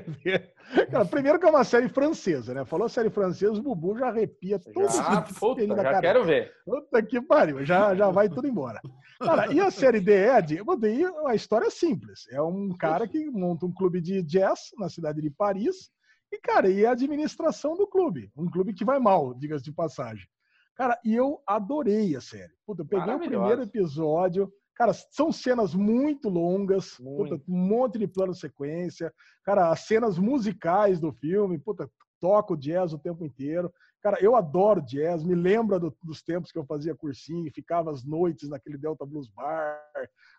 Cara, primeiro que é uma série francesa, né? Falou série francesa, o Bubu já arrepia tudo. Ah, puta, já cara. quero ver. Puta que pariu, já, já vai tudo embora. Cara, e a série The Ed, eu mandei uma história simples. É um cara que monta um clube de jazz na cidade de Paris, e, cara, e a administração do clube. Um clube que vai mal, diga-se de passagem. Cara, e eu adorei a série. Puta, eu peguei o primeiro episódio. Cara, são cenas muito longas, muito. Puta, um monte de plano sequência. Cara, as cenas musicais do filme, puta, toco jazz o tempo inteiro. Cara, eu adoro jazz, me lembra do, dos tempos que eu fazia cursinho, ficava as noites naquele Delta Blues Bar,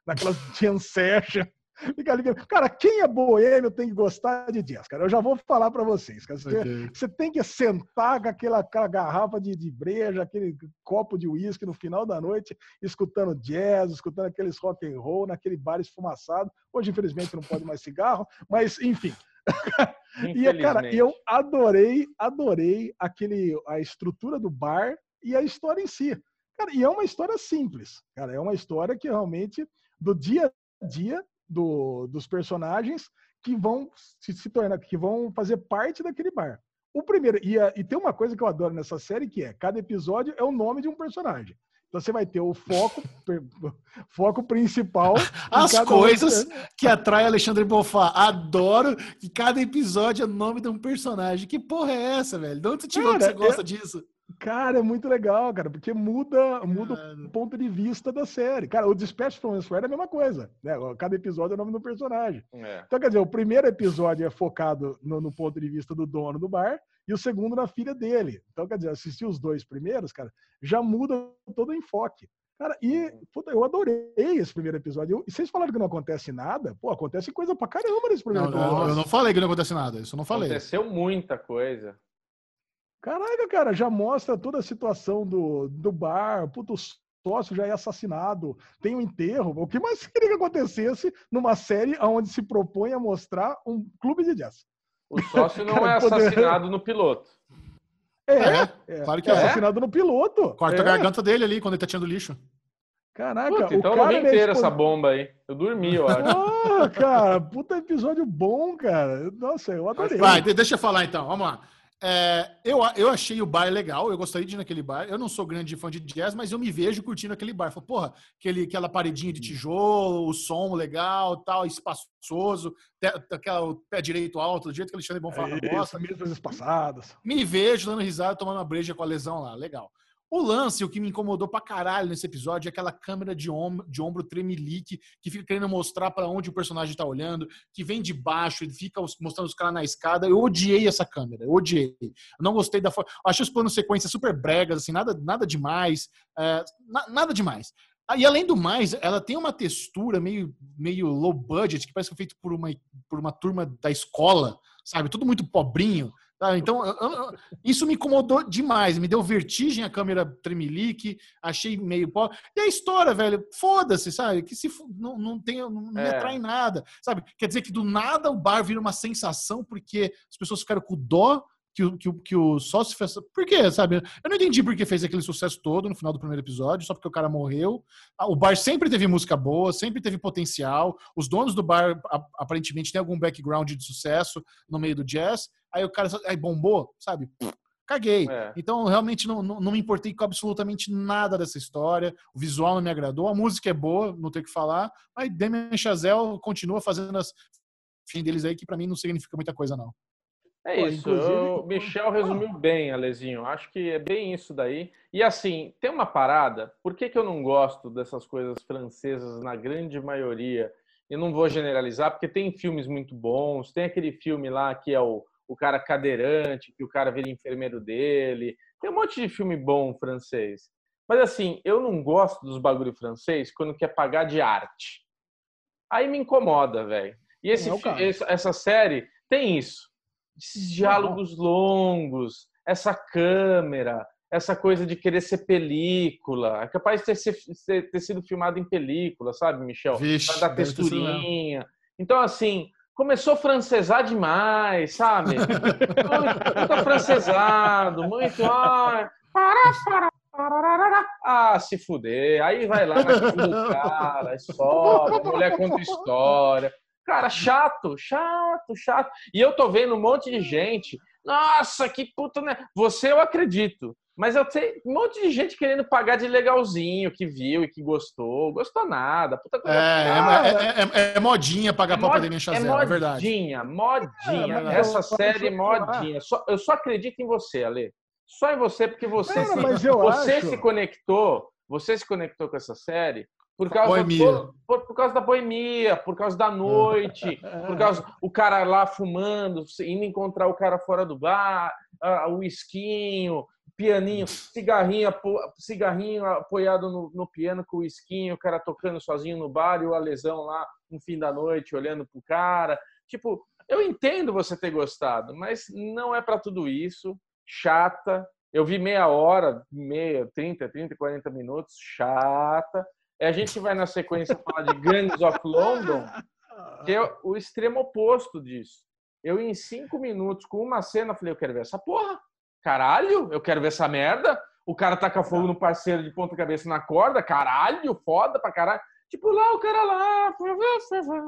naquelas jam session. Fica ligando. Cara, quem é boêmio tem que gostar de jazz, cara. Eu já vou falar para vocês. Cara. Você, okay. você, tem que sentar com aquela, aquela garrafa de, de breja, aquele copo de uísque no final da noite, escutando jazz, escutando aqueles rock and roll, naquele bar esfumaçado. Hoje, infelizmente, não pode mais cigarro, mas enfim. e, cara, eu adorei, adorei aquele, a estrutura do bar e a história em si. Cara, e é uma história simples, cara. É uma história que realmente, do dia a dia, do, dos personagens que vão se, se tornar, que vão fazer parte daquele bar. O primeiro, e, e tem uma coisa que eu adoro nessa série que é, cada episódio é o nome de um personagem. Então você vai ter o foco, foco principal. As coisas que atrai Alexandre Bonfá. Adoro que cada episódio é o nome de um personagem. Que porra é essa, velho? De onde você tirou Cara, que você gosta é... disso? Cara, é muito legal, cara, porque muda, muda o ponto de vista da série. Cara, o Dispatch from Elsewhere é a mesma coisa, né? Cada episódio é o nome do personagem. É. Então, quer dizer, o primeiro episódio é focado no, no, ponto de vista do dono do bar e o segundo na filha dele. Então, quer dizer, assistir os dois primeiros, cara, já muda todo o enfoque. Cara, e uhum. puta, eu adorei esse primeiro episódio. Eu, e vocês falaram que não acontece nada? Pô, acontece coisa pra caramba nesse primeiro não, episódio. Eu não falei que não acontece nada, isso eu não falei. Aconteceu muita coisa. Caraca, cara, já mostra toda a situação do, do bar, puto, o sócio já é assassinado, tem um enterro. O que mais queria que acontecesse numa série onde se propõe a mostrar um clube de jazz? O sócio não cara, é assassinado poder... no piloto. É, é, é, claro que é. é. assassinado no piloto. Corta é. a garganta dele ali quando ele tá tirando lixo. Caraca, puta, então o cara eu não vi inteira essa bomba aí. Eu dormi, eu acho. Ah, cara, puta episódio bom, cara. Nossa, eu adorei. Vai, deixa eu falar então, vamos lá. É, eu, eu achei o bar legal, eu gostaria de ir naquele bar. Eu não sou grande fã de jazz, mas eu me vejo curtindo aquele bar. Falei, porra, aquele, aquela paredinha de tijolo, o som legal, tal, espaçoso, aquela, o pé direito alto, do jeito que o Alexandre é bom falar. Isso, mesmas espaçadas. Me vejo dando risada, tomando uma breja com a lesão lá, legal. O lance, o que me incomodou pra caralho nesse episódio é aquela câmera de ombro, de ombro tremelique que fica querendo mostrar para onde o personagem tá olhando, que vem de baixo e fica mostrando os caras na escada. Eu odiei essa câmera, eu odiei. Eu não gostei da forma. Achei os planos sequência super bregas, assim, nada, nada demais. É, na, nada demais. Ah, e além do mais, ela tem uma textura meio, meio low budget, que parece que foi feito por uma, por uma turma da escola, sabe? Tudo muito pobrinho Tá? Então, eu, eu, isso me incomodou demais. Me deu vertigem a câmera tremelique, achei meio pó. E a história, velho, foda-se, sabe? Que se não, não, tem, não me é. atrai nada, sabe? Quer dizer que do nada o bar vira uma sensação porque as pessoas ficaram com dó que o, que o, que o sócio fez. Por quê, sabe? Eu não entendi por que fez aquele sucesso todo no final do primeiro episódio, só porque o cara morreu. Ah, o bar sempre teve música boa, sempre teve potencial. Os donos do bar aparentemente têm algum background de sucesso no meio do jazz. Aí o cara aí bombou, sabe? Caguei. É. Então, realmente não, não, não, me importei com absolutamente nada dessa história. O visual não me agradou. A música é boa, não tem o que falar. Mas Damien Chazelle continua fazendo as fim deles aí, que para mim não significa muita coisa, não. É Pô, isso. O Michel resumiu bem, Alezinho. Acho que é bem isso daí. E assim, tem uma parada. Por que, que eu não gosto dessas coisas francesas na grande maioria? Eu não vou generalizar, porque tem filmes muito bons. Tem aquele filme lá que é o, o cara cadeirante, que o cara vira enfermeiro dele. Tem um monte de filme bom francês. Mas assim, eu não gosto dos bagulho francês quando quer pagar de arte. Aí me incomoda, velho. E esse, é essa série tem isso esses diálogos longos, essa câmera, essa coisa de querer ser película. É capaz de ter, ter sido filmado em película, sabe, Michel? Vixe, pra dar texturinha. Então, assim, começou a francesar demais, sabe? muito, muito francesado, muito. Ah, ah, se fuder. Aí vai lá na cara, sobe, a mulher conta história. Cara, chato, chato, chato. E eu tô vendo um monte de gente. Nossa, que puta, né? Você eu acredito. Mas eu tenho um monte de gente querendo pagar de legalzinho, que viu e que gostou. Gostou nada. Puta coisa é, é, é, é, modinha pagar é pau pra Demian Chazelle, é, verdade. Modinha, modinha. Essa série é modinha. Só, eu só acredito em você, Ale. Só em você, porque você, se, você acho... se conectou. Você se conectou com essa série por causa, por, por, causa da boemia, por causa da noite, por causa o cara lá fumando, indo encontrar o cara fora do bar, o esquinho, pianinho, cigarrinho, cigarrinho apoiado no, no piano com o esquinho, o cara tocando sozinho no bar e o Alesão lá no fim da noite olhando pro cara. Tipo, eu entendo você ter gostado, mas não é para tudo isso. Chata. Eu vi meia hora, meia, 30, 30, 40 minutos, chata. A gente vai na sequência falar de Gangs of London, que é o extremo oposto disso. Eu, em cinco minutos, com uma cena, falei: eu quero ver essa porra. Caralho, eu quero ver essa merda. O cara taca fogo no parceiro de ponta-cabeça na corda. Caralho, foda pra caralho. Tipo, lá o cara lá.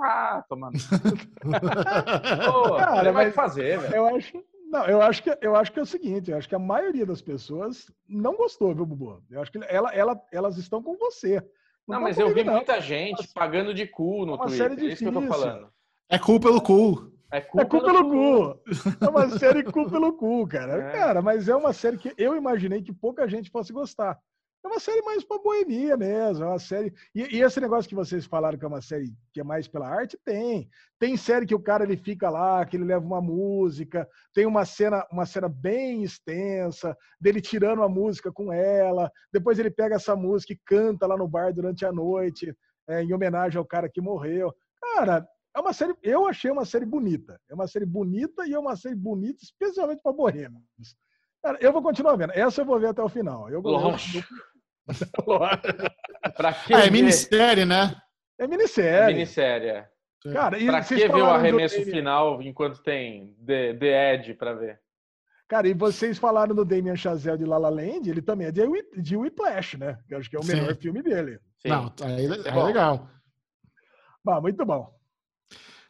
Ah, tomando. Pô, cara, vai fazer, velho. Eu acho. Não, eu acho, que, eu acho que é o seguinte, eu acho que a maioria das pessoas não gostou, viu, Bubu? Eu acho que ela, ela, elas estão com você. Não, mas eu vi não. muita gente pagando de cu no é Twitter. Série difícil. É isso que eu tô falando. É cu pelo cu. É cu, é cu pelo, pelo cu. cu. É uma série cu pelo cu, cara. É. Cara, mas é uma série que eu imaginei que pouca gente fosse gostar. É uma série mais pra boemia mesmo, é uma série... E, e, esse negócio que vocês falaram que é uma série que é mais pela arte, tem. Tem série que o cara ele fica lá, que ele leva uma música, tem uma cena, uma cena bem extensa, dele tirando a música com ela, depois ele pega essa música e canta lá no bar durante a noite, é, em homenagem ao cara que morreu. Cara, é uma série, eu achei uma série bonita. É uma série bonita e é uma série bonita especialmente para boêmios. Cara, eu vou continuar vendo. Essa eu vou ver até o final. Eu, Lógico. Pra que ah, é minissérie, né? É minissérie. É minissérie. Cara, e pra que ver o arremesso do... final enquanto tem The, The Edge pra ver? Cara, e vocês falaram do Damien Chazelle de La La Land, ele também é de, de Whiplash, né? Que eu acho que é o melhor Sim. filme dele. Sim. Não, aí é, é legal. Bah, muito bom.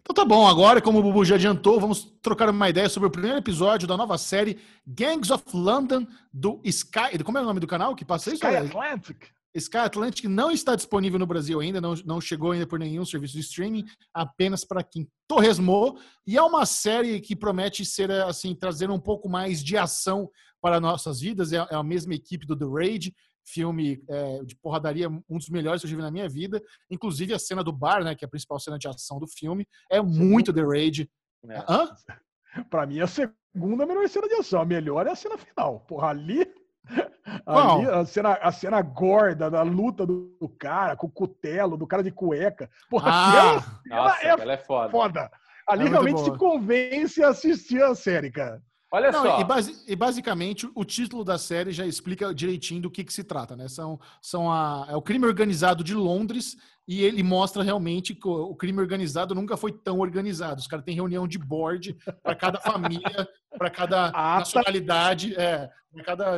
Então tá bom, agora, como o Bubu já adiantou, vamos trocar uma ideia sobre o primeiro episódio da nova série Gangs of London do Sky. Como é o nome do canal que passa isso? Sky Atlantic. Sky Atlantic não está disponível no Brasil ainda, não, não chegou ainda por nenhum serviço de streaming, apenas para quem torresmou. E é uma série que promete ser assim trazer um pouco mais de ação para nossas vidas. É, é a mesma equipe do The Raid, filme é, de porradaria, um dos melhores que eu tive na minha vida. Inclusive a cena do bar, né, que é a principal cena de ação do filme, é muito The Raid. É. Hã? Pra mim, a segunda melhor cena de ação. A melhor é a cena final. Porra, ali. Ali, a cena, a cena gorda da luta do, do, cara, com o cutelo, do cara de cueca. Porra, ah, aquela, nossa, é, ela é foda. foda. Ali é realmente se convence a assistir a série, cara. Olha Não, só. E, e basicamente o título da série já explica direitinho do que, que se trata, né? São, são a, é o crime organizado de Londres e ele mostra realmente que o, crime organizado nunca foi tão organizado. Os caras têm reunião de board para cada família, para cada Ah, tá. nacionalidade, é, para cada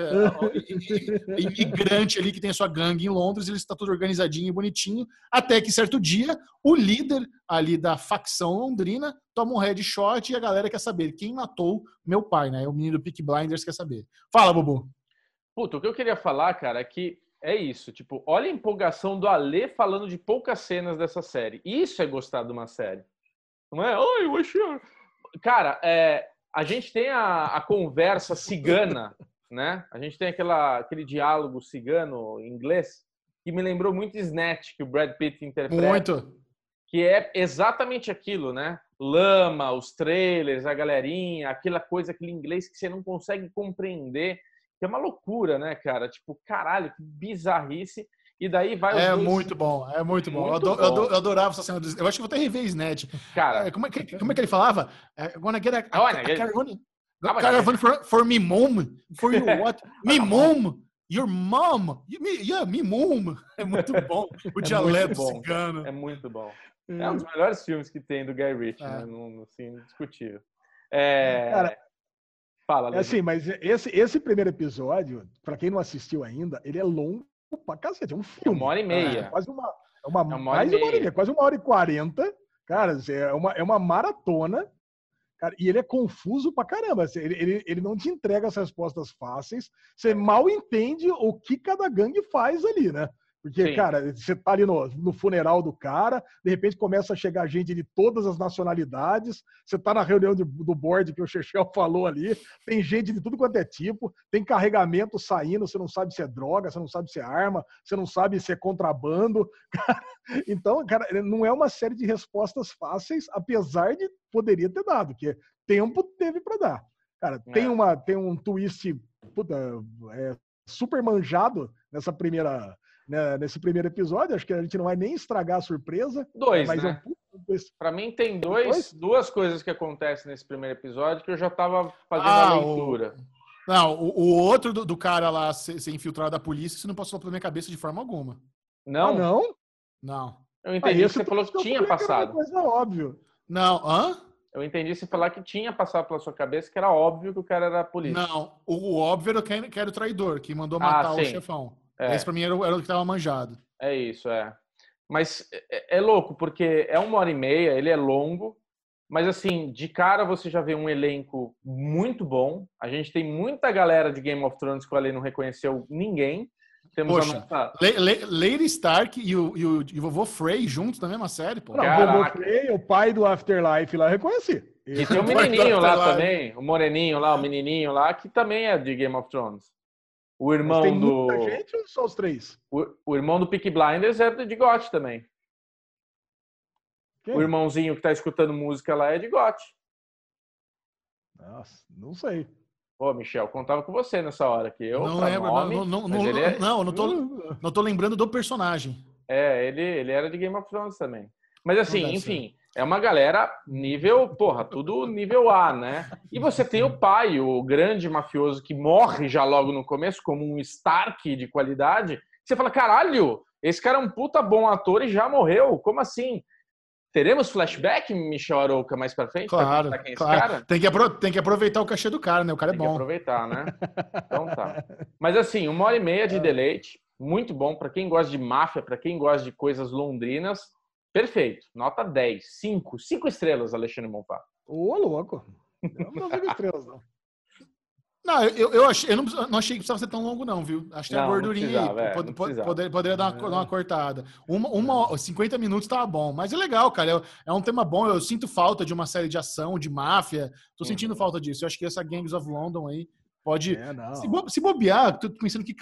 imigrante ali que tem a sua gangue em Londres, ele está tudo organizadinho e bonitinho, até que certo dia o líder ali da facção londrina toma um headshot e a galera quer saber quem matou meu pai, né? O menino do Peak Blinders quer saber. Fala, Bobo. Puta, o que eu queria falar, cara, é que é isso. Tipo, olha a empolgação do Alê falando de poucas cenas dessa série. Isso é gostar de uma série. Não é? Ai, eu achei. Cara, é, a gente tem a, a conversa cigana, né? A gente tem aquela, aquele diálogo cigano em inglês que me lembrou muito Snatch, que o Brad Pitt interpreta. Muito. que é exatamente aquilo, né? Lama, os trailers, a galerinha, aquela coisa, aquele inglês que você não consegue compreender, é uma loucura, né, cara? Tipo, caralho, que bizarrice. E daí vai os É dois- muito bom, é muito bom. eu, Muito eu ado- bom. eu adorava essa cena. do- Eu acho que vou até rever Snatch. Cara, É, Como é, que, como é que ele falava? É, Gonna get a, a, a get- caravan, caravan for, for me mom. For you what? me mom. Your mom. Yeah, me mom. É muito bom. O dialeto bom. cigano. é muito bom. É um dos melhores filmes que tem do Guy Ritchie, É. né? Não, assim, indiscutível. É... Cara, Fala, É Leandro. assim, mas esse, esse primeiro episódio, pra quem não assistiu ainda, ele é longo pra cacete. É um É filme. uma hora e É meia. quase uma, é uma, É uma mais de uma hora e meia. quase uma hora e quarenta. Cara, assim, é uma, é uma maratona. Cara, e ele é confuso pra caramba. assim, Ele, ele, ele não te entrega as respostas fáceis. Você mal entende o que cada gangue faz ali, né? Porque, Sim. cara, você tá ali no, no funeral do cara, de repente começa a chegar gente de todas as nacionalidades, você tá na reunião de- do board que o Chechel falou ali, tem gente de tudo quanto é tipo, tem carregamento saindo, você não sabe se é droga, você não sabe se é arma, você não sabe se é contrabando. Cara, então, cara, não é uma série de respostas fáceis, apesar de poderia ter dado, que tempo teve para dar. Cara, tem, É. uma, tem um twist puta, é, super manjado nessa primeira, né, nesse primeiro episódio. Acho que a gente não vai nem estragar a surpresa. Dois, mas é né? um twist. Pra mim tem dois, Dois? duas coisas que acontecem nesse primeiro episódio que eu já tava fazendo Ah, a o- leitura. Não, o, o outro do, do cara lá ser, ser infiltrado da polícia, isso não passou pela minha cabeça de forma alguma. Não, Ah, não? Não. eu Ah, entendi que esse você falou que eu tinha falei era uma passado. coisa óbvio. Não, hã? Eu entendi você falar que tinha passado pela sua cabeça, que era óbvio que o cara era polícia. Não. O, o óbvio era que era- que era o traidor, que mandou Ah, matar o sim. chefão. É. Esse pra mim era, o- era o que tava manjado. É isso, é. Mas é, é louco, porque é uma hora e meia, ele é longo, mas assim, de cara você já vê um elenco muito bom. A gente tem muita galera de Game of Thrones que o Ale não reconheceu ninguém. Temos Poxa. a nossa. Lady Stark e o, e, o, e o vovô Frey juntos na mesma série, pô. Não, o. Bobo Frey, o pai do Afterlife lá, eu reconheci. E tem o Vai menininho lá também, o moreninho lá, o menininho lá, que também é de Game of Thrones. O Mas irmão tem do. muita gente ou só os três? O, o irmão do Peaky Blinders é de GOT também. Quem? O irmãozinho que tá escutando música lá é de GOT. Nossa, não sei. Pô, Michel, contava com você nessa hora que eu. não lembro, nome, não, não, não, é, não, não tô, não tô lembrando do personagem. é, ele, ele era de Game of Thrones também. Mas assim, enfim, é uma galera nível, porra, tudo nível A, né? E você tem o pai, o grande mafioso que morre já logo no começo, como um Stark de qualidade. Você fala, caralho, esse cara é um puta bom ator e já morreu. Como assim? Teremos flashback, Michel Arouca, mais pra frente? pra Claro, quem é esse claro. cara? Tem, que tem que aproveitar o cachê do cara, né? O cara é Tem que bom. aproveitar, né? Então tá. Mas assim, uma hora e meia de deleite, muito bom para quem gosta de máfia, para quem gosta de coisas londrinas. Perfeito. Nota 10. 5. 5 estrelas, Alexandre Monfá. Ô, louco. Eu não dou cinco estrelas, não. Não, eu, eu, achei, eu não, não achei que precisava ser tão longo, não, viu? Acho que tem a Não, não gordurinha aí. é, Pod- pod- precisava. poder- poderia dar uma, dar uma cortada. Uma, uma, 50 minutos tava bom. Mas é legal, cara. É, é um tema bom. Eu sinto falta de uma série de ação, de máfia. Tô Uhum. sentindo falta disso. Eu acho que essa Gangs of London aí pode. É. Se, bo- se bobear, tô pensando que.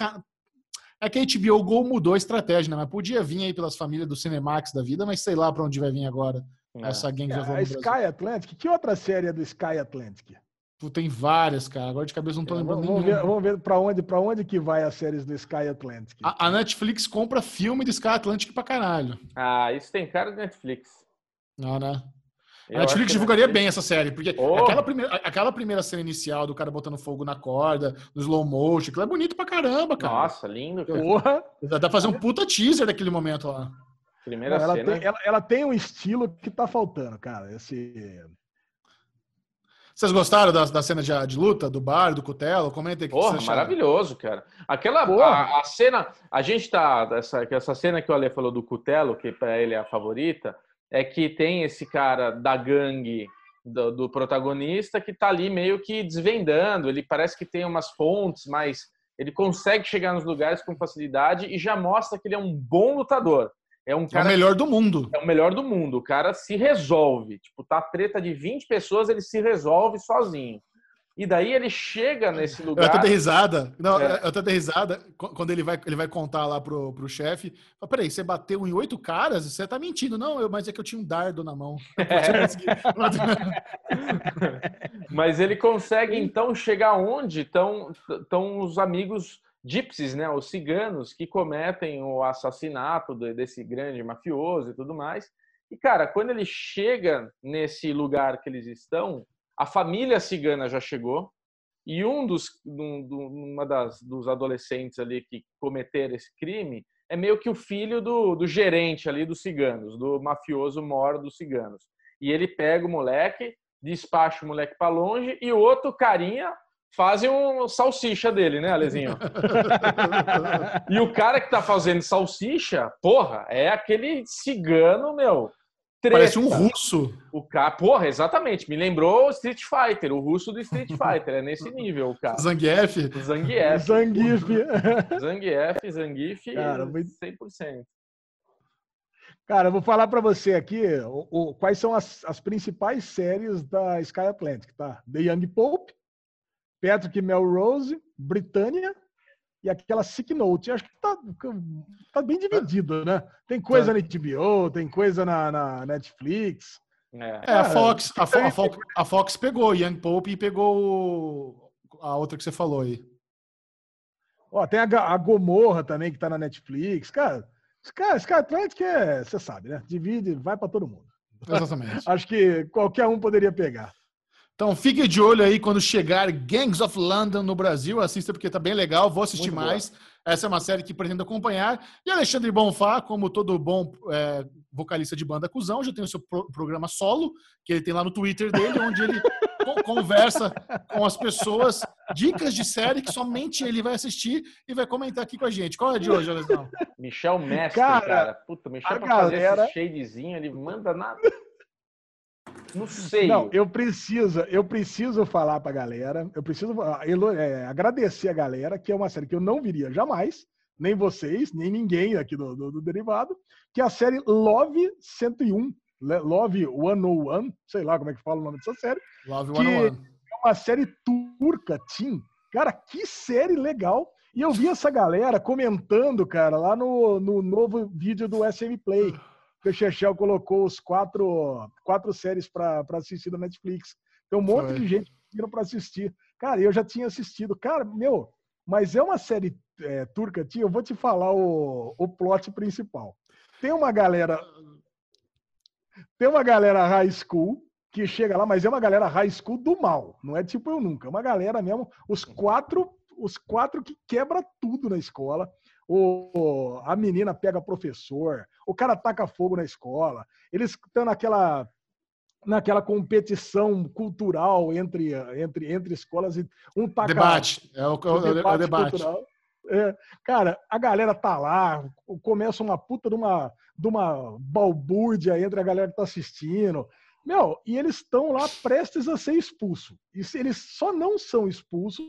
É que a HBO Go mudou a estratégia, né? Mas podia vir aí pelas famílias do Cinemax da vida, mas sei lá pra onde vai vir agora É. essa Gangs of London. A Brasil. Sky Atlantic, que outra série é do Sky Atlantic? Pô, Tem várias, cara. Agora de cabeça não tô lembrando vamos, nenhuma. ver, vamos ver para onde, pra onde que vai as séries do Sky Atlantic. A, a Netflix compra filme do Sky Atlantic pra caralho. Ah, isso tem cara de Netflix. Não, né? A Netflix divulgaria bem essa série, porque oh. aquela, primeira, aquela primeira cena inicial do cara botando fogo na corda, no slow motion, aquilo é bonito pra caramba, cara. Nossa, lindo. Cara. Porra. Dá pra fazer um puta teaser daquele momento lá. Primeira ela cena. Tem, ela, ela, tem um estilo que tá faltando, cara. Esse. Vocês gostaram da, da cena de, de, luta, do bar, do cutelo? Comentem aqui. Porra, maravilhoso, cara. Aquela a, a, cena, a gente tá. Essa, essa cena que o Ale falou do cutelo, que para ele é a favorita, é que tem esse cara da gangue do, do, protagonista que tá ali meio que desvendando. Ele parece que tem umas fontes, mas ele consegue chegar nos lugares com facilidade e já mostra que ele é um bom lutador. É um cara. É o melhor do mundo. É o melhor do mundo. O cara se resolve. Tipo, tá treta de 20 pessoas, ele se resolve sozinho. E daí ele chega nesse lugar. Eu até dei risada. Não, é. eu até dei risada quando ele vai, ele vai contar lá pro, pro chefe. Peraí, você bateu em oito caras? Você tá mentindo. Não, eu, mas é que eu tinha um dardo na mão. É. mas ele consegue então chegar onde estão os amigos gypsies, né, os ciganos que cometem o assassinato desse grande mafioso e tudo mais. E cara, quando ele chega nesse lugar que eles estão, a família cigana já chegou e um dos um, uma das dos adolescentes ali que cometeram esse crime é meio que o filho do, do gerente ali dos ciganos, do mafioso mor dos ciganos. E ele pega o moleque, despacha o moleque para longe e o outro carinha fazem um salsicha dele, né, Alezinho? e o cara que tá fazendo salsicha, porra, é aquele cigano, meu. Treta. Parece um russo. O cara, porra, exatamente. Me lembrou Street Fighter, o russo do Street Fighter. É nesse nível, o cara. Zangief. Zangief. Zangief. Zangief, Zangief, cara, 100%. Cara, eu vou falar para você aqui o, o, quais são as, as principais séries da Sky Atlantic, tá? The Young Pope, Patrick Melrose, Britânia e aquela Sick Note. Acho que tá, tá bem dividido, né? Tem coisa tá. na HBO, tem coisa na, na Netflix. É, é a, Fox, a, a, Fox, a Fox pegou Young Pope e pegou a outra que você falou aí. Ó, tem a, a Gomorra também, que tá na Netflix. Cara, cara, esse cara que é, você sabe, né? Divide, vai para todo mundo. Exatamente. Acho que qualquer um poderia pegar. Então fique de olho aí quando chegar Gangs of London no Brasil. Assista porque tá bem legal, vou assistir Muito mais. Boa. Essa é uma série que pretendo acompanhar. E Alexandre Bonfá, como todo bom é, vocalista de banda Cusão, já tem o seu pro programa solo, que ele tem lá no Twitter dele, onde ele conversa com as pessoas, dicas de série que somente ele vai assistir e vai comentar aqui com a gente. Qual é de hoje, Alexandre? Michel Mestre, cara. cara. Puta, Michel pra galera... fazer esse shadezinho, ele manda nada. Não sei. Não, eu preciso, eu preciso falar pra galera, eu preciso é, agradecer a galera, que é uma série que eu não viria jamais, nem vocês, nem ninguém aqui do, do, do Derivado, que é a série Love 101, Love 101, sei lá como é que fala o nome dessa série. Love 101. É uma série turca, Tim. Cara, que série legal. E eu vi essa galera comentando, cara, lá no, no novo vídeo do SM Play que o Chechel colocou os quatro, quatro séries para assistir da Netflix. Tem um monte Foi. de gente que para assistir. Cara, eu já tinha assistido. Cara, meu, mas é uma série é, turca, tia. Eu vou te falar o, o plot principal. Tem uma galera. Tem uma galera high school que chega lá, mas é uma galera high school do mal. Não é tipo eu nunca. É uma galera mesmo. Os quatro, os quatro que quebra tudo na escola o, a menina pega professor, o cara taca fogo na escola, eles estão naquela naquela competição cultural entre, entre, entre escolas e um taca debate é o, o, debate, o debate. É, cara, a galera tá lá, começa uma puta de uma, de uma balbúrdia entre a galera que tá assistindo. Meu, e eles estão lá prestes a ser expulsos. E eles só não são expulsos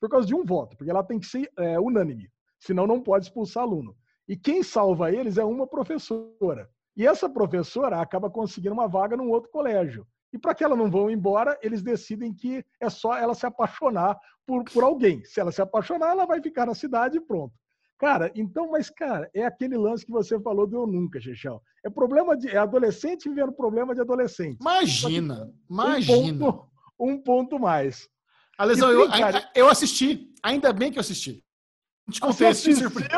por causa de um voto, porque ela tem que ser é, unânime senão não pode expulsar aluno. E quem salva eles é uma professora. E essa professora acaba conseguindo uma vaga num outro colégio. E para que ela não vão embora, eles decidem que é só ela se apaixonar por, por alguém. Se ela se apaixonar, ela vai ficar na cidade e pronto. Cara, então, mas, cara, é aquele lance que você falou do eu nunca, Chechel. É problema de. É adolescente vivendo problema de adolescente. Imagina, imagina. Um ponto, um ponto mais. A lesão, eu, cara... eu assisti. Ainda bem que eu assisti. Te contei, assisti surpresa.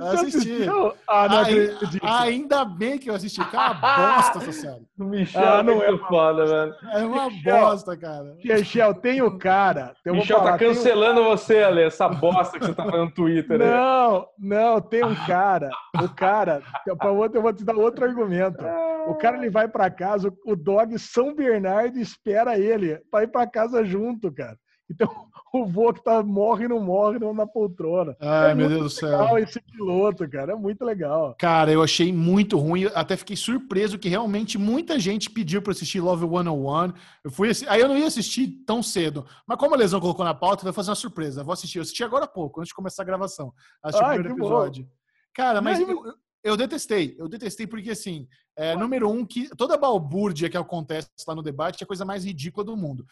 Assisti. Ah, não acredito. Ainda bem que eu assisti, que é uma bosta essa série. O Michel ah, não é foda, velho. É uma Michel, bosta, cara. Michel, tem o cara. O Michel tá falar, tá cancelando você, Ale, essa bosta que você tá falando no Twitter. Não, não, tem um cara. O cara, eu vou te dar outro argumento. O cara ele vai para casa, o dog São Bernardo espera ele para ir para casa junto, cara. Então, o vô que tá, morre e não morre não na poltrona. Ai, é meu Deus do céu. esse piloto, cara. É muito legal. Cara, eu achei muito ruim. Até fiquei surpreso que realmente muita gente pediu para assistir Love 101. Eu fui Aí eu não ia assistir tão cedo. Mas como a Lesão colocou na pauta, vai fazer uma surpresa. vou assistir. Eu assisti agora há pouco, antes de começar a gravação. Assisti Ai, o primeiro episódio. Bom. Cara, mas eu, eu, detestei. Eu detestei porque, assim, é, número um, que toda balbúrdia que acontece lá no debate é a coisa mais ridícula do mundo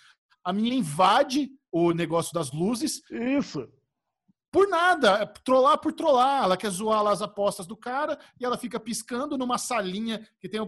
a minha invade o negócio das luzes. Isso. Por nada, é trollar por trollar. Ela quer zoar lá as apostas do cara e ela fica piscando numa salinha que tem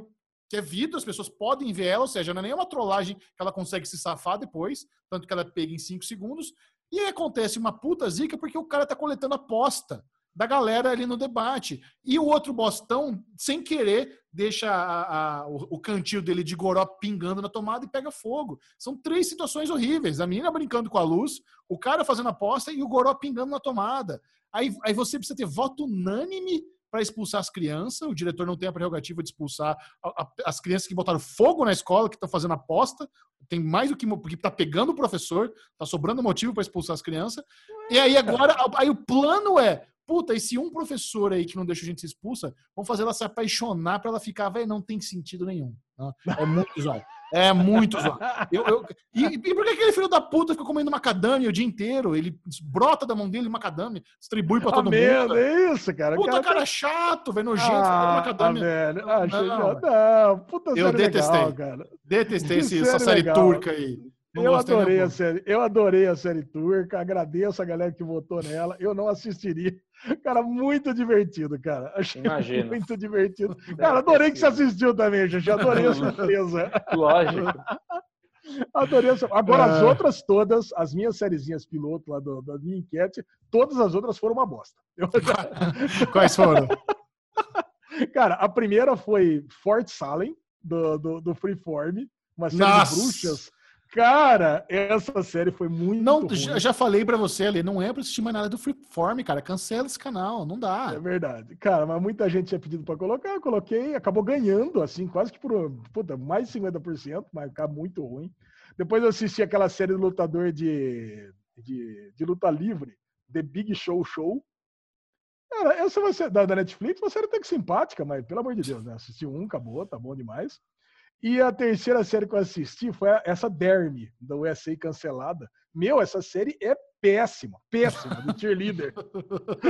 que é vidro, as pessoas podem ver ela, ou seja, não é nenhuma trollagem que ela consegue se safar depois, tanto que ela pega em 5 segundos. E aí acontece uma puta zica porque o cara tá coletando aposta da galera ali no debate. E o outro Bostão, sem querer, deixa a, a, o, o, cantil dele de goró pingando na tomada e pega fogo. São três situações horríveis. A menina brincando com a luz, o cara fazendo aposta e o goró pingando na tomada. Aí, aí você precisa ter voto unânime para expulsar as crianças. O diretor não tem a prerrogativa de expulsar a, a, as crianças que botaram fogo na escola, que estão fazendo aposta. Tem mais do que porque está pegando o professor, está sobrando motivo para expulsar as crianças. E aí agora, aí o plano é Puta, e se um professor aí que não deixa a gente se expulsa, vamos fazer ela se apaixonar para ela ficar, velho, não tem sentido nenhum. Né? É muito zoado. É muito zoado. Eu, eu, e, e, por que aquele filho da puta fica comendo macadâmia o dia inteiro? Ele brota da mão dele macadâmia, distribui pra todo mundo. É isso, cara. Puta cara, cara chato, velho, nojento, ah, macadâmia. Velho. Ah, não, não, não, puta eu detestei. Legal, cara. Detestei esse, essa série legal. turca aí. Não eu adorei a série. Eu adorei a série turca. Agradeço a galera que votou nela. Eu não assistiria. Cara, muito divertido, cara. Achei Imagina. muito divertido. Cara, adorei que você assistiu também, gente. Adorei a surpresa. Lógico. Adorei. Agora, as é. outras todas, as minhas sériezinhas piloto lá do, da minha enquete, todas as outras foram uma bosta. Eu... Quais foram? Cara, a primeira foi Fort Salem, do, do, do Freeform, uma série Nossa. de bruxas Cara, essa série foi muito. Não, ruim. Já, já falei para você ali, não é pra assistir mais nada do Freeform, cara. Cancela esse canal, não dá. É verdade. Cara, mas muita gente tinha pedido para colocar, eu coloquei, acabou ganhando, assim, quase que por puta, mais de 50%, mas ficar muito ruim. Depois eu assisti aquela série do lutador de, de, de luta livre, The Big Show Show. Cara, essa vai ser da, da Netflix, uma série até que simpática, mas pelo amor de Deus, né? Assisti um, acabou, tá bom demais. E a terceira série que eu assisti foi essa Dermy, da USA cancelada. Meu, essa série é péssima, péssima, do cheerleader.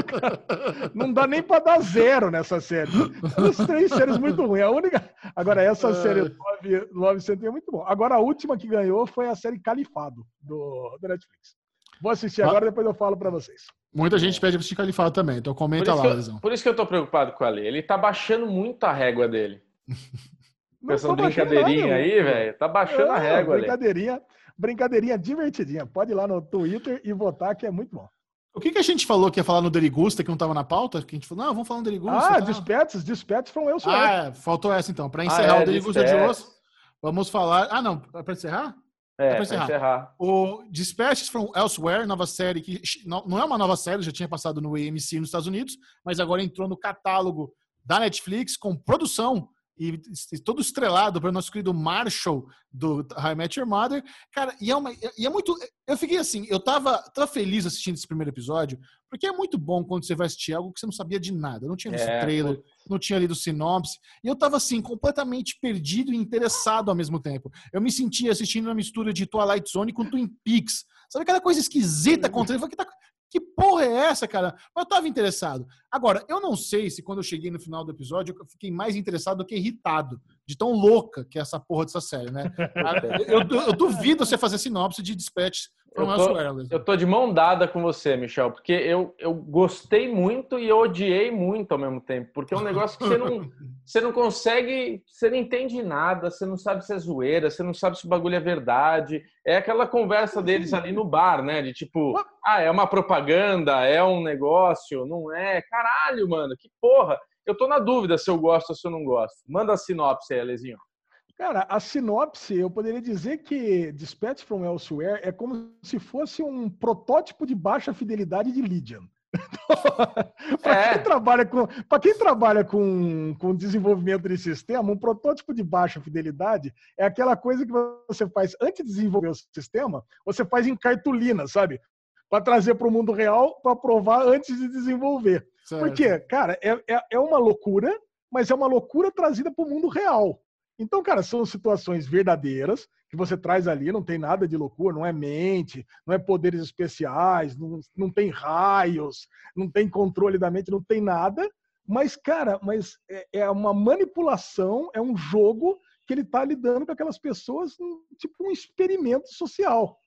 não dá nem para dar zero nessa série. As três séries muito ruins. A única... Agora, essa série Love, Love Center é muito bom. Agora, a última que ganhou foi a série Califado, do, do Netflix. Vou assistir agora, depois eu falo para vocês. Muita gente pede pra assistir Califado também, então comenta lá, Lesão. Por isso que eu tô preocupado com ele. Ele tá baixando muito a régua dele. Com essa brincadeirinha aí, velho, tá baixando é, a régua brincadeirinha, ali. Brincadeirinha divertidinha. Pode ir lá no Twitter e votar, que é muito bom. O que, que a gente falou que ia falar no Derigusta, que não estava na pauta? Que a gente falou, não, vamos falar no Derigusta. Ah, tá? Dispatches, Dispatches from Elsewhere. Ah, é, faltou essa então. Para encerrar ah, é, o Derigusta de hoje, vamos falar... Ah, não, para encerrar? É, para encerrar. encerrar. O Dispatches from Elsewhere, nova série que não é uma nova série, já tinha passado no AMC nos Estados Unidos, mas agora entrou no catálogo da Netflix com produção e, e todo estrelado pelo nosso querido Marshall do High Met Your Mother. Cara, e é, uma, e é muito. Eu fiquei assim, eu tava, tava feliz assistindo esse primeiro episódio, porque é muito bom quando você vai assistir algo que você não sabia de nada. Eu não tinha visto é, trailer, pô. não tinha lido sinopse. E eu tava assim, completamente perdido e interessado ao mesmo tempo. Eu me sentia assistindo uma mistura de Twilight Zone com Twin Peaks. Sabe aquela coisa esquisita acontecendo? Eu falei, que tá, que porra é essa, cara? Mas eu tava interessado. Agora, eu não sei se quando eu cheguei no final do episódio eu fiquei mais interessado do que irritado, de tão louca que é essa porra dessa série, né? eu, eu, eu duvido você fazer sinopse de Dispatch eu, tô, eu tô de mão dada com você, Michel, porque eu, eu gostei muito e eu odiei muito ao mesmo tempo, porque é um negócio que você não, você não consegue, você não entende nada, você não sabe se é zoeira, você não sabe se o bagulho é verdade. É aquela conversa deles ali no bar, né? De tipo, ah, é uma propaganda, é um negócio, não é? Caralho, mano, que porra! Eu tô na dúvida se eu gosto ou se eu não gosto. Manda a sinopse aí, Alezinho. Cara, a sinopse, eu poderia dizer que Dispatch from Elsewhere é como se fosse um protótipo de baixa fidelidade de Legion. para é. quem trabalha com para quem trabalha com, com desenvolvimento de sistema, um protótipo de baixa fidelidade é aquela coisa que você faz antes de desenvolver o sistema, você faz em cartolina, sabe? Para trazer para o mundo real, para provar antes de desenvolver. Certo. Porque, cara, é, é, é uma loucura, mas é uma loucura trazida para o mundo real. Então, cara, são situações verdadeiras que você traz ali, não tem nada de loucura, não é mente, não é poderes especiais, não, não tem raios, não tem controle da mente, não tem nada. Mas, cara, mas é, é uma manipulação, é um jogo que ele tá lidando com aquelas pessoas, tipo um experimento social.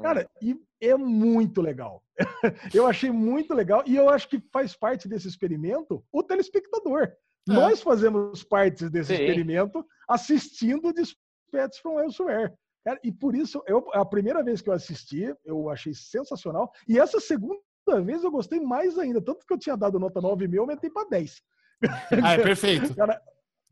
Cara, e é muito legal. eu achei muito legal e eu acho que faz parte desse experimento o telespectador. É. Nós fazemos parte desse Sim. experimento assistindo Dispatch from Elsewhere. Cara, e por isso, eu, a primeira vez que eu assisti, eu achei sensacional. E essa segunda vez eu gostei mais ainda. Tanto que eu tinha dado nota 9,5, eu aumentei para 10. Ah, é perfeito. cara,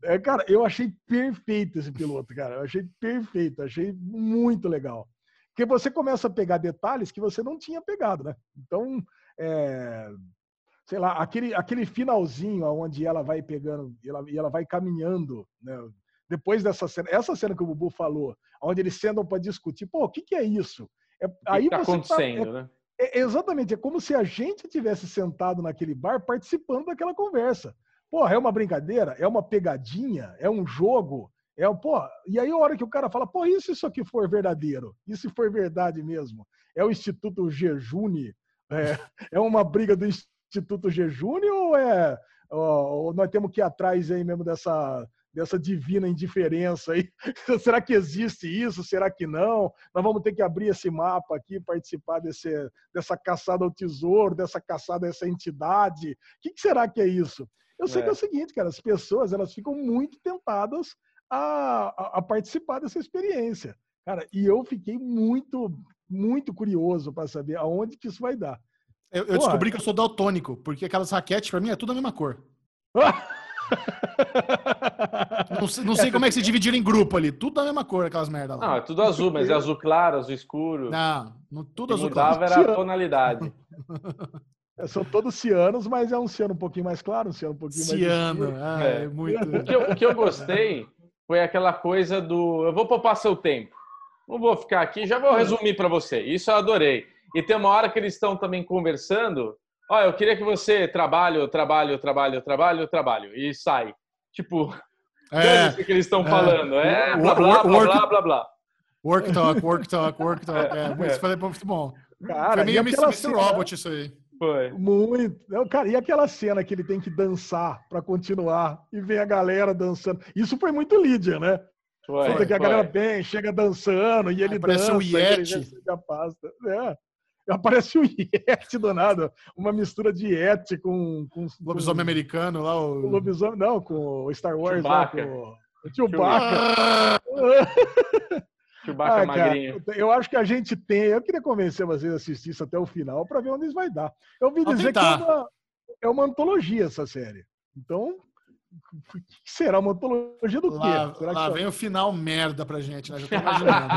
é, cara, eu achei perfeito esse piloto, cara. Eu achei perfeito, achei muito legal. Porque você começa a pegar detalhes que você não tinha pegado, né? Então, é, sei lá, aquele, aquele finalzinho onde ela vai pegando e ela, e ela vai caminhando, né? Depois dessa cena, essa cena que o Bubu falou, onde eles sentam para discutir, pô, o que, que é isso? É, o que aí tá acontecendo, tá, é, né? É, exatamente, é como se a gente tivesse sentado naquele bar participando daquela conversa. Porra, é uma brincadeira? É uma pegadinha? É um jogo? É, pô, e aí a hora que o cara fala, pô, e se isso aqui for verdadeiro? E se for verdade mesmo? É o Instituto Jejune? É, é uma briga do Instituto Jejune ou é ou nós temos que ir atrás aí mesmo dessa dessa divina indiferença aí? Será que existe isso? Será que não? Nós vamos ter que abrir esse mapa aqui, participar desse, dessa caçada ao tesouro, dessa caçada a essa entidade. O que, que será que é isso? Eu sei é. que é o seguinte, cara, as pessoas elas ficam muito tentadas a, a, a participar dessa experiência. Cara, e eu fiquei muito, muito curioso para saber aonde que isso vai dar. Eu, eu descobri que eu sou daltônico, porque aquelas raquetes, para mim, é tudo a mesma cor. não, sei, não sei como é que se dividiram em grupo ali. Tudo a mesma cor, aquelas merdas lá. Não, é tudo azul, mas é azul claro, azul escuro. Não, não tudo azul mudava claro. era a tonalidade. É, são todos cianos, mas é um ciano um pouquinho mais claro, um ciano um pouquinho ciano, mais. Ciano, ah, é. é. muito. O que, eu, o que eu gostei foi aquela coisa do. Eu vou poupar seu tempo. Não vou ficar aqui, já vou resumir para você. Isso eu adorei. E tem uma hora que eles estão também conversando. Olha, eu queria que você trabalhe, trabalhe, trabalhe, trabalhe, trabalho. E sai. Tipo, é, o que eles estão é, falando. É, blá, blá, blá, blá, blá, blá. Work talk, work talk, work talk. É, muito, é. foi muito bom. Cara, foi meio Mr. Cena, Robot isso aí. Foi. Muito. Cara, e aquela cena que ele tem que dançar para continuar e vem a galera dançando. Isso foi muito Lídia, né? Foi, que a galera vem, chega dançando e ele Parece dança. Um Yeti. É aparece o Yeti do nada, uma mistura de Yeti com, com lobisomem com, americano lá, o... o lobisomem, não, com o Star Wars lá, com o Chewbacca. Chewbacca ah, magrinho. Cara, eu acho que a gente tem, eu queria convencer vocês a assistir isso até o final para ver onde isso vai dar. Eu ouvi dizer que é uma, é uma antologia essa série. Então, será uma antologia do lá, quê? lá vem o final merda pra gente, né? Já tô imaginando.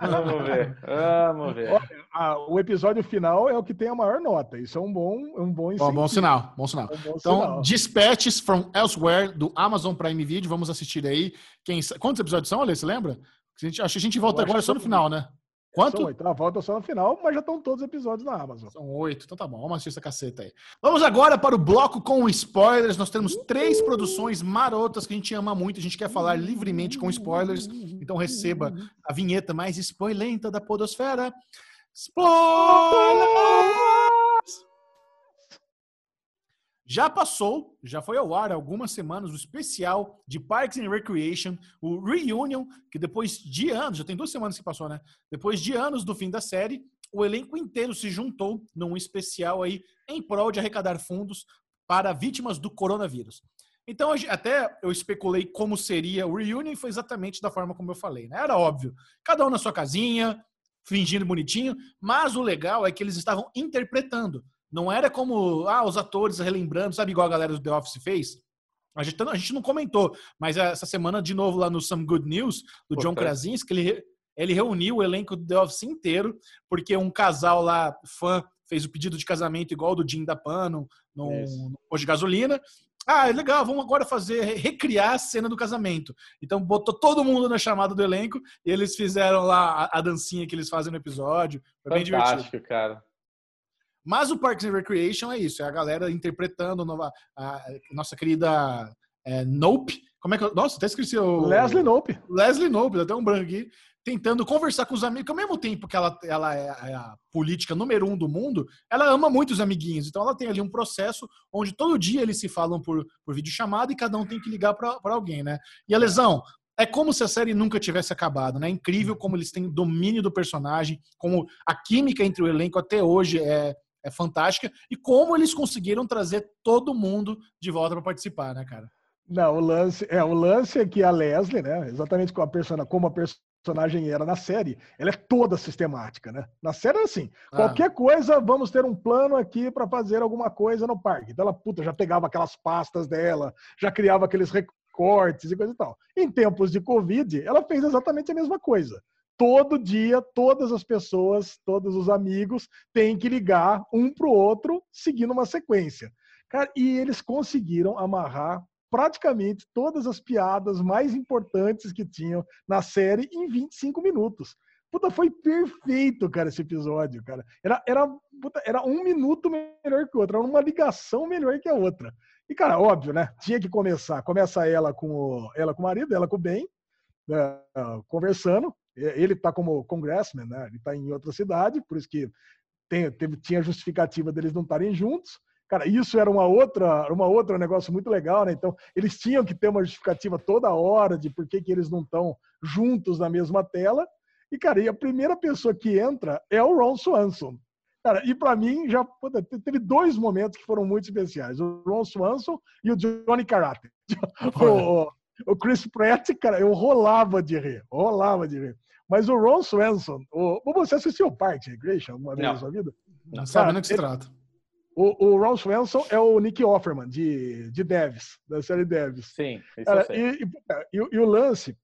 vamos ver, vamos ver. Olha, a, o episódio final é o que tem a maior nota. Isso é um bom, é um bom, bom, bom sinal, bom sinal. É um bom então, sinal. Dispatches from Elsewhere do Amazon Prime Video, vamos assistir aí. Quem, quantos episódios são, Ale? Você lembra? A gente, acho que a gente volta agora só no final, né? Quanto? São oito. Na volta só no final, mas já estão todos os episódios na Amazon. São oito. Então tá bom. Vamos assistir essa caceta aí. Vamos agora para o bloco com spoilers. Nós temos três produções marotas que a gente ama muito. A gente quer falar livremente com spoilers. Então receba a vinheta mais spoilenta da podosfera. Spoilers! Já passou, já foi ao ar há algumas semanas o especial de Parks and Recreation, o Reunion, que depois de anos, já tem duas semanas que passou, né? Depois de anos do fim da série, o elenco inteiro se juntou num especial aí em prol de arrecadar fundos para vítimas do coronavírus. Então, até eu especulei como seria o reunion e foi exatamente da forma como eu falei, né? Era óbvio. Cada um na sua casinha, fingindo bonitinho, mas o legal é que eles estavam interpretando. Não era como ah, os atores relembrando, sabe, igual a galera do The Office fez? A gente, a gente não comentou, mas essa semana, de novo, lá no Some Good News, do Pô, John tá. Krasinski, ele, ele reuniu o elenco do The Office inteiro, porque um casal lá, fã, fez o pedido de casamento igual do Jim da Pano, no, no posto de gasolina. Ah, é legal, vamos agora fazer, recriar a cena do casamento. Então botou todo mundo na chamada do elenco e eles fizeram lá a, a dancinha que eles fazem no episódio. Foi Fantástico, bem divertido. cara. Mas o Parks and Recreation é isso, é a galera interpretando a, a nossa querida é, Nope. Como é que eu, Nossa, até esqueci o. Leslie Nope. Leslie Nope, até um branco aqui. Tentando conversar com os amigos, ao mesmo tempo que ela, ela é, é a política número um do mundo, ela ama muito os amiguinhos. Então ela tem ali um processo onde todo dia eles se falam por, por videochamada e cada um tem que ligar para alguém, né? E a lesão, é como se a série nunca tivesse acabado, né? É incrível como eles têm domínio do personagem, como a química entre o elenco até hoje é, é fantástica e como eles conseguiram trazer todo mundo de volta para participar, né, cara? Não, o lance é o lance é que a Leslie, né, exatamente como a persona, como a personagem era na série, ela é toda sistemática, né? Na série é assim, ah. qualquer coisa, vamos ter um plano aqui para fazer alguma coisa no parque. Então ela puta já pegava aquelas pastas dela, já criava aqueles recortes e coisa e tal. Em tempos de Covid, ela fez exatamente a mesma coisa todo dia, todas as pessoas, todos os amigos têm que ligar um para o outro, seguindo uma sequência. Cara, e eles conseguiram amarrar praticamente todas as piadas mais importantes que tinham na série em 25 minutos. Puta, foi perfeito, cara, esse episódio, cara. Era, era, puta, era um minuto melhor que o outro, era uma ligação melhor que a outra. E, cara, óbvio, né? Tinha que começar. Começa ela com o, ela com o marido, ela com o Ben, né, conversando. Ele está como congressman, né? Ele está em outra cidade, por isso que tem, teve, tinha justificativa deles não estarem juntos. Cara, isso era uma outra, uma outra negócio muito legal, né? Então, eles tinham que ter uma justificativa toda hora de por que, que eles não estão juntos na mesma tela. E, cara, e a primeira pessoa que entra é o Ron Swanson. Cara, e para mim já teve dois momentos que foram muito especiais: o Ron Swanson e o Johnny Karate. O, o Chris Pratt, cara, eu rolava de rir, rolava de rir. Mas o Ron Swanson, o, você assistiu o Parks Recreation alguma vez na sua vida? Não sabe do que se trata. O, o, Ron Swanson é o Nick Offerman, de, de Devs, da série Devs. Sim, isso Cara, e, e, e, e, o lance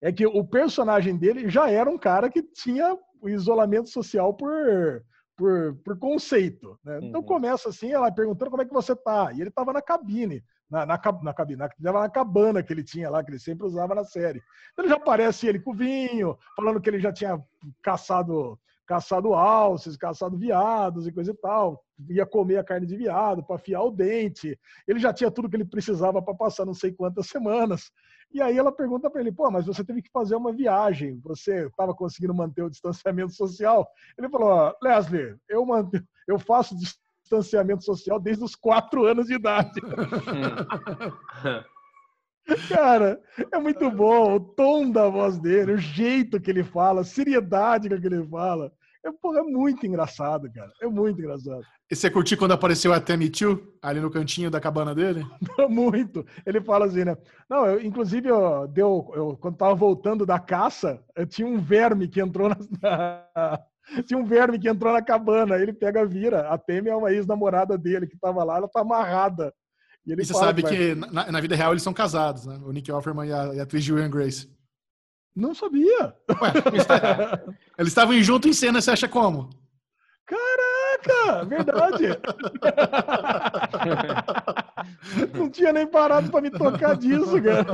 é que o personagem dele já era um cara que tinha o isolamento social por, por, por conceito. Né? Então uhum. começa assim, ela perguntando como é que você tá. E ele estava na cabine na, na, na cabine, na, na cabana que ele tinha lá, que ele sempre usava na série. Então já aparece ele com vinho, falando que ele já tinha caçado caçado alces, caçado viados e coisa e tal. Ia comer a carne de viado para afiar o dente. Ele já tinha tudo que ele precisava para passar não sei quantas semanas. E aí ela pergunta para ele: pô, mas você teve que fazer uma viagem, você estava conseguindo manter o distanciamento social? Ele falou: Leslie, eu, mantenho, eu faço distanciamento social desde os quatro anos de idade. Cara, é muito bom o tom da voz dele, o jeito que ele fala, a seriedade com que ele fala. É, porra, é muito engraçado, cara. É muito engraçado. E você curtiu quando apareceu até Me Too, ali no cantinho da cabana dele? muito. Ele fala assim, né? Não, eu, inclusive, eu, deu, eu, quando tava voltando da caça, eu tinha um verme que entrou na, tinha um verme que entrou na cabana, ele pega vira. A Temi é uma ex-namorada dele que estava lá, ela tá amarrada. E, ele e você sabe que, que na, na, vida real eles são casados, né? O Nick Offerman e a, e a atriz Julian Grace. Não sabia. Ué, eles estavam juntos em cena, você acha como? Caraca, verdade. Não tinha nem parado para me tocar disso, cara.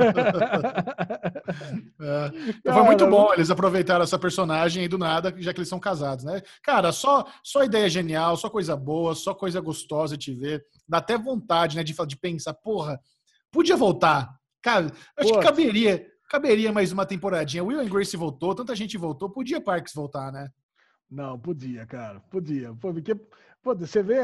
É. Então foi muito bom, eles aproveitaram essa personagem aí do nada, já que eles são casados, né? Cara, só, só ideia genial, só coisa boa, só coisa gostosa de ver. Dá até vontade, né, de, de pensar, porra, podia voltar. Cara, acho que caberia, caberia mais uma temporadinha. Will and Grace voltou, tanta gente voltou, podia Parks voltar, né? Não, podia, cara, podia. Porque, pô, você vê,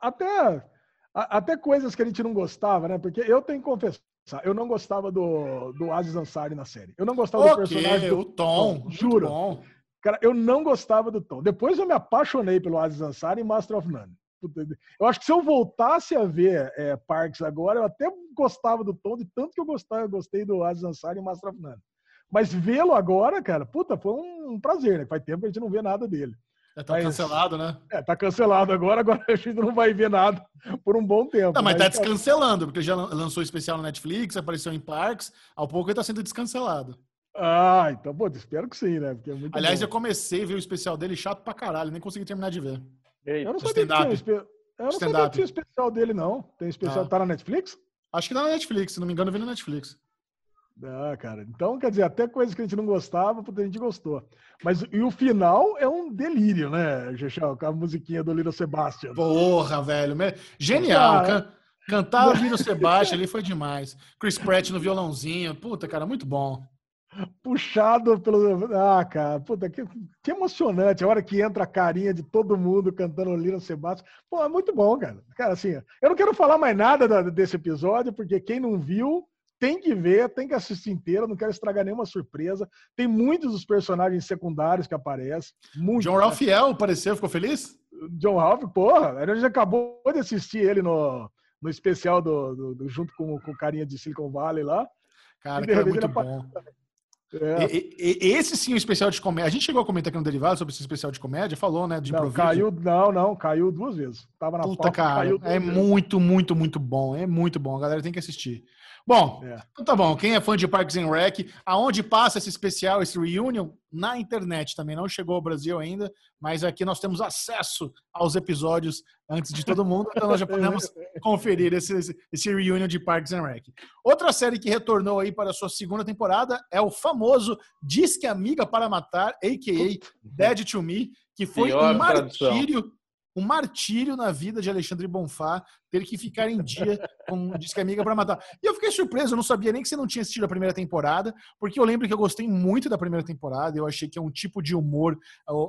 até Até coisas que a gente não gostava, né? Porque eu tenho que confessar, eu não gostava do, do Aziz Ansari na série. Eu não gostava okay, do personagem do o Tom. Tom juro. Bom. Cara, eu não gostava do Tom. Depois eu me apaixonei pelo Aziz Ansari em Master of None. Eu acho que se eu voltasse a ver é, Parks agora, eu até gostava do Tom, de tanto que eu gostava, eu gostei do Aziz Ansari em Master of None. Mas vê-lo agora, cara, puta, foi um, prazer, né? Faz tempo que a gente não vê nada dele. É, tá mas, cancelado, né? É, tá cancelado agora, agora a gente não vai ver nada por um bom tempo. Não, mas, mas tá descancelando, porque já lançou especial no Netflix, apareceu em Parks, ao pouco ele tá sendo descancelado. Ah, então, pô, espero que sim, né? É Aliás, bom. eu comecei a ver o especial dele chato pra caralho, nem consegui terminar de ver. Eu não sabia que tinha, espe... eu não sabia que tinha especial dele, não. Tem especial, ah. tá na Netflix? Acho que tá na Netflix, se não me engano, eu vi na Netflix. Ah, cara. Então, quer dizer, até coisas que a gente não gostava, a gente gostou. Mas e o final é um delírio, né, Gexal? Com a musiquinha do Lino Sebastian. Porra, velho. Genial. Can... Cantar o Lino Sebastian ali foi demais. Chris Pratt no violãozinho. Puta, cara, muito bom. Puxado pelo. Ah, cara, puta, que, que emocionante. A hora que entra a carinha de todo mundo cantando Lino Sebastian. Pô, é muito bom, cara. Cara, assim, eu não quero falar mais nada desse episódio, porque quem não viu tem que ver, tem que assistir inteiro, não quero estragar nenhuma surpresa. Tem muitos dos personagens secundários que aparecem. Muitos, John Ralphiel né? apareceu, ficou feliz? John Ralph, porra, a gente acabou de assistir ele no, no especial do, do, do junto com, com o carinha de Silicon Valley lá. Cara, que é muito bom. É. E, e, esse sim, o especial de comédia. A gente chegou a comentar aqui no Derivado sobre esse especial de comédia, falou, né? De não, caiu, não, não, caiu duas vezes. Tava na Puta, pauta, cara, é vezes. muito, muito, muito bom. É muito bom. A galera tem que assistir. Bom, é. então tá bom. Quem é fã de Parks and Rec, aonde passa esse especial, esse reunion? Na internet também. Não chegou ao Brasil ainda, mas aqui nós temos acesso aos episódios antes de todo mundo, então nós já podemos conferir esse, esse reunion de Parks and Rec. Outra série que retornou aí para a sua segunda temporada é o famoso Disque Amiga para Matar, a.k.a. Dead to Me, que foi um martírio. Tradução um martírio na vida de Alexandre Bonfá ter que ficar em dia com Disque Amiga para matar. E eu fiquei surpreso, eu não sabia nem que você não tinha assistido a primeira temporada, porque eu lembro que eu gostei muito da primeira temporada, eu achei que é um tipo de humor.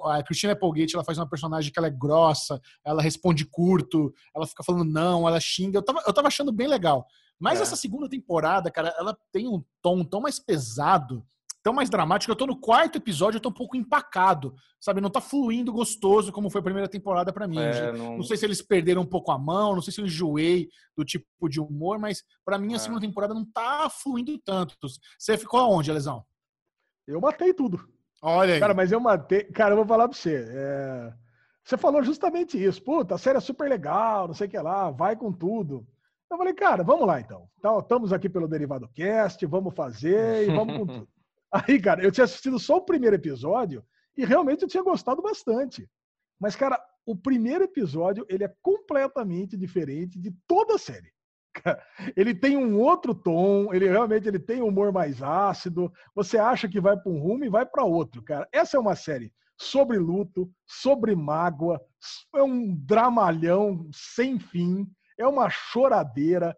A Christina Applegate, ela faz uma personagem que ela é grossa, ela responde curto, ela fica falando não, ela xinga. Eu tava, eu tava achando bem legal. Mas é. essa segunda temporada, cara, ela tem um tom tão mais pesado tão mais dramático. Eu tô no quarto episódio, eu tô um pouco empacado, sabe? Não tá fluindo gostoso como foi a primeira temporada para mim. É, não... não... sei se eles perderam um pouco a mão, não sei se eu enjoei do tipo de humor, mas para mim a é. segunda temporada não tá fluindo tanto. Você ficou aonde, Lesão? Eu matei tudo. Olha aí. Cara, mas eu matei. Cara, eu vou falar pra você. É... Você falou justamente isso. Puta, a série é super legal, não sei o que lá, vai com tudo. Eu falei, cara, vamos lá então. Então, estamos aqui pelo Derivado Cast, vamos fazer e vamos com tudo. Aí, cara, eu tinha assistido só o primeiro episódio e realmente eu tinha gostado bastante. Mas, cara, o primeiro episódio ele é completamente diferente de toda a série. Ele tem um outro tom, ele realmente ele tem um humor mais ácido. Você acha que vai para um rumo e vai para outro, cara. Essa é uma série sobre luto, sobre mágoa, é um dramalhão sem fim, é uma choradeira,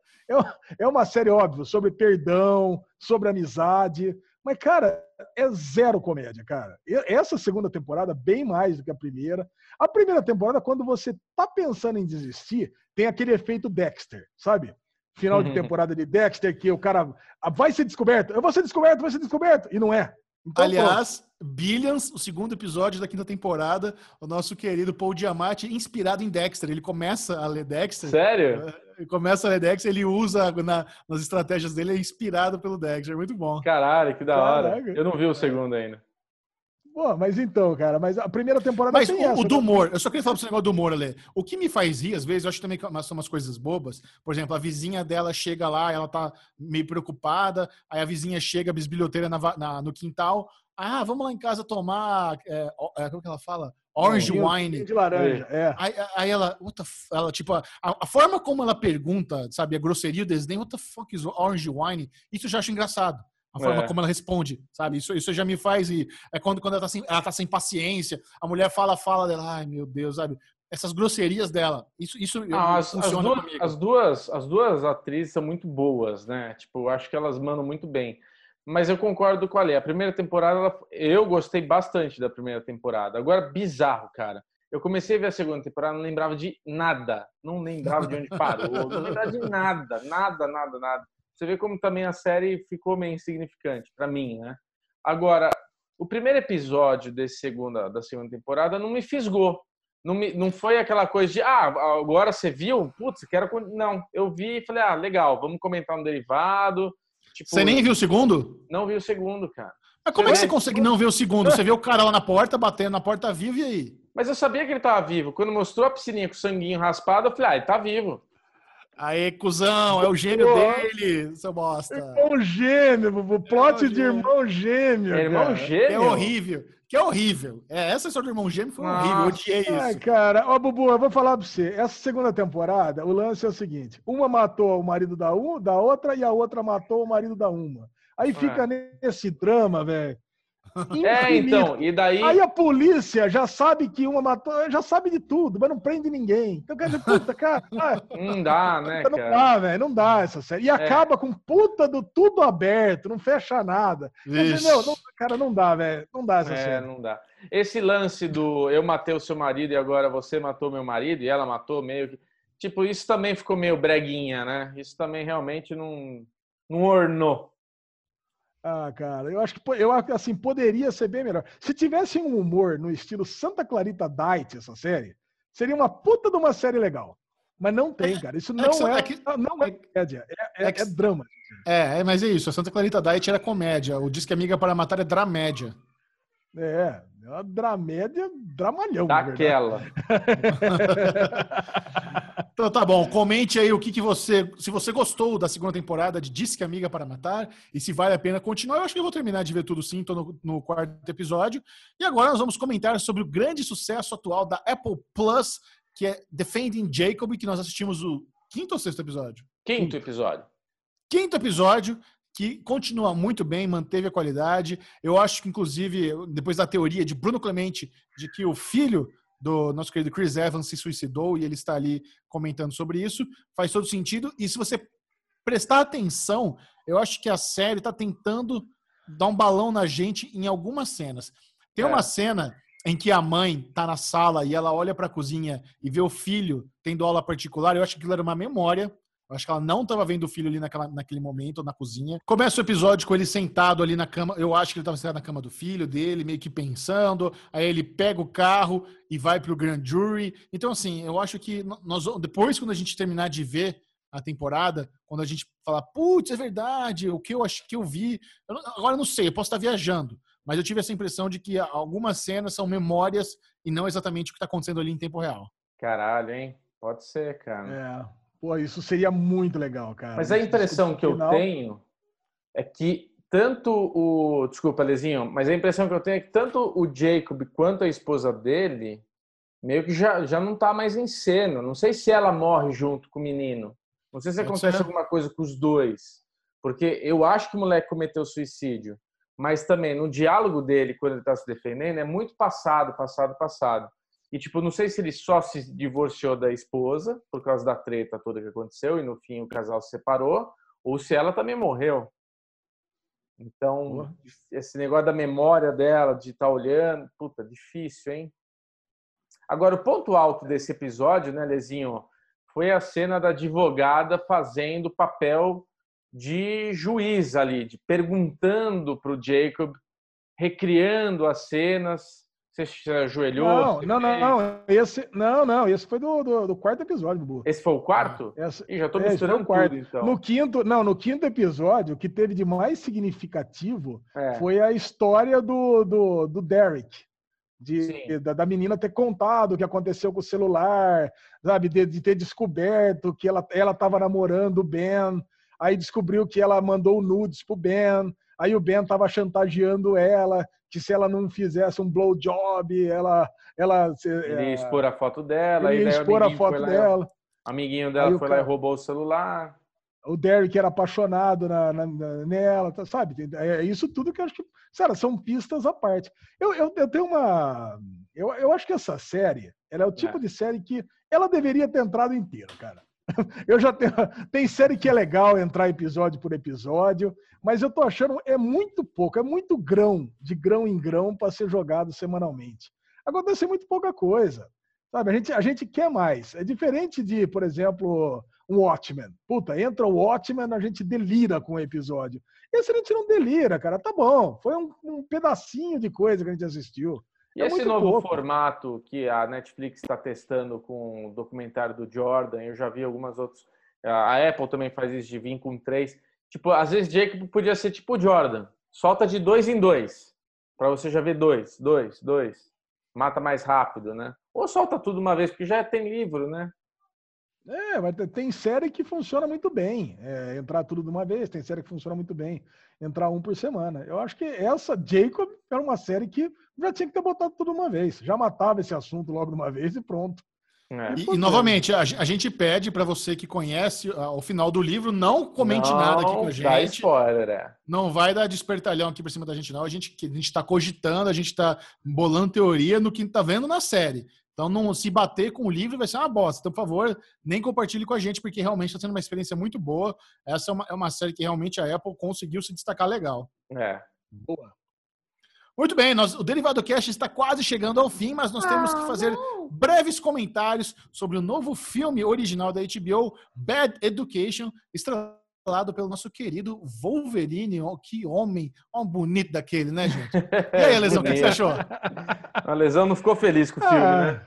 é uma série óbvio sobre perdão, sobre amizade, mas, cara, é zero comédia, cara. Essa segunda temporada, bem mais do que a primeira. A primeira temporada, quando você tá pensando em desistir, tem aquele efeito Dexter, sabe? Final de uhum. temporada de Dexter, que o cara ah, vai ser descoberto, eu vou ser descoberto, vai ser descoberto, e não é. Então, Aliás, pronto. Billions, o segundo episódio da quinta temporada, o nosso querido Paul Diamante, inspirado em Dexter. Ele começa a ler Dexter. Sério? É, ele começa a ler Dexter, ele usa na, nas estratégias dele, é inspirado pelo Dexter. Muito bom. Caralho, que da hora. Eu não vi o segundo ainda. Pô, mas então, cara, mas a primeira temporada mas tem o, essa, o do né? humor, eu só queria falar pra você negócio do humor, Ale. O que me faz rir, às vezes, eu acho também que são umas coisas bobas. Por exemplo, a vizinha dela chega lá, ela tá meio preocupada, aí a vizinha chega, a bisbilhoteira na, na, no quintal. Ah, vamos lá em casa tomar. É, é, como que ela fala? Orange wine. De laranja, é. Aí, aí ela, the, ela, tipo, a, a, forma como ela pergunta, sabe, a grosseria, o desdém, what the fuck is orange wine? Isso eu já acho engraçado. A forma é. como ela responde, sabe? Isso, isso já me faz. E é quando, quando ela, tá sem, ela tá sem paciência, a mulher fala, fala dela, ai meu Deus, sabe? Essas grosserias dela. Isso, isso ah, as, as duas, as duas, as duas atrizes são muito boas, né? Tipo, eu acho que elas mandam muito bem. Mas eu concordo com a Lê. A primeira temporada, ela, eu gostei bastante da primeira temporada. Agora, bizarro, cara. Eu comecei a ver a segunda temporada, não lembrava de nada. Não lembrava de onde parou, não lembrava de nada, nada, nada, nada. Você vê como também a série ficou meio insignificante para mim, né? Agora, o primeiro episódio desse segunda, da segunda temporada não me fisgou. Não, me, não foi aquela coisa de, ah, agora você viu? Putz, quero. Não, eu vi e falei, ah, legal, vamos comentar um derivado. Tipo, você nem viu o segundo? Não vi o segundo, cara. Mas como você é que você consegue não ver o segundo? Você vê o cara lá na porta, batendo na porta vivo e aí? Mas eu sabia que ele tava vivo. Quando mostrou a piscininha com o sanguinho raspado, eu falei, ah, ele tá vivo. Aê, cuzão, é o gêmeo Pô, dele, seu bosta. Irmão gêmeo, o plot de irmão gêmeo. É irmão gêmeo? É horrível. Que é horrível. É, essa história do irmão gêmeo foi Nossa. horrível. Eu odiei isso. É, cara, ó, Bubu, eu vou falar pra você. Essa segunda temporada, o lance é o seguinte: uma matou o marido da, um, da outra e a outra matou o marido da uma. Aí fica é. nesse drama, velho. É, então, e daí. Aí a polícia já sabe que uma matou, já sabe de tudo, mas não prende ninguém. Então, quer dizer, puta, cara. não dá, né? Não cara? dá, velho, não dá essa série. E é. acaba com puta do tudo aberto, não fecha nada. Não, não, cara, não dá, velho. Não dá essa é, série. não dá. Esse lance do eu matei o seu marido e agora você matou meu marido e ela matou meio que. Tipo, isso também ficou meio breguinha, né? Isso também realmente não, não ornou. Ah, cara, eu acho que eu assim poderia ser bem melhor. Se tivesse um humor no estilo Santa Clarita Diet essa série, seria uma puta de uma série legal. Mas não tem, cara. Isso não é, é, que, não é comédia, é, é, é, drama. É, mas é isso. A Santa Clarita Diet era comédia. O Disque Amiga para Matar é dramédia. É, é uma dramédia, dramalhão. Daquela. então tá bom, comente aí o que, que você. Se você gostou da segunda temporada de Disque Amiga para Matar e se vale a pena continuar. Eu acho que eu vou terminar de ver tudo sim, tô no, no quarto episódio. E agora nós vamos comentar sobre o grande sucesso atual da Apple Plus, que é Defending Jacob, que nós assistimos o quinto ou sexto episódio? Quinto, quinto. episódio. Quinto episódio que continua muito bem, manteve a qualidade. Eu acho que, inclusive, depois da teoria de Bruno Clemente, de que o filho do nosso querido Chris Evans se suicidou e ele está ali comentando sobre isso, faz todo sentido. E se você prestar atenção, eu acho que a série está tentando dar um balão na gente em algumas cenas. Tem é. uma cena em que a mãe está na sala e ela olha para a cozinha e vê o filho tendo aula particular. Eu acho que aquilo era uma memória acho que ela não estava vendo o filho ali naquela, naquele momento, na cozinha. Começa o episódio com ele sentado ali na cama. Eu acho que ele estava sentado na cama do filho dele, meio que pensando. Aí ele pega o carro e vai para o grand jury. Então, assim, eu acho que nós, depois, quando a gente terminar de ver a temporada, quando a gente falar, putz, é verdade, o que eu acho que eu vi. Eu agora eu não sei, eu posso estar viajando. Mas eu tive essa impressão de que algumas cenas são memórias e não exatamente o que está acontecendo ali em tempo real. Caralho, hein? Pode ser, cara. É. Pô, isso seria muito legal, cara. Mas a impressão que eu tenho é que tanto o. Desculpa, Lezinho, mas a impressão que eu tenho é que tanto o Jacob quanto a esposa dele meio que já, já não tá mais em cena. Não sei se ela morre junto com o menino. Não sei se acontece alguma coisa com os dois. Porque eu acho que o moleque cometeu suicídio. Mas também no diálogo dele, quando ele está se defendendo, é muito passado, passado, passado. E, tipo, não sei se ele só se divorciou da esposa por causa da treta toda que aconteceu e no fim o casal se separou, ou se ela também morreu. Então, esse negócio da memória dela, de estar tá olhando, puta, difícil, hein? Agora, o ponto alto desse episódio, né, Lezinho, foi a cena da advogada fazendo o papel de juiz ali, de perguntando para o Jacob, recriando as cenas você se ajoelhou? Não, não, não, não, Esse, não, não. Esse foi do, do, do quarto episódio, Bubu. Esse foi o quarto? Ah, essa, Ih, já estou é, misturando quarto. tudo, então. No quinto, não, no quinto episódio, o que teve de mais significativo é. foi a história do, do, do Derek. De, da, da, menina ter contado o que aconteceu com o celular, sabe? De, de ter descoberto que ela estava namorando o Ben, aí descobriu que ela mandou nudes pro Ben, aí o Ben estava chantageando ela, que se ela não fizesse um blowjob, ela. ela Ele ia expor a foto dela, ele ia expor a foto dela. Lá, amiguinho dela foi cara, lá e roubou o celular. O Derek era apaixonado na, na, na, nela, tá, sabe? É, é isso tudo que eu acho que. Cara, são pistas à parte. Eu, eu, eu tenho uma. Eu, eu acho que essa série, ela é o tipo é. de série que ela deveria ter entrado inteira, cara. Eu já tenho. Tem série que é legal entrar episódio por episódio, mas eu tô achando é muito pouco, é muito grão, de grão em grão para ser jogado semanalmente. Acontece muito pouca coisa. Sabe, a gente, a gente quer mais. É diferente de, por exemplo, um Watchmen. Puta, entra o Watchmen, a gente delira com o episódio. Esse a gente não delira, cara. Tá bom. Foi um, um pedacinho de coisa que a gente assistiu. E é esse novo pouco. formato que a Netflix está testando com o documentário do Jordan, eu já vi algumas outras. A Apple também faz isso de vir com três. Tipo, às vezes Jacob podia ser tipo Jordan. Solta de dois em dois. para você já ver dois, dois, dois. Mata mais rápido, né? Ou solta tudo uma vez, porque já tem livro, né? É, mas tem série que funciona muito bem. É, entrar tudo de uma vez, tem série que funciona muito bem. Entrar um por semana. Eu acho que essa, Jacob, era uma série que já tinha que ter botado tudo de uma vez. Já matava esse assunto logo de uma vez e pronto. É. E, e, novamente, a, a gente pede para você que conhece o final do livro, não comente não nada aqui com a gente. Dá spoiler, é. Não vai dar despertalhão aqui por cima da gente, não. A gente a está cogitando, a gente está bolando teoria no que está vendo na série. Então, não se bater com o livro vai ser uma bosta. Então, por favor, nem compartilhe com a gente, porque realmente está sendo uma experiência muito boa. Essa é uma, é uma série que realmente a Apple conseguiu se destacar legal. É. Boa. Muito bem, nós, o Derivado Cast está quase chegando ao fim, mas nós ah, temos que ah, fazer não. breves comentários sobre o novo filme original da HBO, Bad Education, estrelado pelo nosso querido Wolverine. Oh, que homem, oh, bonito daquele, né, gente? E aí, Lesão, o que você achou? A Lesão não ficou feliz com o filme, ah. né?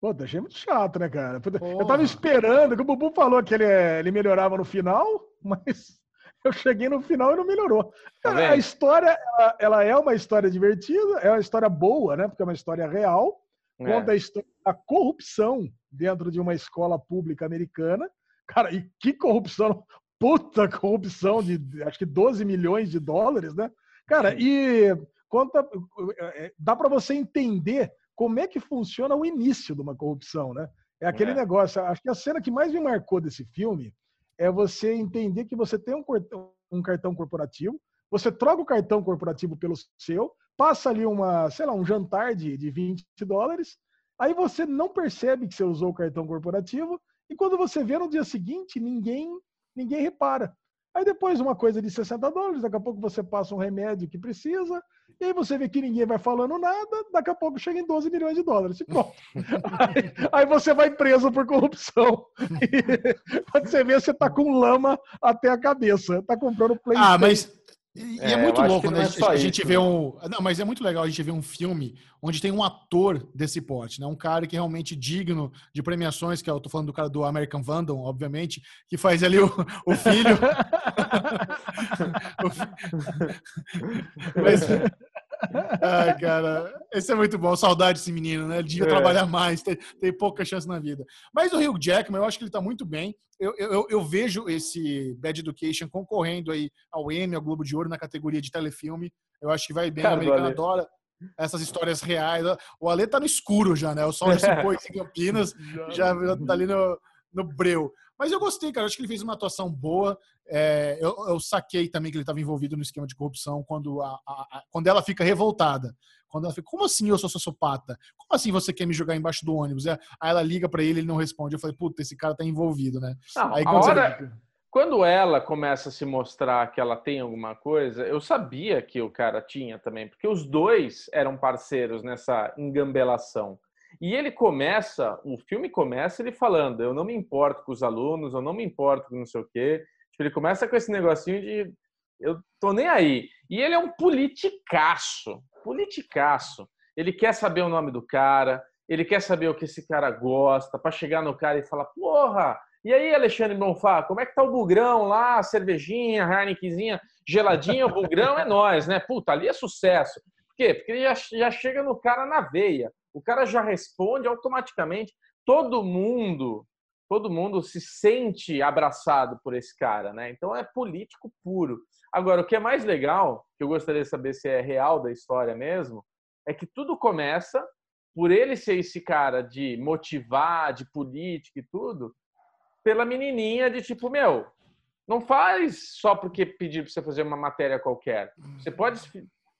Pô, achei muito chato, né, cara? Porra. Eu tava esperando, que o Bubu falou que ele, é, ele melhorava no final, mas eu cheguei no final e não melhorou. Tá a história, ela, ela, é uma história divertida, é uma história boa, né? Porque é uma história real. É. Conta a história da corrupção dentro de uma escola pública americana. Cara, e que corrupção! Puta corrupção de acho que 12 milhões de dólares, né? Cara, e conta, é, dá para você entender como é que funciona o início de uma corrupção, né? É aquele é. negócio. Acho que a cena que mais me marcou desse filme é você entender que você tem um, um cartão corporativo, você troca o cartão corporativo pelo seu, passa ali uma, sei lá, um jantar de, de 20 dólares, aí você não percebe que você usou o cartão corporativo, e quando você vê no dia seguinte, ninguém ninguém repara. Aí depois uma coisa de 60 dólares, daqui a pouco você passa um remédio que precisa, e aí você vê que ninguém vai falando nada, daqui a pouco chega em 12 milhões de dólares. E pronto. aí, aí, você vai preso por corrupção. E, quando você vê, você tá com lama até a cabeça. Tá comprando PlayStation. Ah, mas e é, é muito louco, né? É a gente vê né? um. Não, mas é muito legal a gente ver um filme onde tem um ator desse porte, né? Um cara que é realmente digno de premiações, que é, eu tô falando do cara do American Vandal, obviamente, que faz ali o, o filho. mas, Ai, cara, esse é muito bom. Saudade desse menino, né? Ele devia é. trabalhar mais, tem, tem pouca chance na vida. Mas o Hugh Jackman, eu acho que ele tá muito bem. Eu, eu, eu, vejo esse Bad Education concorrendo aí ao Emmy, ao Globo de Ouro na categoria de telefilme. Eu acho que vai bem. Cara, o americano adora essas histórias reais. O Ale tá no escuro já, né? O sol já se pôs em Campinas, já tá ali no, no breu. Mas eu gostei, cara. Eu acho que ele fez uma atuação boa. É, eu, eu, saquei também que ele estava envolvido no esquema de corrupção quando, a, a, a, quando ela fica revoltada. Quando ela fica, como assim eu sou sociopata? Como assim você quer me jogar embaixo do ônibus? Aí ela liga para ele, ele não responde. Eu falei, puta, esse cara tá envolvido, né? Não, Aí quando, hora... você... quando ela começa a se mostrar que ela tem alguma coisa, eu sabia que o cara tinha também, porque os dois eram parceiros nessa engambelação. E ele começa, o filme começa ele falando: eu não me importo com os alunos, eu não me importo com não sei o quê. Tipo, ele começa com esse negocinho de eu tô nem aí. E ele é um politicaço, politicaço. Ele quer saber o nome do cara, ele quer saber o que esse cara gosta, para chegar no cara e falar: porra, e aí, Alexandre Bonfá, como é que tá o bugrão lá, cervejinha, Heinekenzinha, geladinha, o bugrão é nós, né? Puta, ali é sucesso. Por quê? Porque ele já, já chega no cara na veia o cara já responde automaticamente. Todo mundo, todo mundo se sente abraçado por esse cara, né? Então é político puro. Agora, o que é mais legal, que eu gostaria de saber se é real da história mesmo, é que tudo começa por ele ser esse cara de motivar, de política e tudo, pela menininha de tipo, meu, não faz só porque pedir para você fazer uma matéria qualquer. Você pode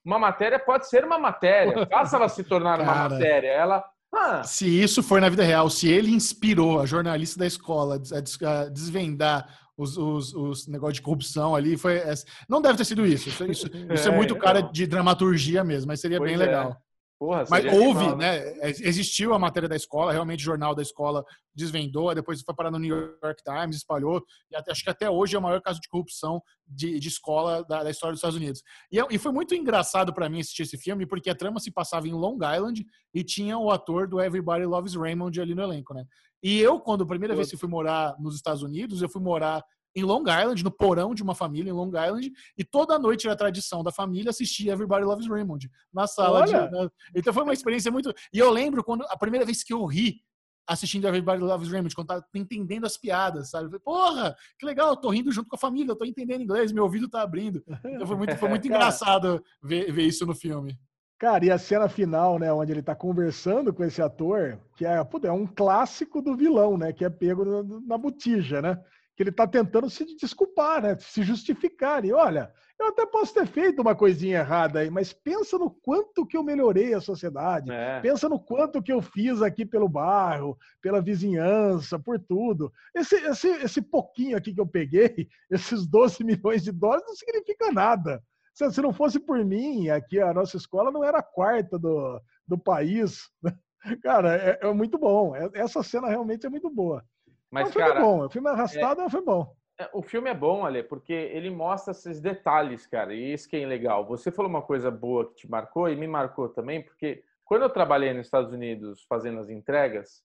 uma matéria pode ser uma matéria. Faça ela se tornar Cara, uma matéria. Ela. Ah. Se isso for na vida real, se ele inspirou a jornalista da escola a desvendar os, os, os negócios de corrupção ali, foi. Não deve ter sido isso. Isso, isso, isso é, é, muito cara de dramaturgia mesmo, mas seria pois bem é. Porra, Mas houve, animal, né? né? Existiu a matéria da escola, realmente o jornal da escola desvendou, depois foi parar no New York Times, espalhou, e até, acho que até hoje é o maior caso de corrupção de, de escola da, da, história dos Estados Unidos. E, e foi muito engraçado para mim assistir esse filme, porque a trama se passava em Long Island e tinha o ator do Everybody Loves Raymond ali no elenco, né? E eu, quando a primeira vez que fui morar nos Estados Unidos, eu fui morar em Long Island, no porão de uma família em Long Island, e toda noite era tradição da família assistir Everybody Loves Raymond na sala Olha. de. Então foi uma experiência muito. E eu lembro quando a primeira vez que eu ri assistindo Everybody Loves Raymond, quando tava entendendo as piadas, sabe? Falei, Porra, que legal, eu tô rindo junto com a família, eu tô entendendo inglês, meu ouvido tá abrindo. Então foi muito, foi muito engraçado ver, ver isso no filme. Cara, e a cena final, né, onde ele tá conversando com esse ator, que é, pô, é um clássico do vilão, né, que é pego na, na botija, né? Que ele está tentando se desculpar, né? se justificar. E olha, eu até posso ter feito uma coisinha errada aí, mas pensa no quanto que eu melhorei a sociedade, é. pensa no quanto que eu fiz aqui pelo bairro, pela vizinhança, por tudo. Esse, esse, esse pouquinho aqui que eu peguei, esses 12 milhões de dólares, não significa nada. Se, se não fosse por mim, aqui a nossa escola não era a quarta do, do país. Cara, é, é muito bom. É, essa cena realmente é muito boa. Mas, o filme cara, é bom. O filme é arrastado, é, foi bom. É, o filme é bom, Ale, porque ele mostra esses detalhes, cara. E isso que é legal. Você falou uma coisa boa que te marcou e me marcou também, porque quando eu trabalhei nos Estados Unidos fazendo as entregas,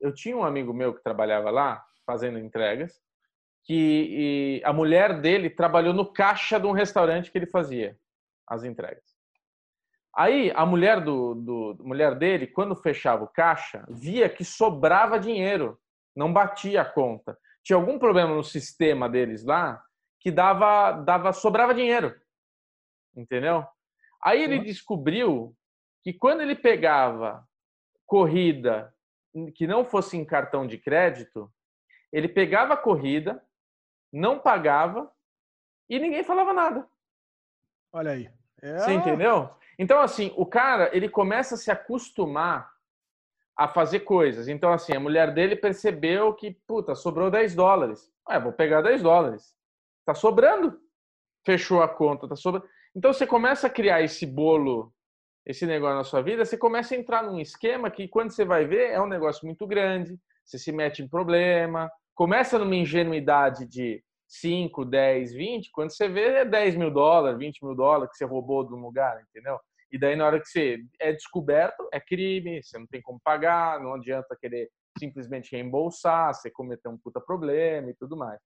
eu tinha um amigo meu que trabalhava lá fazendo entregas, que a mulher dele trabalhou no caixa de um restaurante que ele fazia as entregas. Aí a mulher do, do mulher dele, quando fechava o caixa, via que sobrava dinheiro não batia a conta. Tinha algum problema no sistema deles lá que dava, dava sobrava dinheiro. Entendeu? Aí ele descobriu que quando ele pegava corrida que não fosse em cartão de crédito, ele pegava a corrida, não pagava e ninguém falava nada. Olha aí. É... Você entendeu? Então, assim, o cara, ele começa a se acostumar a fazer coisas. Então, assim, a mulher dele percebeu que, puta, sobrou 10 dólares. Ah, vou pegar 10 dólares. Tá sobrando. Fechou a conta, tá sobrando. Então, você começa a criar esse bolo, esse negócio na sua vida, você começa a entrar num esquema que, quando você vai ver, é um negócio muito grande, você se mete em problema, começa numa ingenuidade de 5, 10, 20, quando você vê é 10 mil dólares, 20 mil dólares que você roubou de um lugar, entendeu? E daí, na hora que você é descoberto, é crime, você não tem como pagar, não adianta querer simplesmente reembolsar, você cometeu um puta problema e tudo mais.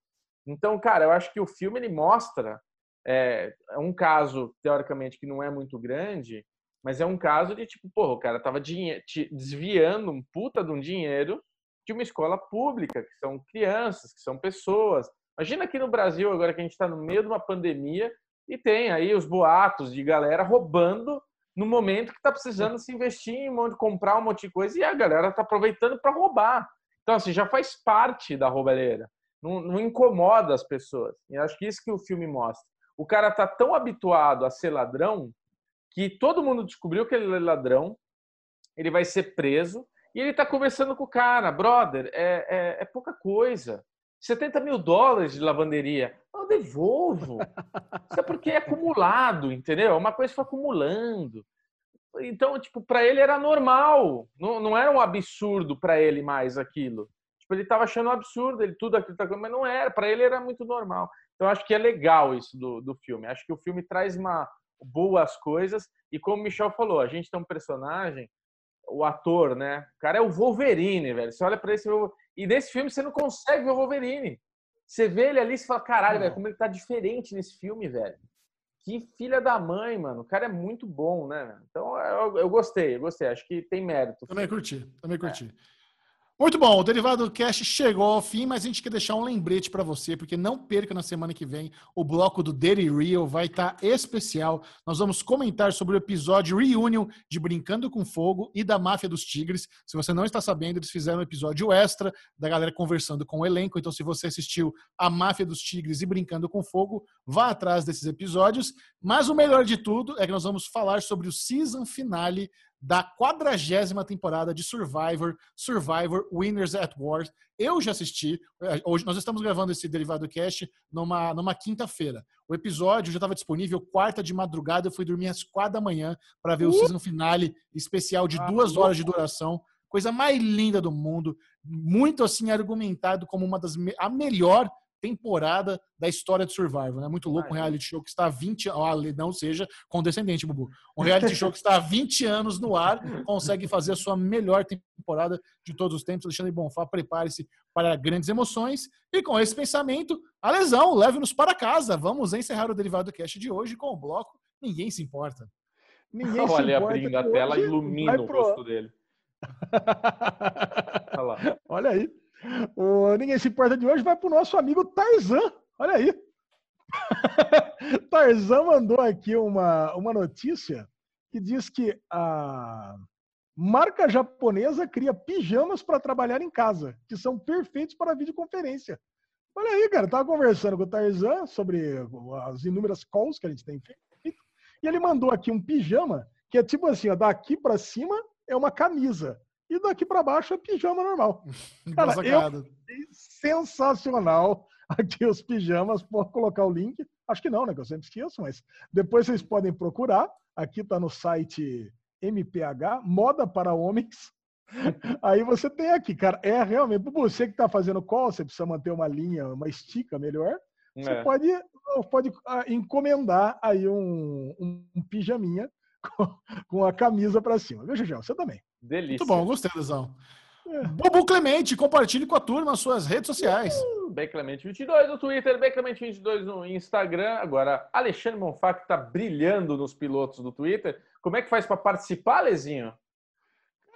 Então, cara, eu acho que o filme ele mostra é, é um caso, teoricamente, que não é muito grande, mas é um caso de tipo, porra, o cara tava desviando um puta de um dinheiro de uma escola pública, que são crianças, que são pessoas. Imagina aqui no Brasil, agora que a gente está no meio de uma pandemia e tem aí os boatos de galera roubando no momento que está precisando se investir em monte, comprar um monte de coisa e a galera está aproveitando para roubar. Então, assim, já faz parte da roubalheira. Não, não, incomoda as pessoas. E acho que isso que o filme mostra. O cara tá tão habituado a ser ladrão que todo mundo descobriu que ele é ladrão, ele vai ser preso e ele tá conversando com o cara. Brother, é, é, é pouca coisa. 70 mil dólares de lavanderia. Eu devolvo. Isso é porque é acumulado, entendeu? Uma coisa foi acumulando. Então, tipo, para ele era normal. Não, não era um absurdo para ele mais aquilo. Tipo, ele estava achando um absurdo, ele tudo aquilo, tá mas não era. Para ele era muito normal. Então, acho que é legal isso do, do filme. Acho que o filme traz uma boas coisas. E como o Michel falou, a gente tem um personagem o ator, né? O cara é o Wolverine, velho. Você olha para esse e nesse filme você não consegue ver o Wolverine. Você vê ele ali e fala, caralho, velho, como ele tá diferente nesse filme, velho. Que filha da mãe, mano. O cara é muito bom, né? Então eu, eu gostei, eu gostei. Acho que tem mérito. Também curti, também curti. É. Muito bom, o Derivado Cash chegou ao fim, mas a gente quer deixar um lembrete para você, porque não perca na semana que vem o bloco do Daily Real vai estar tá especial. Nós vamos comentar sobre o episódio Reunion de Brincando com Fogo e da Máfia dos Tigres. Se você não está sabendo, eles fizeram um episódio extra da galera conversando com o elenco. Então, se você assistiu a Máfia dos Tigres e Brincando com Fogo, vá atrás desses episódios. Mas o melhor de tudo é que nós vamos falar sobre o season finale da quadragésima temporada de Survivor, Survivor Winners at War. Eu já assisti. É, hoje nós estamos gravando esse Derivado Cast numa, numa quinta-feira. O episódio já estava disponível quarta de madrugada. Eu fui dormir às quatro da manhã para ver uh! o season finale especial de ah, duas horas de duração. Coisa mais linda do mundo. Muito assim argumentado como uma das a melhor temporada da história do Survivor, né? Muito louco, um reality show que está há 20 anos, não seja condescendente, Bubu. Um reality show que está há 20 anos no ar, consegue fazer a sua melhor temporada de todos os tempos. Alexandre Bonfá, prepare-se para grandes emoções. E com esse pensamento, a lesão, leve-nos para casa. Vamos encerrar o Derivado Cast de hoje com o bloco Ninguém se importa. Ninguém Olha, se importa abrindo a tela, ilumina o rosto dele. Olha, Olha aí. O Ninguém Se Importa de hoje vai para o nosso amigo Tarzan. Olha aí. Tarzan mandou aqui uma, uma notícia que diz que a marca japonesa cria pijamas para trabalhar em casa, que são perfeitos para videoconferência. Olha aí, cara, tava conversando com o Tarzan sobre as inúmeras calls que a gente tem feito, e ele mandou aqui um pijama que é tipo assim, ó, daqui para cima é uma camisa, e daqui para baixo é pijama normal. Cara, eu sensacional aqui os pijamas. Vou colocar o link. Acho que não, né? Que eu sempre esqueço, mas depois vocês podem procurar. Aqui está no site MPH, Moda para Homens. Aí você tem aqui, cara, é realmente, você que está fazendo call, você precisa manter uma linha, uma estica melhor, é. você pode, pode ah, encomendar aí um, um, um pijaminha com, com, a camisa para cima. Viu, Gigel? Você também. Delícia. Muito bom, gostei, Lesão. É. Bubu Clemente, compartilhe com a turma nas suas redes sociais. Uh, Bem Clemente 22 no Twitter, Bem Clemente 22 no Instagram. Agora, Alexandre Monfá, que está brilhando nos pilotos do Twitter. Como é que faz para participar, Lezinho?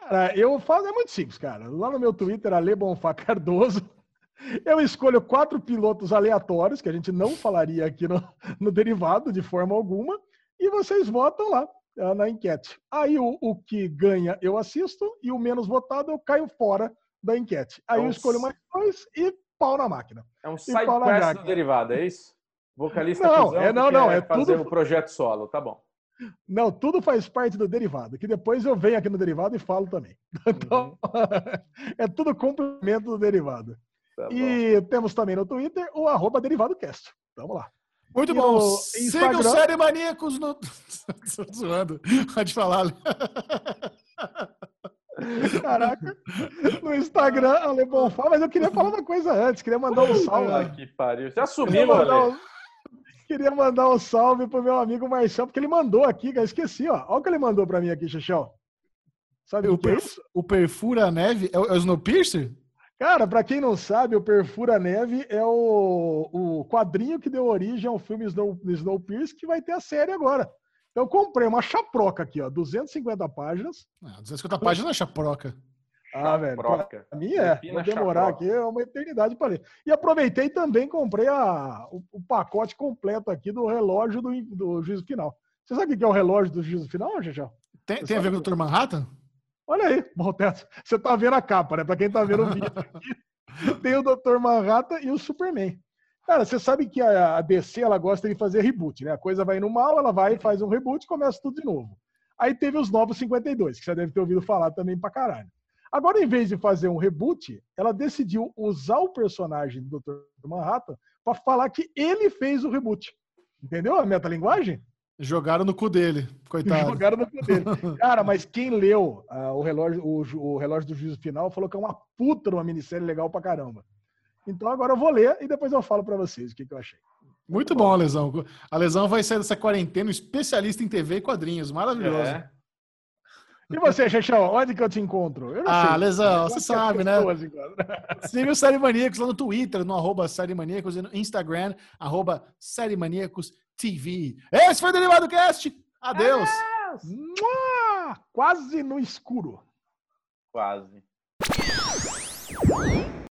Cara, eu faço, é muito simples, cara. Lá no meu Twitter, Ale Bonfá Cardoso, eu escolho quatro pilotos aleatórios, que a gente não falaria aqui no, no derivado de forma alguma, e vocês votam lá. Eh, na enquete. Aí o, o, que ganha eu assisto e o menos votado eu caio fora da enquete. Aí eu escolho mais dois e pau na máquina. É um side quest do derivado, é isso? Vocalista não, é não, não, é fazer tudo... um projeto solo, tá bom. Não, tudo faz parte do derivado, que depois eu venho aqui no derivado e falo também. Então, uhum. é tudo complemento do derivado. Tá e temos também no Twitter o arroba derivadocast. Vamos lá. Muito bom. Siga o Série Maníacos no. zoando. Pode falar. Caraca. No Instagram, Ale Bonfá, mas eu queria falar uma coisa antes. Queria mandar um salve. Ah, que pariu. Você assumiu, Ale. Um... Queria mandar um salve pro meu amigo Marcelo, porque ele mandou aqui, cara. Esqueci, ó. Olha o que ele mandou pra mim aqui, Xixão. Sabe o, o que é? O Perfura Neve é o, é o Snowpiercer? Cara, para quem não sabe, o Perfura Neve é o, o quadrinho que deu origem ao filme Snow, Snowpiercer, que vai ter a série agora. Então eu comprei uma chaproca aqui, ó, 250 páginas. Ah, 250 páginas é chaproca. Ah, velho, pra mim é. Vou demorar aqui, é uma eternidade para ler. E aproveitei também comprei a, o, o, pacote completo aqui do relógio do, do juízo final. Você sabe o que é o relógio do juízo final, Jajá? Tem, tem a ver com o Dr. Manhattan? Olha aí, Monteto. Você tá vendo a capa, né? Para quem tá vendo o vídeo aqui, tem o Dr. Manhattan e o Superman. Cara, você sabe que a DC ela gosta de fazer reboot, né? A coisa vai no mal, ela vai e faz um reboot e começa tudo de novo. Aí teve os Novos 52, que você deve ter ouvido falar também pra caralho. Agora, em vez de fazer um reboot, ela decidiu usar o personagem do Dr. Manhattan para falar que ele fez o reboot. Entendeu a metalinguagem? Jogaram no cu dele, coitado. Jogaram no cu dele. Cara, mas quem leu uh, o, relógio, o, o, relógio do juízo final falou que é uma puta uma minissérie legal pra caramba. Então agora eu vou ler e depois eu falo para vocês o que, que, eu achei. Muito bom, a Lesão. A Lesão vai sair dessa quarentena especialista em TV e quadrinhos. Maravilhoso. É. E você, Xexão, onde que eu te encontro? Eu ah, sei. Lesão, você sabe, né? Siga o Série Maníacos lá no Twitter, no arroba Série Maníacos, e no Instagram, arroba Série Maníacos TV. Esse foi o Derivado Cast. Adeus. Quase no escuro. Quase.